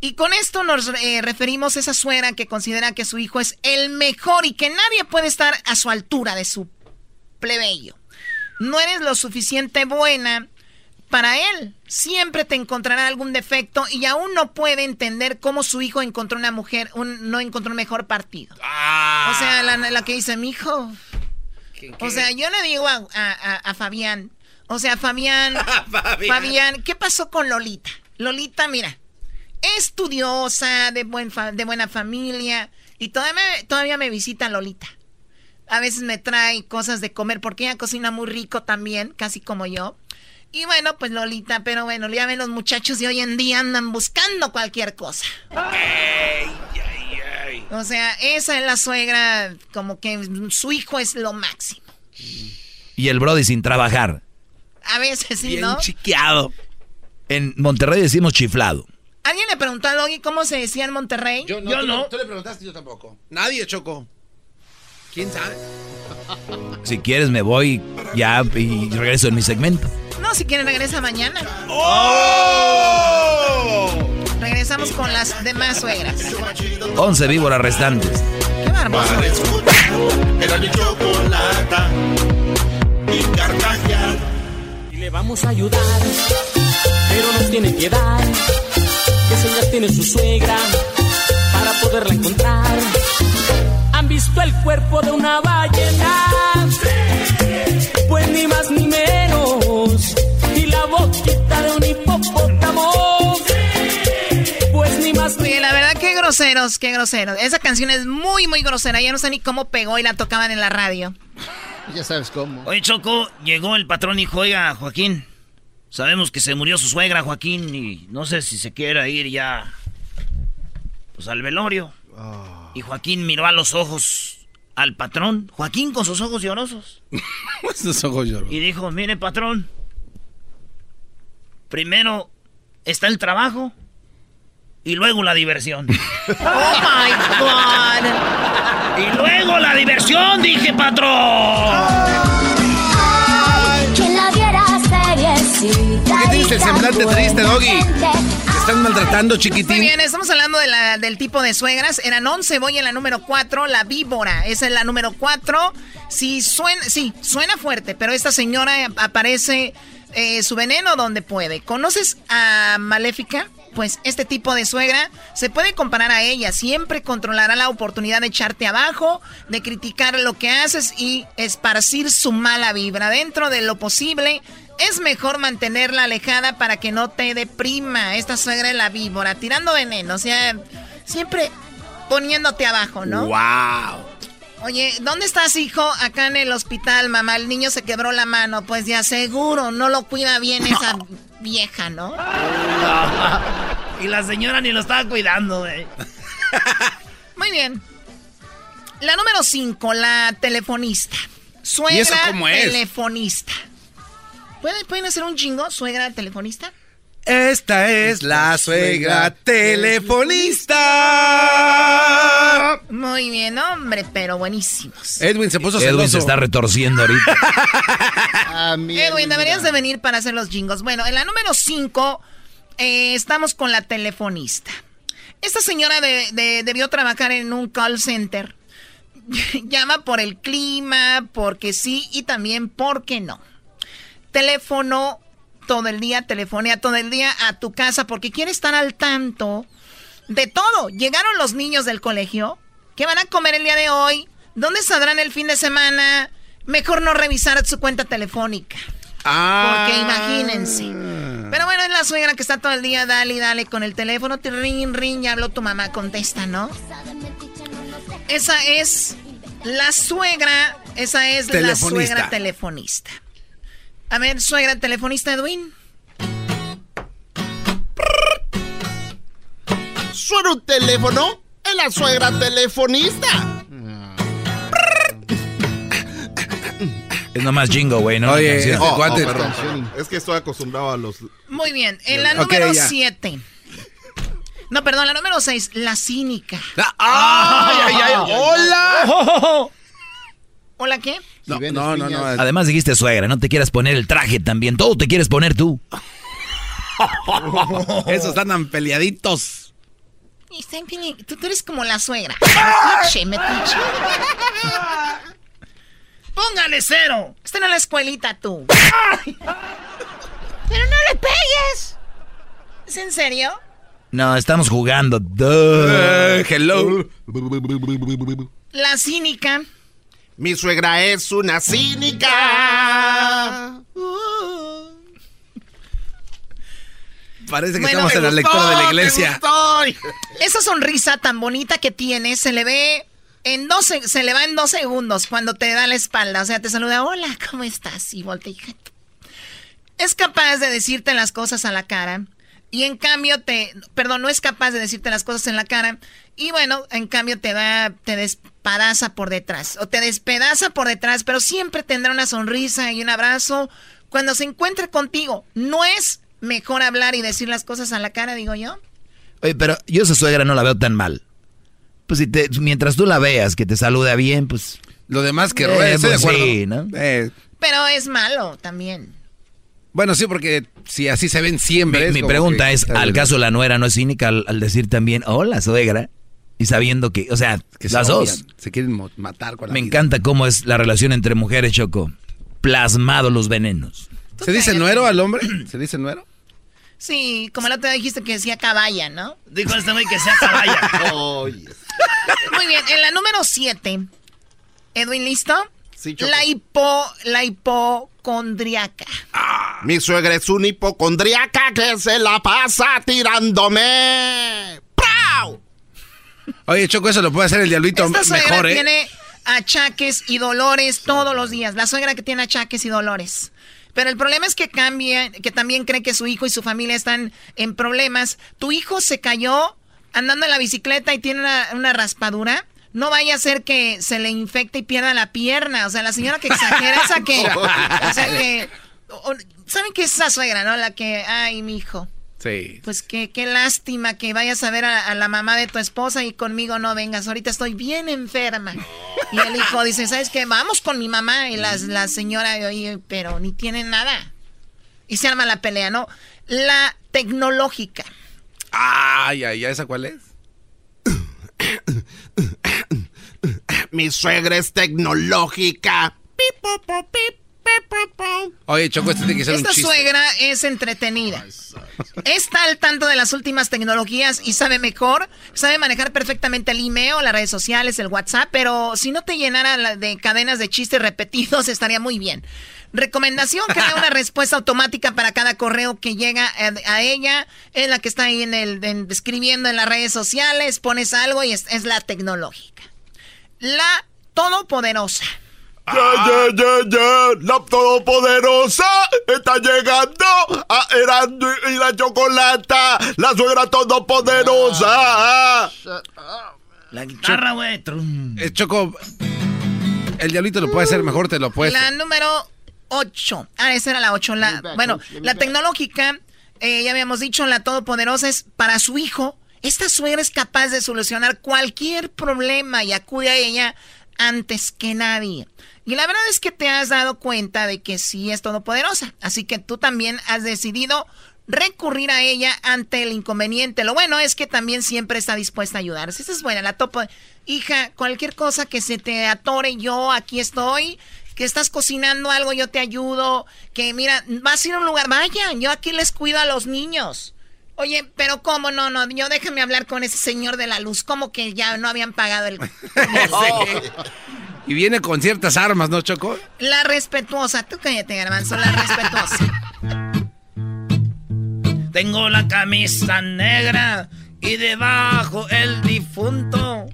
S5: Y con esto nos eh, referimos a esa suegra que considera que su hijo es el mejor y que nadie puede estar a su altura de su plebeyo. No eres lo suficiente buena para él. Siempre te encontrará algún defecto y aún no puede entender cómo su hijo encontró una mujer, un- no encontró un mejor partido. O sea, la, la que dice, mi hijo, O sea, yo le digo a, a- a Fabián, o sea, Fabián, <laughs>
S7: Fabián.
S5: Fabián, ¿qué pasó con Lolita? Lolita, mira, estudiosa, de, buen fa- de buena familia, y todavía me, todavía me visita Lolita. A veces me trae cosas de comer porque ella cocina muy rico también, casi como yo. Y bueno, pues Lolita, pero bueno, ya ven los muchachos de hoy en día andan buscando cualquier cosa. O sea, esa es la suegra, como que su hijo es lo máximo.
S10: Y el Brody sin trabajar.
S5: A veces sí,
S10: Bien
S5: ¿no?
S10: chiqueado. En Monterrey decimos chiflado.
S5: ¿Alguien le preguntó a Logi cómo se decía en Monterrey?
S7: Yo no, tú, le- tú le preguntaste, yo tampoco. Nadie chocó. ¿Quién sabe? <laughs>
S10: Si quieres me voy ya y regreso en mi segmento.
S5: No, si quieren regresa mañana. Regresamos con las demás suegras.
S10: 11 víboras restantes.
S5: Qué bárbaro.
S27: Le vamos a ayudar, pero nos tiene que dar. Que señas tiene su suegra para poderla encontrar. ¿Han visto el cuerpo de una ballena? Pues ni más ni menos. Y la boquita de un hipopótamo. Pues ni más ni
S5: Oye, la verdad, qué groseros, qué groseros. Esa canción es muy, muy grosera. Ya no sé ni cómo pegó y la tocaban en la radio.
S12: Ya sabes cómo.
S6: Oye, Choco, llegó el patrón y dijo, oiga, Joaquín, sabemos que se murió su suegra, Joaquín, y no sé si se quiera ir ya, pues al velorio. Y Joaquín miró a los ojos al patrón, Joaquín con sus ojos llorosos. <laughs>
S7: Esos ojos lloros.
S6: Y dijo, mire, patrón, primero está el trabajo y luego la diversión. <laughs>
S5: ¡Oh, my God!
S6: y luego la diversión, dije, patrón.
S28: Quien la viera seriecita.
S7: ¿Por qué tienes el semblante triste, Doggy? Te están maltratando,
S5: Muy
S7: chiquitín.
S5: bien, estamos hablando de la- del tipo de suegras. Eran 11, voy en la número 4, la víbora. Esa es la número 4. Sí, suena, sí, suena fuerte, pero esta señora aparece eh, su veneno donde puede. ¿Conoces a Maléfica? Pues este tipo de suegra se puede comparar a ella. Siempre controlará la oportunidad de echarte abajo, de criticar lo que haces y esparcir su mala vibra. Dentro de lo posible, es mejor mantenerla alejada para que no te deprima. Esta suegra es la víbora, tirando veneno, o sea, siempre poniéndote abajo, ¿no?
S7: ¡Wow!
S5: Oye, ¿dónde estás, hijo? Acá en el hospital, mamá. El niño se quebró la mano. Pues ya seguro, no lo cuida bien <laughs> esa vieja, ¿no? <laughs>
S6: y la señora ni lo estaba cuidando, güey. <laughs>
S5: Muy bien. La número 5, la telefonista. Suegra
S7: ¿Y eso cómo es?
S5: telefonista. ¿Pueden, ¿Pueden hacer un chingo, suegra telefonista?
S7: Esta es la suegra telefonista.
S5: Muy bien, hombre, pero buenísimos.
S7: Edwin se puso
S10: Edwin
S7: celoso.
S10: se está retorciendo ahorita. <laughs>
S5: Edwin, deberías de venir para hacer los jingos. Bueno, en la número 5 estamos con la telefonista. Esta señora de- de- debió trabajar en un call center. <laughs> Llama por el clima, porque sí y también porque no. Teléfono todo el día, telefonea todo el día a tu casa porque quiere estar al tanto de todo. Llegaron los niños del colegio. ¿Qué van a comer el día de hoy? ¿Dónde saldrán el fin de semana? Mejor no revisar su cuenta telefónica.
S7: Ah.
S5: Porque imagínense. Pero bueno, es la suegra que está todo el día, dale dale con el teléfono. Te ring, ring, ya habló tu mamá, contesta, ¿no? Esa es la suegra, esa es la suegra telefonista. A ver, suegra telefonista, Edwin.
S12: ¿Suena un teléfono? Es la suegra telefonista.
S10: Es nomás jingo, güey, ¿no?
S7: Oye,
S10: canción.
S7: oh,
S29: perdón. Es que estoy acostumbrado a los.
S5: Muy bien, en la número
S29: ya.
S5: 7. No, perdón, la número 6, la cínica.
S7: ¡Ay, ay, ay! <laughs> ¡Hola!
S5: ¿Hola qué?
S7: No, no, no, no.
S10: Además dijiste suegra, no te quieras poner el traje también. Todo te quieres poner tú. <laughs>
S7: Esos están tan peleaditos.
S5: Tú, tú eres como la suegra. Metiche, metiche. <laughs>
S6: Póngale cero.
S5: Está en la escuelita tú. Pero no le pegues. ¿Es en serio?
S10: No, estamos jugando. Duh.
S7: Eh, hello. <laughs>
S5: La cínica
S23: Mi suegra es una cínica. <laughs>
S7: Parece que
S5: Bueno,
S7: estamos en la
S5: gustó,
S7: lectura de la iglesia.
S5: Esa sonrisa tan bonita que tiene se le ve en dos, se- se le va en dos segundos cuando te da la espalda. O sea, te saluda, hola, ¿cómo estás? Y voltea. hija, Es capaz de decirte las cosas a la cara. Y en cambio te, perdón, no es capaz de decirte las cosas en la cara. Y bueno, en cambio te da, te despadaza por detrás. O te despedaza por detrás, pero siempre tendrá una sonrisa y un abrazo cuando se encuentre contigo. No es mejor hablar y decir las cosas a la cara, digo yo.
S10: Oye, pero yo esa suegra no la veo tan mal. Pues si te, mientras tú la veas, que te saluda bien, pues...
S7: Lo demás que
S10: Eh,
S7: ruede, de
S10: pues
S7: acuerdo.
S10: sí, ¿no?
S7: Eh,
S5: Pero es malo también.
S7: bueno, sí, porque si así se ven siempre.
S10: Mi,
S7: es
S10: mi
S7: como
S10: pregunta
S7: que-
S10: es, ¿al caso la nuera no es cínica al, al decir también, hola, suegra? Y sabiendo que, o sea,
S7: que se
S10: las dos.
S7: odian, Se quieren matar con la
S10: Me
S7: vida.
S10: encanta cómo es la relación entre mujeres, Choco. Plasmado los venenos.
S7: ¿Se dice nuero al hombre? ¿Se dice nuero?
S5: Sí, como el otro día dijiste que decía caballa, ¿no?
S6: Dijo este güey que sea caballa.
S5: Muy bien, en la número 7. Edwin, ¿listo?
S23: Sí, Choco.
S5: la hipo, la hipocondriaca.
S23: Mi suegra es una hipocondriaca que se la pasa tirándome. ¡Prau!
S7: Oye, Choco, eso lo puede hacer el diablito
S5: Esta suegra
S7: mejor, ¿eh?
S5: tiene achaques y dolores todos los días. La suegra que tiene achaques y dolores. Pero el problema es que cambia, que también cree que su hijo y su familia están en problemas. Tu hijo se cayó andando en la bicicleta y tiene una, una raspadura. No vaya a ser que se le infecte y pierda la pierna. O sea, la señora que exagera, esa que. <laughs> O sea, que. o- ¿Saben qué es esa suegra, no? La que. Ay, mi hijo.
S7: Sí.
S5: Pues qué, qué lástima que vayas a ver a, a la mamá de tu esposa y conmigo no vengas. Ahorita estoy bien enferma. Y el hijo dice, ¿sabes qué? Vamos con mi mamá. Y las, la señora, oye, pero ni tiene nada. Y se arma la pelea, ¿no? La tecnológica.
S7: Ay, ay, ¿esa cuál es?
S23: Mi suegra es tecnológica.
S7: Oye, Choco, este tiene que ser
S5: Esta
S7: un chiste.
S5: suegra es entretenida. Está al tanto de las últimas tecnologías y sabe mejor, sabe manejar perfectamente el email, las redes sociales, el WhatsApp, pero si no te llenara de cadenas de chistes repetidos <laughs> estaría muy bien. Recomendación, crea una <laughs> respuesta automática para cada correo que llega a, a ella, es la que está ahí en el, en- escribiendo en las redes sociales, pones algo y es, es la tecnológica. La todopoderosa.
S23: Ya, ya, ya, ya, la todopoderosa está llegando a Erasmo y la chocolata, la suegra todopoderosa.
S6: La guitarra, güey.
S7: Eh, Choco, el diablito lo puede hacer mejor, te lo puedes.
S5: La número 8. Ah, esa era la 8. La, bueno, la tecnológica, eh, ya habíamos dicho, la todopoderosa es para su hijo. Esta suegra es capaz de solucionar cualquier problema y acude a ella antes que nadie. Y la verdad es que te has dado cuenta de que sí es todopoderosa. Así que tú también has decidido recurrir a ella ante el inconveniente. Lo bueno es que también siempre está dispuesta a ayudar. Esa es buena, la topo. Hija, cualquier cosa que se te atore, yo aquí estoy. Que estás cocinando algo, yo te ayudo. Que mira, vas a ir a un lugar, vayan, yo aquí les cuido a los niños. Oye, pero ¿cómo no? No, yo déjame hablar con ese señor de la luz. ¿Cómo que ya no habían pagado el... <laughs> <laughs>
S7: Y viene con ciertas armas, ¿no, Choco?
S5: La respetuosa. Tú cállate, garbanzo, la respetuosa. <laughs>
S6: Tengo la camisa negra y debajo el difunto.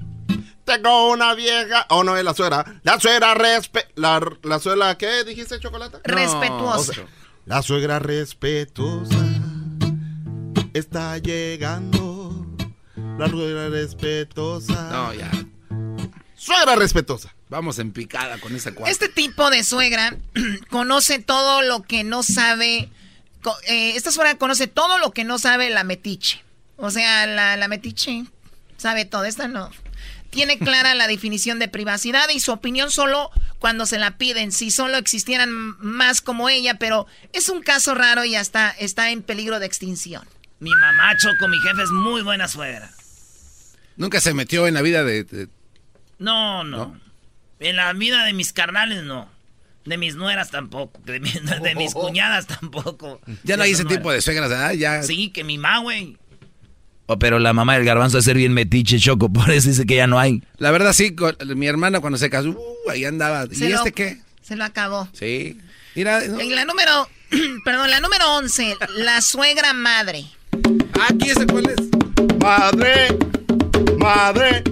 S23: Tengo una vieja. Oh, no, es la suegra. La suegra respe. La, la suegra, ¿qué dijiste, chocolate?
S5: Respetuosa.
S23: O sea, la suegra respetuosa está llegando. La suegra respetuosa.
S7: No, ya.
S23: Suegra respetuosa.
S7: Vamos en picada con esa cuarta.
S5: Este tipo de suegra <clears throat> conoce todo lo que no sabe. eh, esta suegra conoce todo lo que no sabe la metiche. O sea, la, la metiche sabe todo. Esta no. Tiene clara la definición de privacidad y su opinión solo cuando se la piden. Si solo existieran más como ella, pero es un caso raro y hasta está en peligro de extinción.
S6: Mi mamá, Choco, mi jefe es muy buena suegra.
S7: Nunca se metió en la vida de... de-
S6: No, no, En la vida de mis carnales, no. De mis nueras tampoco. De, mi- <laughs> de mis cuñadas tampoco.
S7: Ya no hay
S6: De
S7: ese tipo de suegras, ¿verdad? Ya...
S6: Sí, que mi ma, güey.
S10: Oh, pero la mamá del garbanzo a ser bien metiche, Choco, <laughs> por eso dice que ya no hay.
S7: La verdad sí, mi hermana cuando se casó, uh, ahí andaba. ¿Y este qué?
S5: Se lo acabó.
S7: Sí. Mira,
S5: En la número, <clears throat> perdón, la número 11, la suegra madre.
S7: Aquí ese cuál es.
S29: Madre, madre,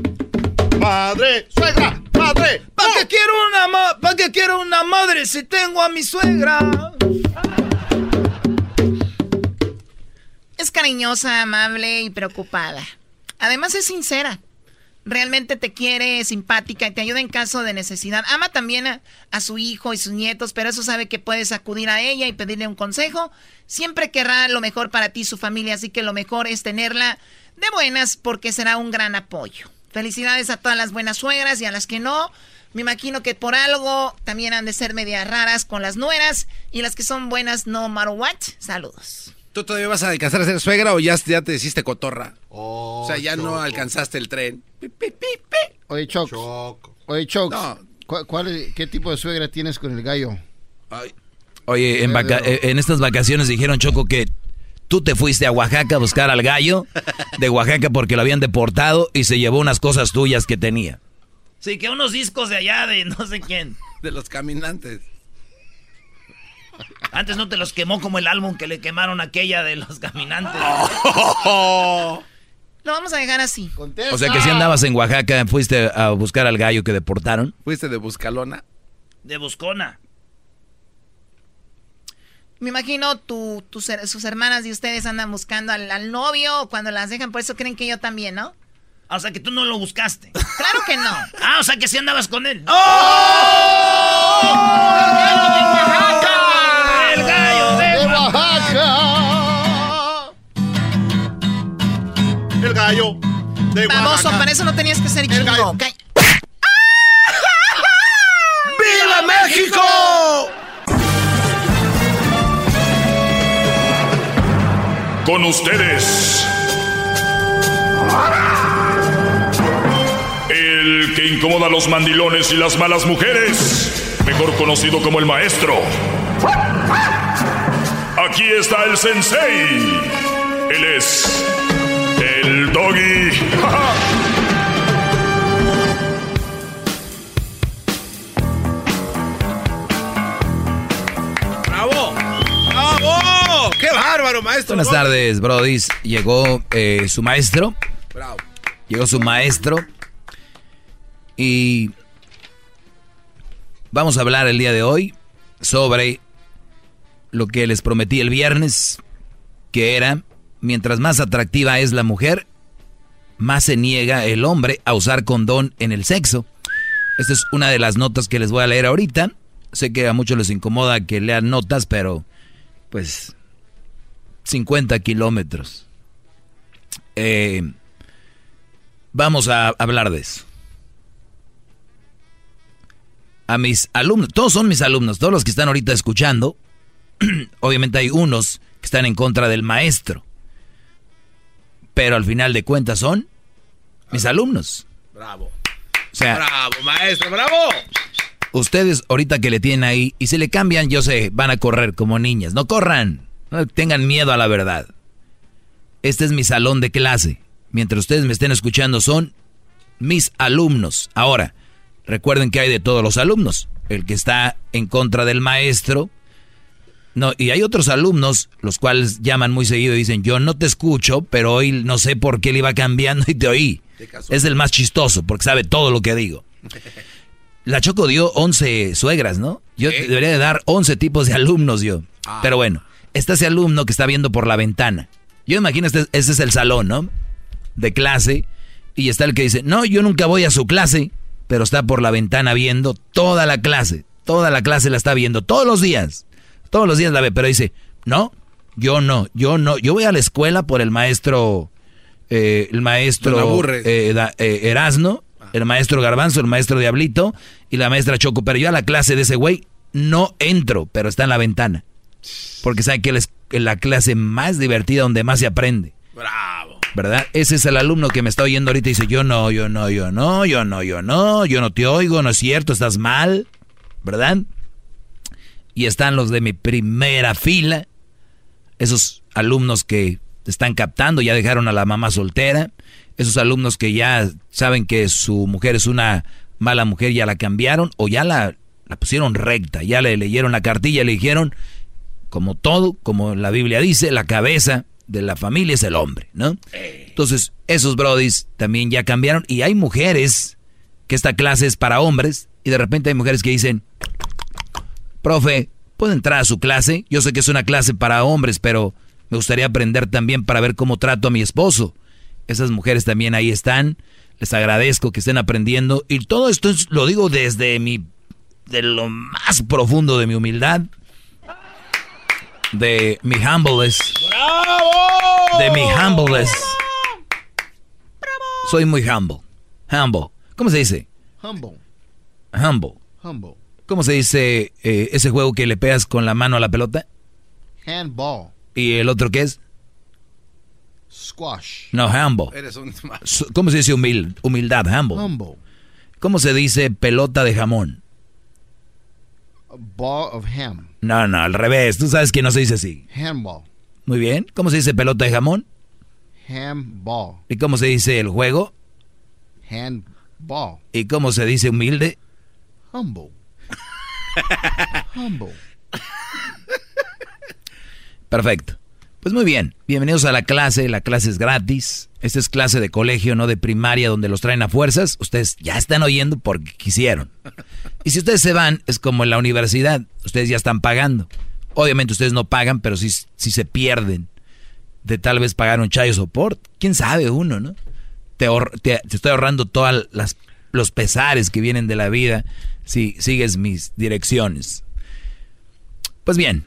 S29: madre, suegra, madre.
S9: ¿Para qué quiero una ¿Para qué quiero una madre si tengo a mi suegra?
S5: Es cariñosa, amable y preocupada. Además es sincera. Realmente te quiere, es simpática y te ayuda en caso de necesidad. Ama también a, a, su hijo y sus nietos, pero eso sabe que puedes acudir a ella y pedirle un consejo. Siempre querrá lo mejor para ti y su familia, así que lo mejor es tenerla de buenas porque será un gran apoyo. Felicidades a todas las buenas suegras y a las que no. Me imagino que por algo también han de ser medias raras con las nueras y las que son buenas no matter what. Saludos.
S7: ¿Tú todavía vas a alcanzar a ser suegra o ya, ya te hiciste cotorra? o sea, ya no alcanzaste el tren.
S12: Oye, Choc. Oye, Choc. ¿cuál, ¿Qué tipo de suegra tienes con el gallo?
S10: Oye, en, eh, en estas vacaciones dijeron, Choco, que tú te fuiste a Oaxaca a buscar al gallo de Oaxaca porque lo habían deportado y se llevó unas cosas tuyas que tenía.
S6: Sí, que unos discos de allá de no sé quién.
S7: De los caminantes.
S6: Antes no te los quemó como el álbum que le quemaron aquella de los caminantes. <laughs>
S5: Lo vamos a dejar así.
S10: O sea que si andabas en Oaxaca, fuiste a buscar al gallo que deportaron.
S7: ¿Fuiste de Buscalona?
S6: De Buscona.
S5: Me imagino tu, sus hermanas y ustedes andan buscando al, novio cuando las dejan, por eso creen que yo también, ¿no?
S6: Ah, o sea que tú no lo buscaste.
S5: Claro que no.
S6: Ah, o sea que sí andabas con él.
S29: ¡Oh! <laughs>
S6: el gallo de,
S29: Oaxaca. El gallo de
S5: Baboso, para eso no tenías que ser chingo. Okay.
S9: ¡Viva México!
S18: Con ustedes. El que incomoda a los mandilones y las malas mujeres, mejor conocido como el maestro. Aquí está el sensei. Él es el doggy. <laughs>
S7: ¡Bravo! ¡Bravo! ¡Qué bárbaro, maestro!
S10: Buenas tardes, Brody. Llegó eh, su maestro.
S7: Bravo.
S10: Llegó su maestro. Y vamos a hablar el día de hoy sobre lo que les prometí el viernes, que era, mientras más atractiva es la mujer, más se niega el hombre a usar condón en el sexo. Esta es una de las notas que les voy a leer ahorita. Sé que a muchos les incomoda que lean notas, pero pues 50 kilómetros. Eh, vamos a hablar de eso. A mis alumnos, todos son mis alumnos, todos los que están ahorita escuchando, <clears throat> obviamente hay unos que están en contra del maestro. Pero al final de cuentas son mis alumnos.
S7: Bravo.
S10: O sea,
S7: bravo, maestro, bravo.
S10: Ustedes ahorita que le tienen ahí y se le cambian, yo sé, van a correr como niñas. No corran. No tengan miedo a la verdad. Este es mi salón de clase. Mientras ustedes me estén escuchando son mis alumnos. Ahora, recuerden que hay de todos los alumnos. El que está en contra del maestro, no, y hay otros alumnos, los cuales llaman muy seguido y dicen, yo no te escucho, pero hoy no sé por qué le iba cambiando y te oí. Es el más chistoso, porque sabe todo lo que digo. La Choco dio 11 suegras, ¿no? Yo debería de dar 11 tipos de alumnos yo. Ah. Pero bueno, está ese alumno que está viendo por la ventana. Yo imagino, este, ese es el salón, ¿no? De clase. Y está el que dice, no, yo nunca voy a su clase, pero está por la ventana viendo toda la clase. Toda la clase la está viendo todos los días. Todos los días la ve, pero dice, no, yo no, yo no, yo voy a la escuela por el maestro, eh, el maestro eh, eh, Erasno, el maestro Garbanzo, el maestro Diablito y la maestra Choco, pero yo a la clase de ese güey no entro, pero está en la ventana. Porque sabe que es la clase más divertida donde más se aprende.
S7: Bravo.
S10: ¿Verdad? Ese es el alumno que me está oyendo ahorita y dice, yo no, yo no, yo no, yo no, yo no, yo no te oigo, no es cierto, estás mal. ¿Verdad? Y están los de mi primera fila, esos alumnos que están captando, ya dejaron a la mamá soltera. Esos alumnos que ya saben que su mujer es una mala mujer, ya la cambiaron o ya la, la pusieron recta, ya le leyeron la cartilla, le dijeron, como todo, como la Biblia dice, la cabeza de la familia es el hombre, ¿no? Entonces, esos brodis también ya cambiaron y hay mujeres que esta clase es para hombres y de repente hay mujeres que dicen, profe, ¿puedo entrar a su clase? Yo sé que es una clase para hombres, pero me gustaría aprender también para ver cómo trato a mi esposo. Esas mujeres también ahí están. Les agradezco que estén aprendiendo. Y todo esto lo digo desde mi. de lo más profundo de mi humildad. De mi humbleness. ¡Bravo! De mi humbleness. Soy muy humble. Humble. ¿Cómo se dice?
S12: Humble.
S10: Humble.
S12: Humble.
S10: ¿Cómo se dice eh, ese juego que le pegas con la mano a la pelota?
S12: Handball.
S10: ¿Y el otro qué es?
S12: Squash.
S10: No.
S7: Eres un...
S10: ¿Cómo se dice humil, humildad? Humble.
S12: Humble.
S10: ¿Cómo se dice pelota de jamón?
S12: A ball of ham.
S10: No, no, al revés. Tú sabes que no se dice así.
S12: Handball.
S10: Muy bien. ¿Cómo se dice pelota de jamón?
S12: Handball.
S10: ¿Y cómo se dice el juego?
S12: Handball.
S10: ¿Y cómo se dice humilde?
S12: Humble. Humble.
S10: Perfecto. Pues muy bien, bienvenidos a la clase, la clase es gratis. Esta es clase de colegio, no de primaria, donde los traen a fuerzas. Ustedes ya están oyendo porque quisieron. Y si ustedes se van, es como en la universidad, ustedes ya están pagando. Obviamente ustedes no pagan, pero si, si se pierden de tal vez pagar un chayo support, quién sabe uno, ¿no? Te, te, te estoy ahorrando todos los pesares que vienen de la vida si sigues mis direcciones. Pues bien,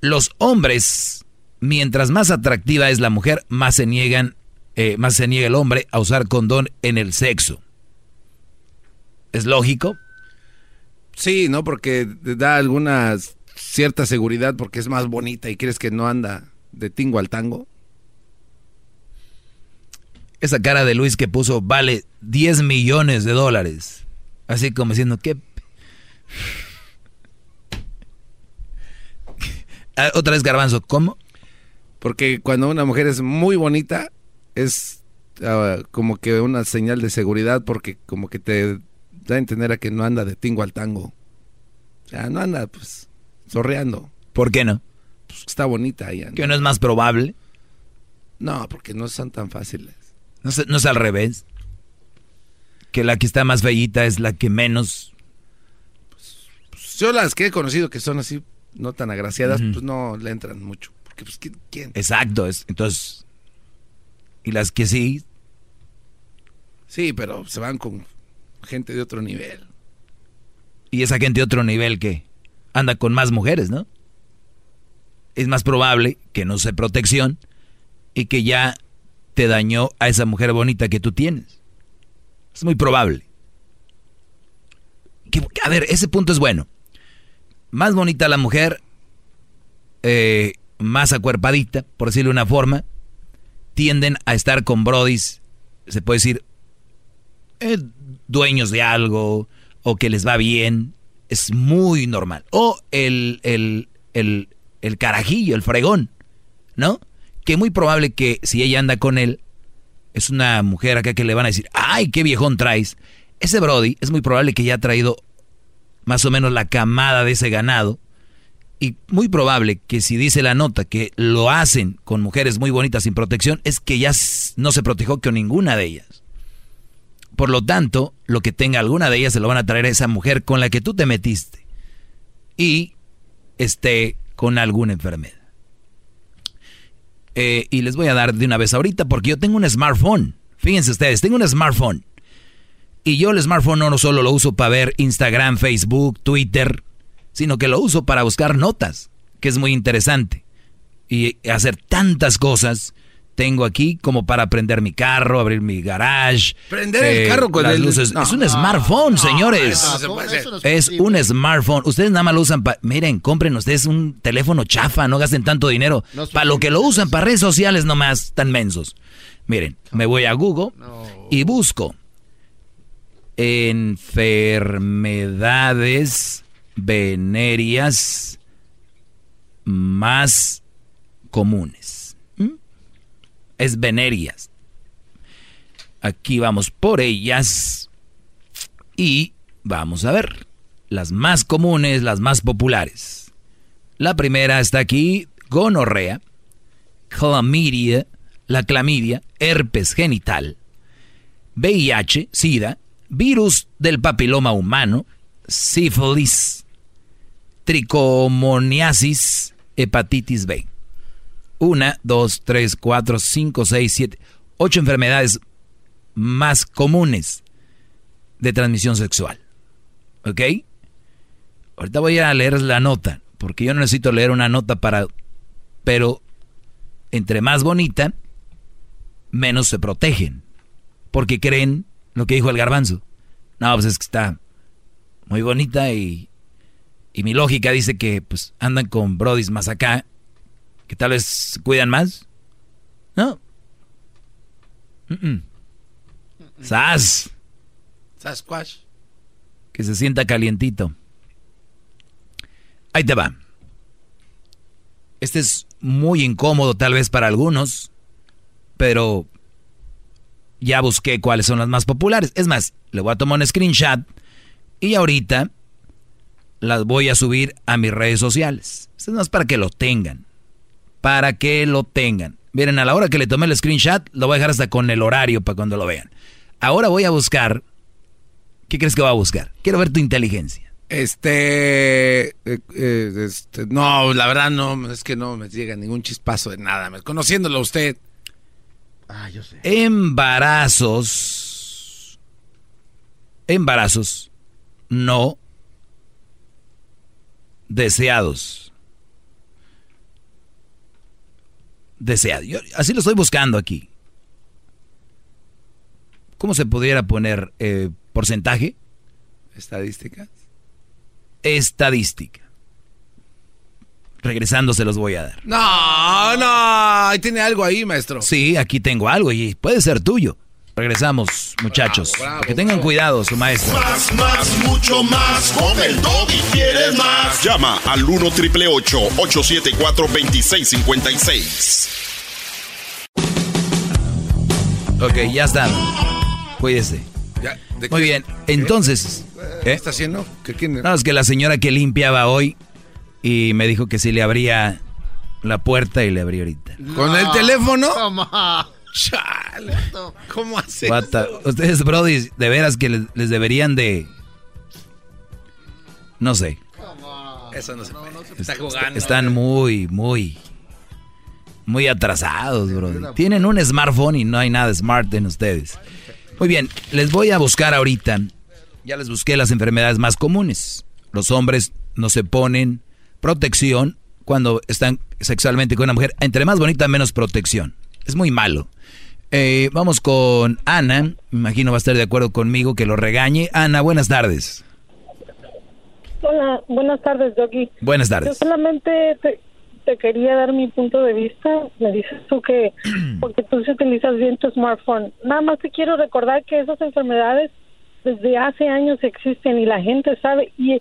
S10: los hombres, mientras más atractiva es la mujer, más se niegan, eh, más se niega el hombre a usar condón en el sexo. ¿Es lógico?
S7: Sí, ¿no? Porque da alguna cierta seguridad porque es más bonita y crees que no anda de tingo al tango.
S10: Esa cara de Luis que puso vale 10 millones de dólares. Así como diciendo, ¿qué? Ah, otra vez garbanzo, ¿cómo?
S7: Porque cuando una mujer es muy bonita, es uh, como que una señal de seguridad porque como que te da a entender a que no anda de tingo al tango. O sea, no anda pues zorreando.
S10: ¿Por qué no?
S7: Pues está bonita ella.
S10: ¿Que no es más probable?
S7: No, porque no son tan fáciles.
S10: ¿No es, no es al revés? Que la que está más bellita es la que menos...
S7: Pues, pues yo las que he conocido que son así, no tan agraciadas, uh -huh. pues no le entran mucho. Porque, pues, ¿quién?
S10: Exacto, es, entonces... Y las que sí...
S7: Sí, pero se van con gente de otro nivel.
S10: ¿Y esa gente de otro nivel qué? Anda con más mujeres, ¿no? Es más probable que no use protección y que ya te dañó a esa mujer bonita que tú tienes. Es muy probable. Que, a ver, ese punto es bueno. Más bonita la mujer, eh, más acuerpadita, por decirlo de una forma, tienden a estar con brodis, se puede decir, eh, dueños de algo, o que les va bien. Es muy normal. O el, el, el, el carajillo, el fregón, ¿no? Que muy probable que si ella anda con él, es una mujer acá que le van a decir, ay, qué viejón traes. Ese Brody es muy probable que ya ha traído más o menos la camada de ese ganado. Y muy probable que si dice la nota que lo hacen con mujeres muy bonitas sin protección, es que ya no se protegió con ninguna de ellas. Por lo tanto, lo que tenga alguna de ellas se lo van a traer a esa mujer con la que tú te metiste. Y esté con alguna enfermedad. Eh, y les voy a dar de una vez ahorita porque yo tengo un smartphone. Fíjense ustedes, tengo un smartphone. Y yo el smartphone no solo lo uso para ver Instagram, Facebook, Twitter, sino que lo uso para buscar notas, que es muy interesante. Y hacer tantas cosas tengo aquí como para prender mi carro, abrir mi garage.
S7: Prender eh, el carro con
S10: las
S7: el...
S10: luces.
S7: No,
S10: es un
S7: no,
S10: smartphone,
S7: no,
S10: señores.
S7: no, no
S10: es un smartphone. Ustedes nada más lo usan para... Miren, compren ustedes un teléfono chafa, no gasten tanto dinero. para lo que lo usan, para redes sociales nomás, tan mensos. Miren, me voy a Google y busco enfermedades venéreas más comunes. Es venerias. Aquí vamos por ellas y vamos a ver las más comunes, las más populares. La primera está aquí, gonorrea, clamidia, la clamidia, herpes genital, VIH, SIDA, virus del papiloma humano, sífilis, tricomoniasis, hepatitis B. Una, dos, tres, cuatro, cinco, seis, siete, ocho enfermedades más comunes de transmisión sexual. ¿Ok? Ahorita voy a leer la nota, porque yo no necesito leer una nota para... Pero entre más bonita, menos se protegen. Porque creen lo que dijo el garbanzo. No, pues es que está muy bonita y, y mi lógica dice que pues andan con brodis más acá, que tal vez cuidan más. No. Sas.
S7: Sasquatch.
S10: Que se sienta calientito. Ahí te va. Este es muy incómodo tal vez para algunos, pero ya busqué cuáles son las más populares. Es más, le voy a tomar un screenshot y ahorita las voy a subir a mis redes sociales. Esto es más para que lo tengan. Para que lo tengan. Miren, a la hora que le tomé el screenshot, lo voy a dejar hasta con el horario para cuando lo vean. Ahora voy a buscar. ¿Qué crees que va a buscar? Quiero ver tu inteligencia.
S7: Este, eh, eh, este, no, la verdad no, es que no me llega ningún chispazo de nada. Conociéndolo a usted.
S12: Ah, yo sé.
S10: Embarazos. Embarazos no deseados. Deseados. Yo así lo estoy buscando aquí. ¿Cómo se pudiera poner eh, porcentaje?
S7: Estadísticas.
S10: Estadística. Regresando se los voy a dar.
S7: No, no, ahí tiene algo ahí, maestro.
S10: Sí, aquí tengo algo y puede ser tuyo. Regresamos, muchachos. que tengan cuidado, su maestro.
S3: Más, más, mucho más. Con el y quieres más.
S18: Llama al 1 triple 874 2656.
S10: Ok, ya está. Cuídese. Muy bien, entonces.
S7: ¿Qué está haciendo? ¿Qué,
S10: No, es que la señora que limpiaba hoy y me dijo que si le abría la puerta y le abrí ahorita.
S7: ¿Con el teléfono? Chale. ¿Cómo hace?
S10: Ustedes, Brody, de veras que les, deberían de. No sé.
S7: Eso no se puede. Está jugando.
S10: Están muy, muy. Muy atrasados, Brody. Tienen un smartphone y no hay nada smart en ustedes. Muy bien, les voy a buscar ahorita. Ya les busqué las enfermedades más comunes. Los hombres no se ponen protección cuando están sexualmente con una mujer. Entre más bonita, menos protección. Es muy malo. Eh, vamos con Ana. Imagino va a estar de acuerdo conmigo que lo regañe. Ana, buenas tardes.
S30: Hola, buenas tardes, Doggy.
S10: Buenas tardes.
S30: Yo solamente te, quería dar mi punto de vista. Me dices tú que <clears throat> porque tú utilizas bien tu smartphone. Nada más te quiero recordar que esas enfermedades desde hace años existen y la gente sabe y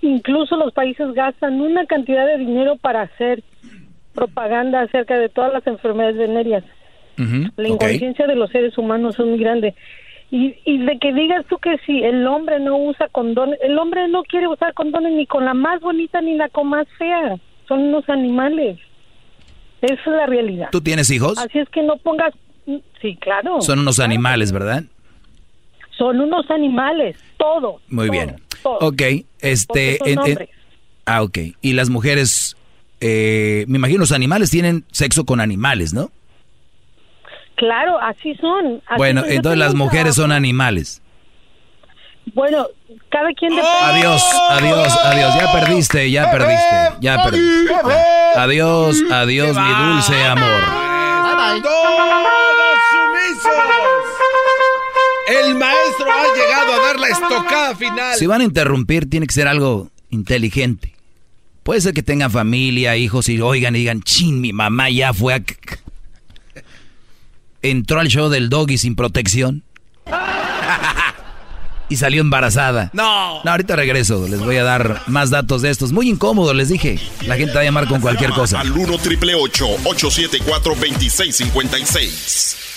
S30: incluso los países gastan una cantidad de dinero para hacer propaganda acerca de todas las enfermedades venéreas. la inconsciencia de los seres humanos es muy grande. Y, y de que digas tú que si el hombre no usa condones, el hombre no quiere usar condones ni con la más bonita ni la con más fea. Son unos animales. Esa es la realidad.
S10: ¿Tú tienes hijos?
S30: Así es que no pongas... Sí, claro.
S10: Son unos animales, ¿verdad?
S30: Son unos animales, todo.
S10: Muy bien. Ok, este... ah, ok. ¿Y las mujeres eh, me imagino los animales tienen sexo con animales, ¿no?
S30: Claro, así son.
S10: bueno, entonces las mujeres son animales.
S30: Bueno, cada quien
S10: depende. Adiós, adiós, adiós. Ya perdiste, ya perdiste, ya perdiste. Adiós, adiós, mi dulce amor.
S7: Todos sumisos. El maestro ha llegado a dar la estocada final.
S10: Si van a interrumpir, tiene que ser algo inteligente. Puede ser que tengan familia, hijos y oigan y digan, chin, mi mamá ya fue a... Entró al show del doggy sin protección. <laughs> y salió embarazada.
S6: No.
S10: No, ahorita regreso. Les voy a dar más datos de estos. Muy incómodo, les dije. La gente va a llamar con cualquier cosa.
S18: Al 1 triple 874 2656.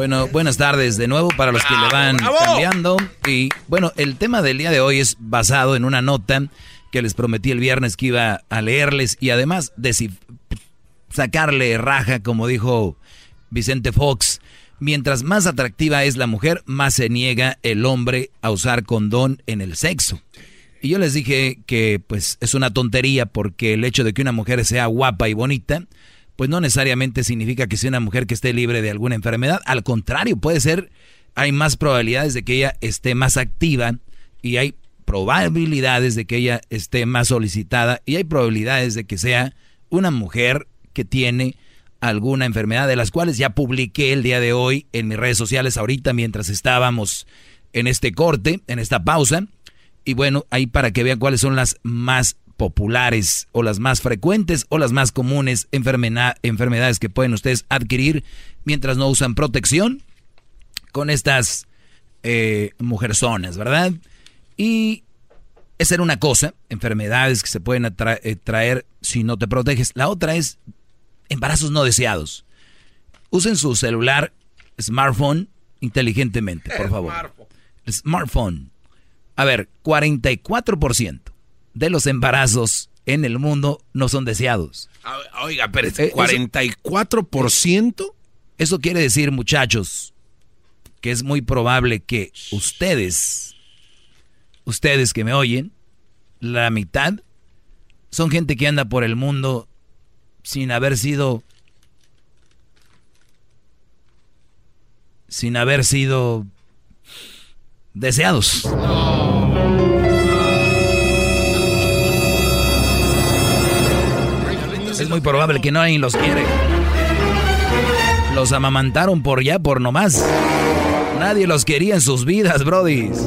S10: Bueno, buenas tardes de nuevo para los que le van cambiando. Y bueno, el tema del día de hoy es basado en una nota que les prometí el viernes que iba a leerles y además de sacarle raja, como dijo Vicente Fox. Mientras más atractiva es la mujer, más se niega el hombre a usar condón en el sexo. Y yo les dije que pues es una tontería porque el hecho de que una mujer sea guapa y bonita, pues no necesariamente significa que sea una mujer que esté libre de alguna enfermedad. Al contrario, puede ser, hay más probabilidades de que ella esté más activa y hay probabilidades de que ella esté más solicitada y hay probabilidades de que sea una mujer que tiene alguna enfermedad de las cuales ya publiqué el día de hoy en mis redes sociales ahorita mientras estábamos en este corte, en esta pausa. Y bueno, ahí para que vean cuáles son las más populares o las más frecuentes o las más comunes enfermedades que pueden ustedes adquirir mientras no usan protección con estas eh, mujerzonas, ¿verdad? Y esa era una cosa, enfermedades que se pueden eh, traer si no te proteges. La otra es embarazos no deseados. Usen su celular, smartphone, inteligentemente, por favor. Smartphone. A ver, 44% de los embarazos en el mundo no son deseados.
S7: Oiga, pero es 44%.
S10: Eh, eso quiere decir, muchachos, que es muy probable que ustedes, ustedes que me oyen, la mitad son gente que anda por el mundo sin haber sido sin haber sido deseados. Es muy probable que alguien los quiere. Los amamantaron por ya, por nomás. Nadie los quería en sus vidas, brodis.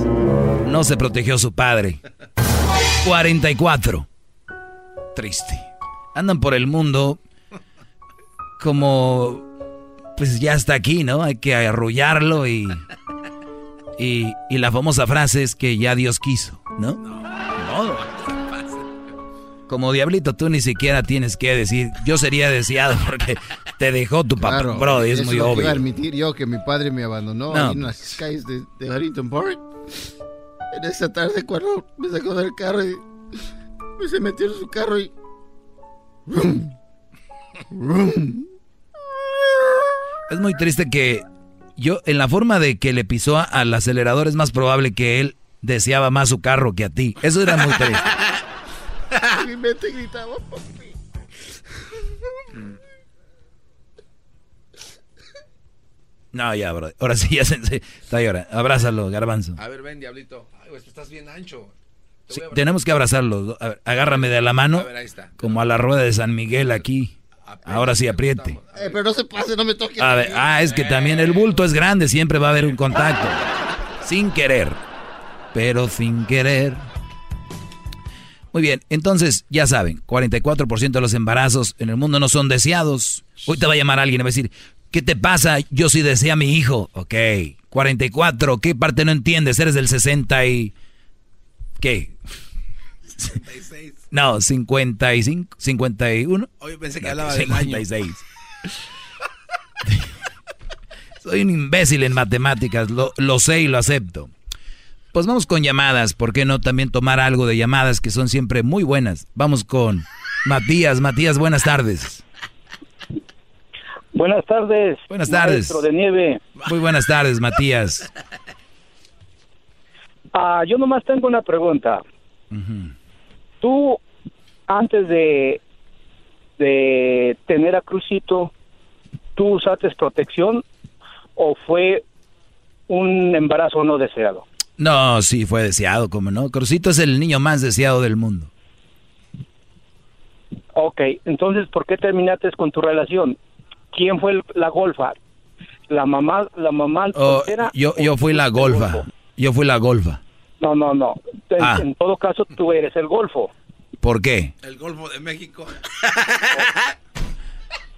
S10: No se protegió su padre. 44. Triste. Andan por el mundo como pues ya está aquí, ¿no? Hay que arrullarlo y, y, y la famosa frase es que ya Dios quiso. No, como diablito tú ni siquiera tienes que decir, yo sería deseado porque te dejó tu papá, bro, es muy obvio.
S12: Iba a admitir yo que mi padre me abandonó en las calles de, de Harrington Park. En esa tarde cuando me sacó del carro y se metió en su carro y...
S10: Es muy triste que yo, en la forma de que le pisó al acelerador, es más probable que él deseaba más su carro que a ti. Eso era muy triste. <laughs>
S12: Mi mente gritaba, papi.
S10: No, ya, bro. Ahora sí, ya se, está ahora. Abrázalo, garbanzo.
S7: A ver, ven, diablito. Ay, pues estás bien ancho.
S10: tenemos que abrazarlo. A ver, agárrame de la mano. A ver, ahí está. Como a la rueda de San Miguel aquí. Ahora sí, apriete.
S12: Eh, pero no se pase, no me toque.
S10: A ver, ah, es que también el bulto es grande, siempre va a haber un contacto. Sin querer. Pero sin querer. Muy bien, entonces ya saben, 44% de los embarazos en el mundo no son deseados. Hoy te va a llamar alguien y va a decir, ¿qué te pasa? Yo sí desea a mi hijo. Ok, 44, ¿qué parte no entiendes? Eres del 60 y... ¿Qué? 56. No, 55, 51.
S7: Hoy pensé que hablaba de 56. <laughs>
S10: Soy un imbécil en matemáticas, lo, lo sé y lo acepto. Pues vamos con llamadas, ¿por qué no también tomar algo de llamadas que son siempre muy buenas? Vamos con Matías. Matías, buenas tardes.
S31: Buenas tardes.
S10: Buenas tardes.
S31: Maestro de nieve.
S10: Muy buenas tardes, Matías.
S31: Ah, yo nomás tengo una pregunta. Tú, antes de, de tener a Crucito, ¿tú usaste protección o fue un embarazo no deseado?
S10: No, sí, fue deseado, como no. Crucito es el niño más deseado del mundo.
S31: Ok, entonces, ¿por qué terminaste con tu relación? ¿Quién fue la golfa? ¿La mamá, la mamá
S10: oh, yo, yo fui la golfa. Yo fui la golfa.
S31: No, no, no. En, ah. en, todo caso, tú eres el golfo.
S10: ¿Por qué?
S7: El golfo de México.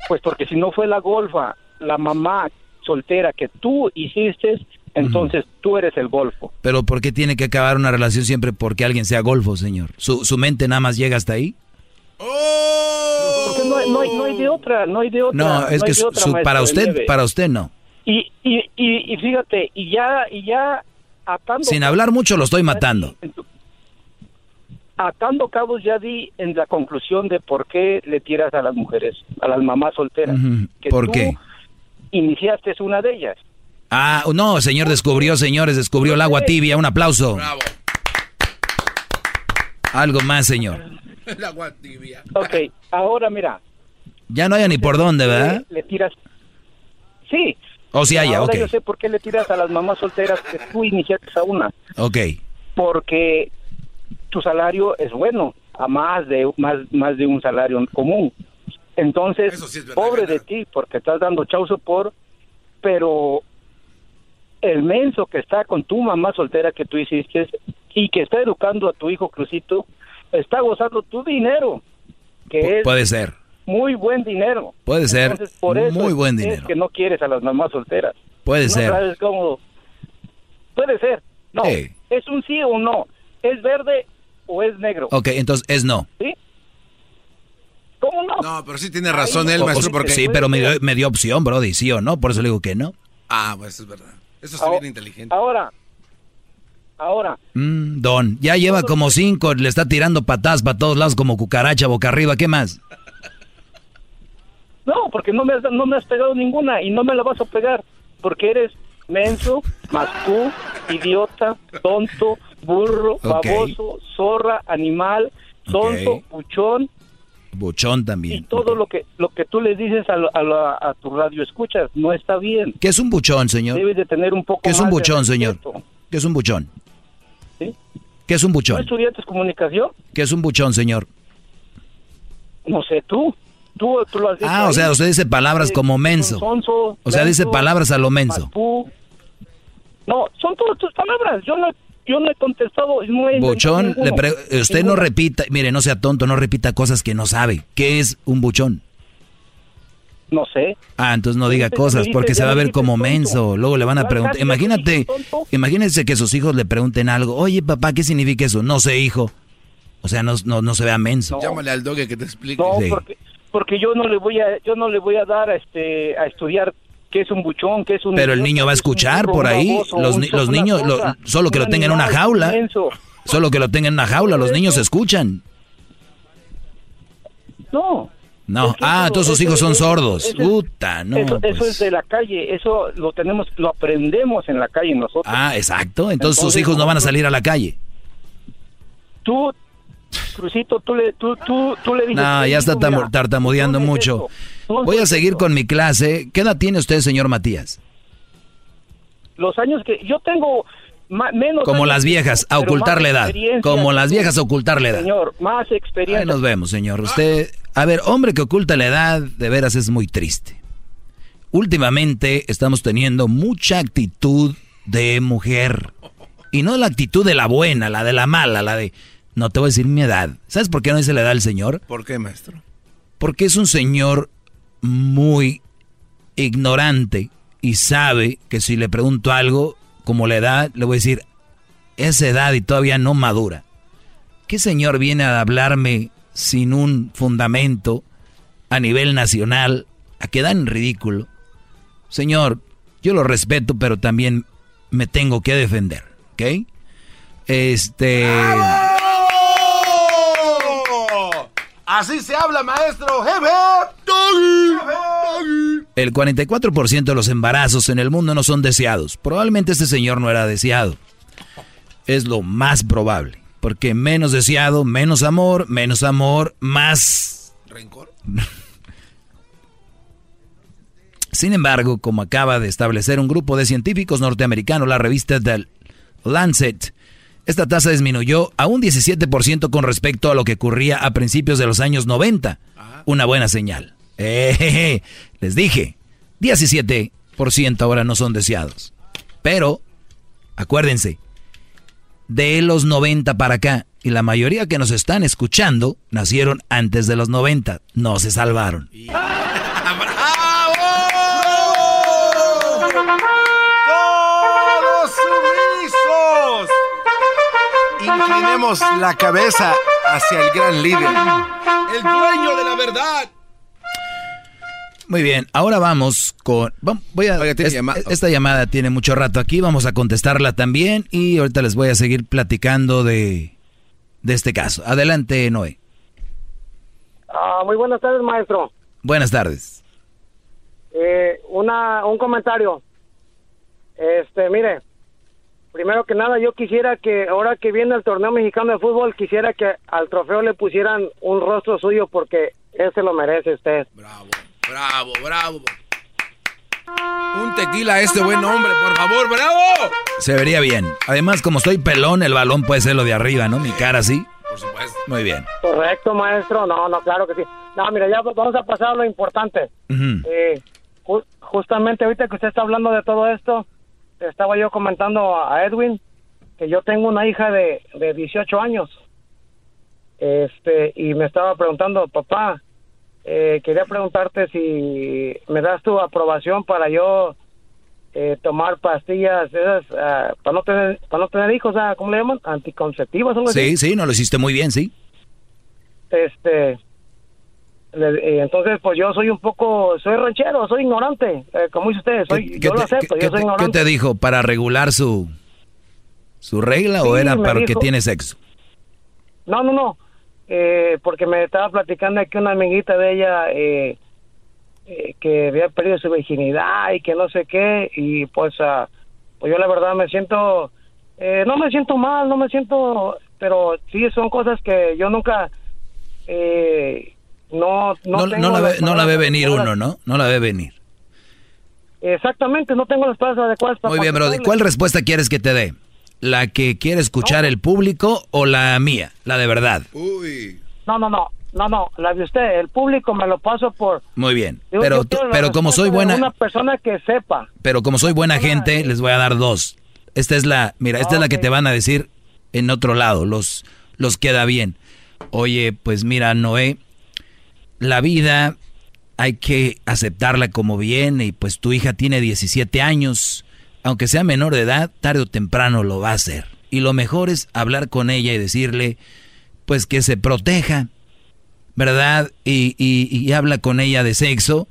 S31: Pues porque si no fue la golfa, la mamá soltera que tú hiciste, entonces tú eres el golfo.
S10: Pero ¿por qué tiene que acabar una relación siempre porque alguien sea golfo, señor? ¿Su, su mente nada más llega hasta ahí?
S31: Porque no, hay- no hay, no hay de otra, no hay de otra.
S10: No, es que
S31: otra,
S10: su- para usted,
S31: nieve.
S10: para usted no.
S31: Y, y, y, y fíjate, y ya, y ya atando...
S10: Sin hablar mucho lo estoy matando.
S31: Atando cabos ya di en la conclusión de por qué le tiras a las mujeres, a las mamás solteras.
S10: Ujú.
S31: Que
S10: ¿Por
S31: tú
S10: qué?
S31: Iniciaste una de ellas.
S10: Ah, no, señor descubrió, señores, descubrió el agua tibia. Un aplauso. Algo más, señor.
S7: El agua tibia.
S31: Ok, ahora mira,
S10: Ya no hay ni por dónde, ¿verdad?
S31: le tiras... Sí.
S10: O si haya,
S31: Ahora
S10: ok.
S31: yo sé por qué le tiras a las mamás solteras que tú iniciaste a una.
S10: Ok.
S31: porque tu salario es bueno, a más de más más de un salario común. Entonces, pobre de ti porque estás dando chauzo por pero el menso que está con tu mamá soltera que tú hiciste y que está educando a tu hijo Crucito está gozando tu dinero, que es
S10: Puede ser.
S31: muy buen dinero.
S10: Puede ser
S31: Entonces, por eso
S10: muy buen
S31: es
S10: dinero.
S31: que no quieres a las mamás solteras.
S10: Puede
S31: No
S10: ser.
S31: sabes cómo. Puede ser. No. Es un sí o un no. ¿Es verde o es negro?
S10: Ok, entonces es no.
S31: ¿Sí? ¿Cómo no?
S7: No, pero sí tiene razón él, maestro, porque...
S10: Sí, pero me dio, me dio opción, Brody, sí o no. Por eso le digo que no.
S7: Ah, pues es verdad. Eso está bien inteligente.
S31: Ahora, ahora,
S10: Mm, don, ya lleva como cinco, le está tirando patadas para todos lados como cucaracha boca arriba. ¿Qué más? <laughs>
S31: no, porque no me, has, no me has pegado ninguna y no me la vas a pegar porque eres menso, más tú, idiota, tonto, burro, baboso, zorra, animal, tonto, puchón,
S10: Buchón también.
S31: todo lo que lo que tú le dices a, a, la- a tu radio escuchas no está bien.
S10: ¿Qué es un buchón, señor?
S31: Debes de tener un poco
S10: ¿Qué es un
S31: más de
S10: buchón, señor?
S31: respeto.
S10: ¿Qué es un buchón?
S31: ¿Sí?
S10: ¿Qué es un
S31: ¿No
S10: buchón?
S31: estudiaste comunicación?
S10: ¿Qué es un buchón, señor?
S31: No sé, tú. Tú, tú lo has dicho
S10: Ah, o
S31: ahí.
S10: sea, usted dice palabras
S31: Eh,
S10: como menso.
S31: sonso,
S10: O sea, dice
S31: menso,
S10: palabras a lo menso.
S31: No, son todas tus palabras. Yo no, yo no he contestado. No he
S10: Buchón, le pre- usted no repita, mire, no sea tonto, no repita cosas que no sabe. ¿Qué es un buchón?
S31: No sé.
S10: Ah, entonces no diga
S31: Dijiste-
S10: cosas porque se va a ver como
S31: tonto.
S10: menso. Luego le van a preguntar. Imagínate, imagínense que sus hijos le pregunten algo. Oye, papá, ¿qué significa eso? No sé, hijo. O sea, no, no, no se vea menso.
S7: Llámale al doge que te explique.
S31: No,
S10: Sí.
S31: porque, porque yo no le voy a, yo no le voy a dar a este, a estudiar qué es un buchón, qué es un.
S10: Pero el niño va a escuchar por ahí. Los, los niños, lo- solo que lo tengan en una jaula. Solo que lo tengan en una jaula. Los niños escuchan.
S31: No.
S10: No.
S31: Es que
S10: Ah,
S31: eso-
S10: todos sus
S31: eso-
S10: hijos son
S31: eso-
S10: sordos.
S31: eso es-
S10: Puta, no.
S31: eso, eso
S10: pues.
S31: es de la calle, eso lo tenemos, lo aprendemos en la calle nosotros.
S10: Ah, exacto. Entonces sus
S31: Entonces,
S10: hijos no van a salir a la calle.
S31: Tú, Crucito, tú le, tú, tú, tú le dices.
S10: No, ya está
S31: "Tú, mira,
S10: tamo- tartamudeando
S31: no es
S10: Voy a seguir
S31: eso".
S10: con mi clase. ¿Qué edad tiene usted, señor Matías?
S31: Los años que yo tengo menos.
S10: Como
S31: años
S10: las viejas, a ocultar la edad. Como las viejas a ocultar la edad.
S31: Señor, más experiencia.
S10: Ahí nos vemos, señor. Usted, a ver, hombre que oculta la edad, de veras es muy triste. Últimamente estamos teniendo mucha actitud de mujer. Y no la actitud de la buena, la de la mala, la de... No te voy a decir mi edad. ¿Sabes por qué no dice la edad el señor?
S7: ¿Por qué, maestro?
S10: Porque es un señor muy ignorante y sabe que si le pregunto algo como la edad, le voy a decir, esa edad y todavía no madura. ¿Qué señor viene a hablarme sin un fundamento a nivel nacional? A quedar en ridículo. Señor, yo lo respeto, pero también me tengo que defender, ¿ok? Este...
S29: Así se habla, maestro. Jefe.
S10: El 44% de los embarazos en el mundo no son deseados. Probablemente este señor no era deseado. Es lo más probable. Porque menos deseado, menos amor, menos amor, más...
S7: ¿Rencor? <laughs>
S10: Sin embargo, como acaba de establecer un grupo de científicos norteamericanos, la revista The Lancet, esta tasa disminuyó a un 17% con respecto a lo que ocurría a principios de los años 90. Una buena señal. Eh, les dije, 17% ahora no son deseados. Pero, acuérdense, de los 90 para acá, y la mayoría que nos están escuchando nacieron antes de los 90, no se salvaron. <laughs>
S29: Inclinemos la cabeza hacia el gran líder, el dueño de la verdad.
S10: Muy bien, ahora vamos con... Voy a, esta llamada tiene mucho rato aquí, vamos a contestarla también y ahorita les voy a seguir platicando de, de este caso. Adelante, Noé.
S32: Ah, muy buenas tardes, maestro.
S10: Buenas tardes.
S32: Eh, una, un comentario. Este, mire, primero que nada, yo quisiera que ahora que viene el torneo mexicano de fútbol, quisiera que al trofeo le pusieran un rostro suyo porque ese lo merece usted.
S29: Bravo. Bravo, bravo. Un tequila a este buen hombre, por favor, bravo.
S10: Se vería bien. Además, como estoy pelón, el balón puede ser lo de arriba, ¿no? Mi cara sí.
S29: Por supuesto.
S10: Muy bien.
S32: Correcto, maestro. No, no, claro que sí. No, mira, ya vamos a pasar a lo importante. Eh, justamente ahorita que usted está hablando de todo esto, estaba yo comentando a Edwin que yo tengo una hija de, de 18 años. Este, y me estaba preguntando, papá, eh, quería preguntarte si me das tu aprobación para yo eh, tomar pastillas esas ah, para no tener para no tener hijos, ah, ¿cómo le llaman? Anticonceptivas.
S10: Sí, sí, no lo hiciste muy bien, sí.
S32: Este, entonces pues yo soy un poco, soy ranchero, soy ignorante, como dice usted, soy, yo lo acepto, yo soy ignorante.
S10: ¿Qué te dijo? ¿Para regular su su regla o era para que tiene sexo?
S32: No, no, no eh, porque me estaba platicando aquí una amiguita de ella eh, eh, que había perdido su virginidad y que no sé qué, y pues, uh, pues yo la verdad me siento, eh, no me siento mal, no me siento, pero sí son cosas que yo nunca, eh, no, no,
S10: no, la ve, no la ve venir uno, ¿no? No la ve venir.
S32: Exactamente, no tengo las palabras adecuadas
S10: para... Muy bien, pero ¿cuál respuesta quieres que te dé? ¿La que quiere escuchar el público o la mía, la de verdad?
S32: Uy. No, no, no, no, no, la de usted, el público me lo paso por...
S10: Muy bien, pero, pero como soy buena...
S32: Una persona que sepa.
S10: Pero como soy buena gente, les voy a dar dos. Esta es la, mira, esta es la que te van a decir en otro lado, los, los queda bien. Oye, pues mira, Noé, la vida hay que aceptarla como viene y pues tu hija tiene 17 años aunque sea menor de edad, tarde o temprano lo va a hacer. Y lo mejor es hablar con ella y decirle, pues que se proteja, ¿verdad? Y, y, habla con ella de sexo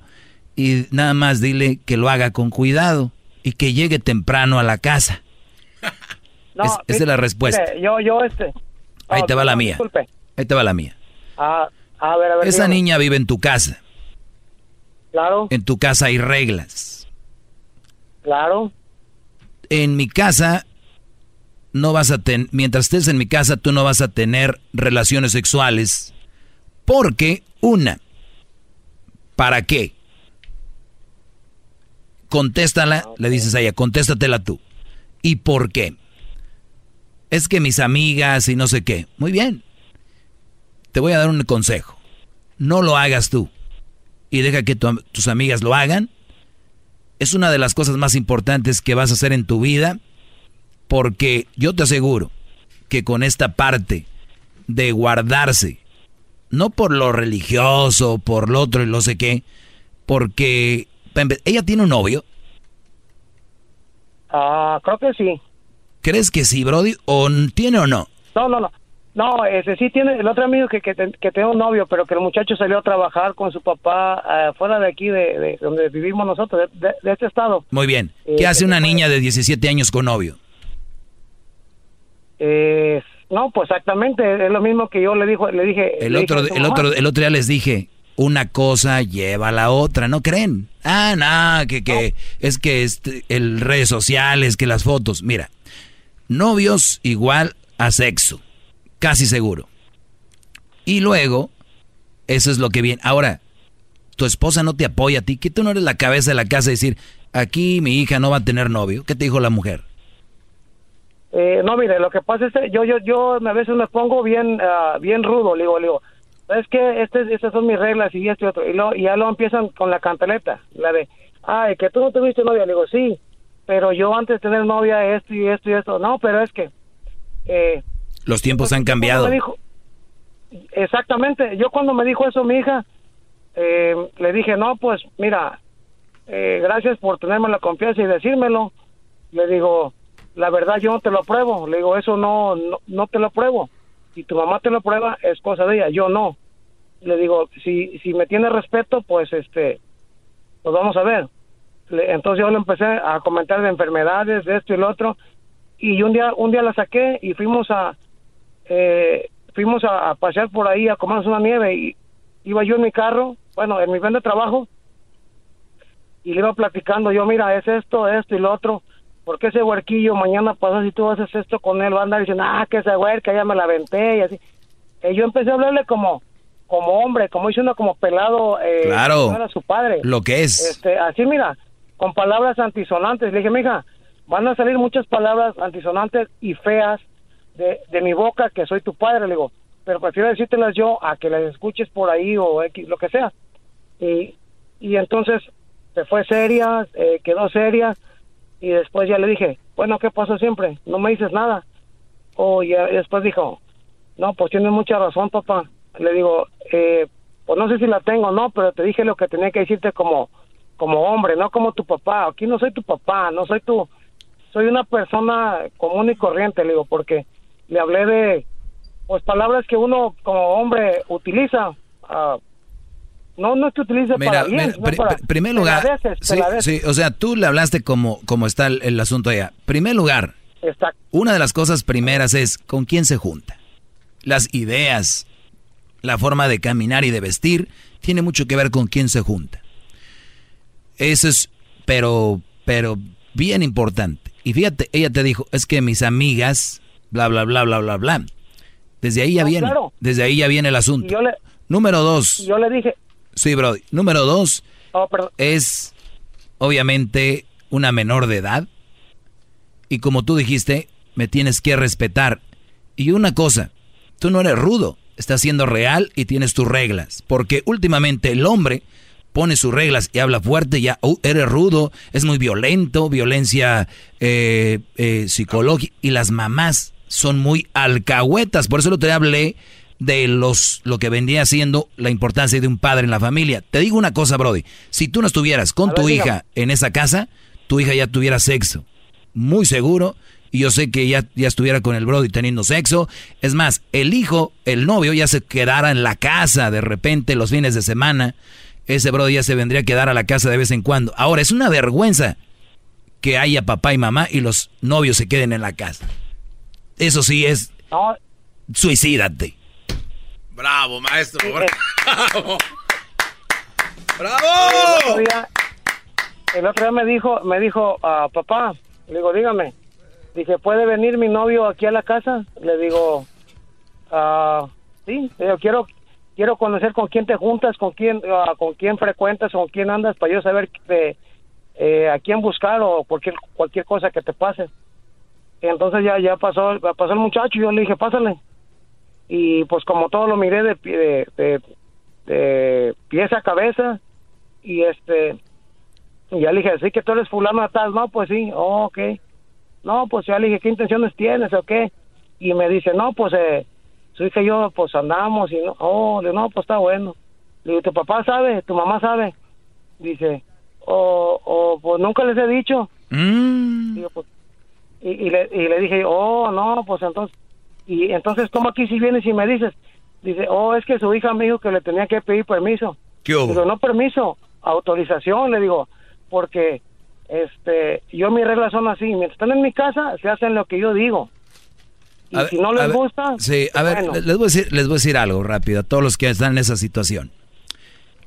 S10: y nada más dile que lo haga con cuidado y que llegue temprano a la casa. <laughs> esa es la respuesta.
S32: yo, yo, este.
S10: Ahí te va la mía. Ahí te va la mía.
S32: Ah, a ver, a ver,
S10: Esa niña vive en tu casa.
S32: Claro.
S10: En tu casa hay reglas.
S32: Claro
S10: en mi casa no vas a tener, mientras estés en mi casa, tú no vas a tener relaciones sexuales. Porque, una, ¿para qué? Contéstala, le dices a ella, contéstatela tú. ¿Y por qué? Es que mis amigas y no sé qué. Muy bien. Te voy a dar un consejo. No lo hagas tú. Y deja que tus amigas lo hagan es una de las cosas más importantes que vas a hacer en tu vida, porque yo te aseguro que con esta parte de guardarse, no por lo religioso, por lo otro y lo sé qué, porque ella tiene un novio.
S32: Ah, creo que sí.
S10: ¿Crees que sí, Brody? ¿O tiene o no?
S32: No, no, no. No, ese sí tiene, el otro amigo que, que, tiene un novio, pero que el muchacho salió a trabajar con su papá uh, fuera de aquí, de, donde vivimos nosotros, de, este estado.
S10: Muy bien. ¿Qué eh, hace una niña de 17 años con novio?
S32: Eh, no, pues exactamente, es lo mismo que yo le, dijo, le dije.
S10: El, otro, el, otro, el otro día les dije, una cosa lleva a la otra, ¿no creen? Ah, no, que, que es que este, el redes sociales, que las fotos. Mira, novios igual a sexo casi seguro. Y luego, eso es lo que viene. Ahora, tu esposa no te apoya a ti, que tú no eres la cabeza de la casa y decir, aquí mi hija no va a tener novio. ¿Qué te dijo la mujer?
S32: Eh, no, mire, lo que pasa es que yo, yo, yo a veces me pongo bien, uh, bien rudo, le digo, le digo, es que este, estas son mis reglas y este otro, y, lo, y ya lo empiezan con la cantaleta, la de, ay, que tú no tuviste novia, le digo, sí, pero yo antes de tener novia esto y esto y esto, no, pero es que, eh,
S10: los tiempos han cambiado.
S32: exactamente. Yo cuando me dijo eso mi hija, eh, le dije, no, pues mira, eh, gracias por tenerme la confianza y decírmelo. Le digo, la verdad yo no te lo apruebo. Le digo, eso no, no, no te lo apruebo. Si tu mamá te lo prueba, es cosa de ella, yo no. Le digo, si, si me tiene respeto, pues este, pues vamos a ver. Le- entonces yo le empecé a comentar de enfermedades, de esto y lo otro, y un día, un día la saqué y fuimos a, eh, fuimos a, a pasear por ahí a comernos una nieve y iba yo en mi carro, bueno, en mi van de trabajo, y le iba platicando yo, mira, es esto, esto y lo otro, porque ese huerquillo mañana pasa si tú haces esto con él, va a andar diciendo, ah, que esa huerca ya me la aventé y así. Y yo empecé a hablarle como, como hombre, como diciendo como pelado, eh,
S10: Claro.
S32: era su padre.
S10: Lo que es.
S32: Este, así mira, con palabras antisonantes. Le dije, mija, van a salir muchas palabras antisonantes y feas de, de mi boca que soy tu padre. Le digo, pero prefiero decírtelas yo a que las escuches por ahí o X, lo que sea. Y, y entonces se fue seria, eh, quedó seria y después ya le dije, bueno, ¿qué pasó siempre? No me dices nada. O ya después dijo, no, pues tienes mucha razón, papá. Le digo, eh, pues no sé si la tengo o no, pero te dije lo que tenía que decirte como, como hombre, no como tu papá. Aquí no soy tu papá, no soy tu, soy una persona común y corriente, le digo, porque le hablé de, pues palabras que uno como hombre utiliza. ah, no, no es que utilice
S10: Mira,
S32: para bien,
S10: mira,
S32: para
S10: primer lugar,
S32: peladeces,
S10: sí, sí, o sea, tú le hablaste como, como está el, el asunto allá. Primer lugar,
S32: Exacto.
S10: una de las cosas primeras es con quién se junta. Las ideas, la forma de caminar y de vestir, tiene mucho que ver con quién se junta. Eso es, pero, pero bien importante. Y fíjate, ella te dijo, es que mis amigas, bla, bla, bla, bla, bla, bla. Desde ahí ya
S32: No,
S10: viene,
S32: claro.
S10: desde ahí ya viene el asunto.
S32: yo le,
S10: Número dos,
S32: yo le dije,
S10: sí, Brody. Número dos,
S32: oh,
S10: es obviamente una menor de edad. Y como tú dijiste, me tienes que respetar. Y una cosa, tú no eres rudo, estás siendo real y tienes tus reglas. Porque últimamente el hombre pone sus reglas y habla fuerte, ya "Oh, eres rudo, es muy violento, violencia eh, eh, psicológica. Y las mamás son muy alcahuetas. Por eso lo te hablé de los lo que vendría siendo la importancia de un padre en la familia. Te digo una cosa, Brody. Si tú no estuvieras con tu hija en esa casa, tu hija ya tuviera sexo. Muy seguro. Y yo sé que ya, ya estuviera con el Brody teniendo sexo. Es más, el hijo, el novio, ya se quedara en la casa de repente los fines de semana. Ese Brody ya se vendría a quedar a la casa de vez en cuando. Ahora, es una vergüenza que haya papá y mamá y los novios se queden en la casa. Eso sí es...
S32: no,
S10: Suicídate.
S29: Bravo, maestro. <laughs> Bravo.
S32: el
S29: ¡Bravo!
S32: otro día, el otro día me dijo, me dijo, ah, papá, le digo, dígame, dije, ¿puede venir mi novio aquí a la casa? Le digo, ah, sí, le digo, quiero, quiero conocer con quién te juntas, con quién, ah, con quién frecuentas, con quién andas, para yo saber de, eh, a quién buscar o cualquier, cualquier cosa que te pase. Y entonces ya, ya pasó, pasó el muchacho y yo le dije, pásale. Y pues como todo lo miré de, de, de, de pies a cabeza y este y ya le dije, sí que tú eres fulano de tal, no, pues sí, oh, ok. No, pues ya le dije, ¿qué intenciones tienes o qué? Y me dice, no, pues eh, su hija y yo pues andamos y no, oh, le digo, no, pues está bueno. Le digo, ¿tu papá sabe? ¿Tu mamá sabe? Dice, o, o pues nunca les he dicho. Digo, pues, y, y le, y le dije, oh, no, pues entonces, y entonces, ¿cómo aquí si vienes y me dices? Dice, oh, es que su hija me dijo que le tenía que pedir permiso.
S10: ¿Qué hubo?
S32: Digo, no permiso, autorización, le digo, porque este, yo mis reglas son así, mientras están en mi casa, se hacen lo que yo digo. Y
S10: A ver,
S32: si no les gusta,
S10: Sí, a ver, les voy a, decir, les voy a decir algo rápido a todos los que están en esa situación.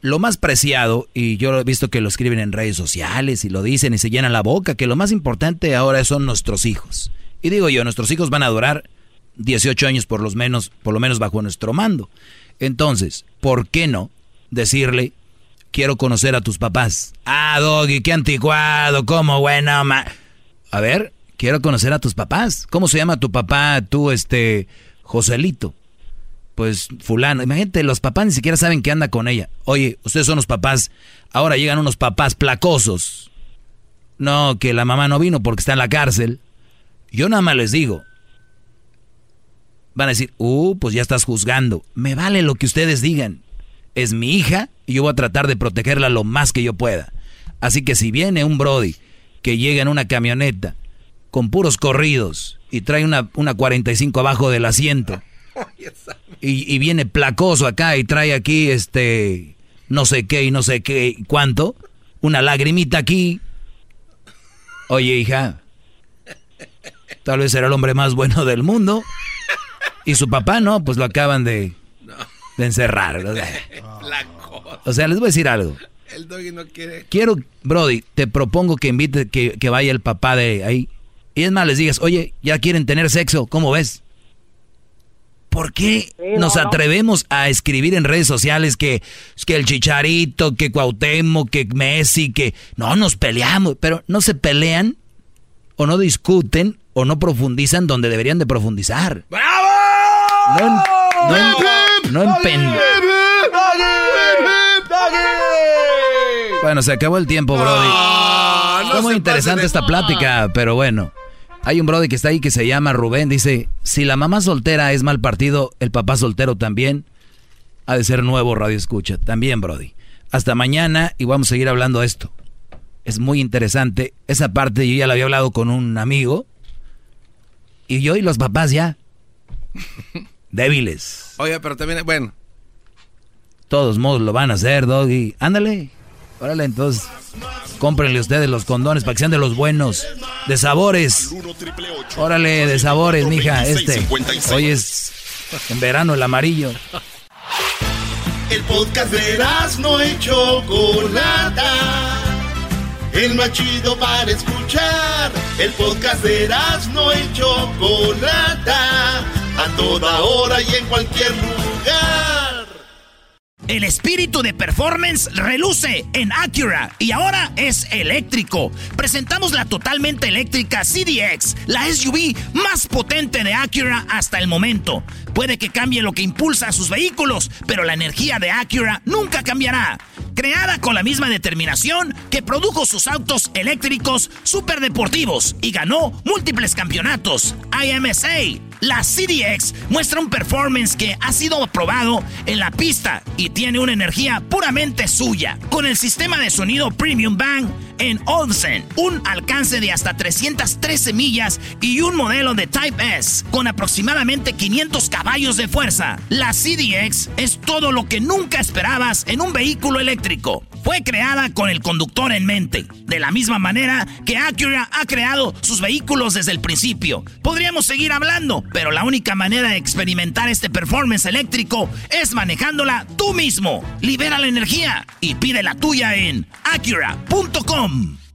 S10: Lo más preciado, y yo he visto que lo escriben en redes sociales y lo dicen y se llenan la boca, que lo más importante ahora son nuestros hijos. Y digo yo, nuestros hijos van a durar 18 años por, los menos, por lo menos bajo nuestro mando. Entonces, ¿por qué no decirle, quiero conocer a tus papás? Ah, Doggy, qué anticuado, cómo bueno, ma... A ver, quiero conocer a tus papás. ¿Cómo se llama tu papá, tú, este, Joselito? Pues fulano. Imagínate, los papás ni siquiera saben que anda con ella. Oye, ustedes son los papás. Ahora llegan unos papás placosos. No, que la mamá no vino porque está en la cárcel. Yo nada más les digo. Van a decir, uh, pues ya estás juzgando. Me vale lo que ustedes digan. es mi hija y yo voy a tratar de protegerla lo más que yo pueda. Así que si viene un Brody que llega en una camioneta con puros corridos y trae una, una 45 abajo del asiento <laughs> y, y, viene placoso acá y trae aquí este no sé qué y no sé qué cuánto, una lagrimita aquí. Oye, hija, tal vez era el hombre más bueno del mundo. Y su papá no, pues lo acaban de, de encerrar. <laughs> O sea, les voy a decir algo.
S29: El doggy no quiere.
S10: Quiero, Brody, te propongo que invite que, que vaya el papá de ahí. Y es más, les digas, oye, ya quieren tener sexo, ¿cómo ves? ¿Por qué nos atrevemos a escribir en redes sociales que, que el Chicharito, que Cuauhtémoc, que Messi, que no nos peleamos, pero no se pelean o no discuten o no profundizan donde deberían de profundizar?
S29: ¡Bravo!
S10: No, no, no, no Bueno, se acabó el tiempo, Brody. No, muy interesante esta plática, pero bueno. Hay un Brody que está ahí que se llama Rubén. Dice, si la mamá soltera es mal partido, el papá soltero también. Ha de ser nuevo Radio Escucha. También, Brody. Hasta mañana y vamos a seguir hablando de esto. Es muy interesante. Esa parte yo ya la había hablado con un amigo. Y yo y los papás ya. <laughs> Débiles.
S29: Oye, pero también, bueno.
S10: Todos modos lo van a hacer, Doggy. Ándale. Órale, entonces, cómprenle ustedes los condones para que sean de los buenos, de sabores. Órale, de sabores, mija, este. Hoy es en verano el amarillo.
S3: El podcast de no hecho Chocolata. El más chido para escuchar. El podcast de no hecho Chocolata. A toda hora y en cualquier lugar.
S6: El espíritu de performance reluce en Acura y ahora es eléctrico. Presentamos la totalmente eléctrica CDX, la SUV más potente de Acura hasta el momento. Puede que cambie lo que impulsa a sus vehículos, pero la energía de Acura nunca cambiará. Creada con la misma determinación que produjo sus autos eléctricos superdeportivos y ganó múltiples campeonatos. IMSA, la CDX muestra un performance que ha sido aprobado en la pista y tiene una energía puramente suya. Con el sistema de sonido Premium Bang en Olsen, un alcance de hasta 313 millas y un modelo de Type S con aproximadamente 500 caballos de fuerza. La CDX es todo lo que nunca esperabas en un vehículo eléctrico. Fue creada con el conductor en mente, de la misma manera que Acura ha creado sus vehículos desde el principio. Podríamos seguir hablando, pero la única manera de experimentar este performance eléctrico es manejándola tú mismo. Libera la energía y pide la tuya en acura.com. come.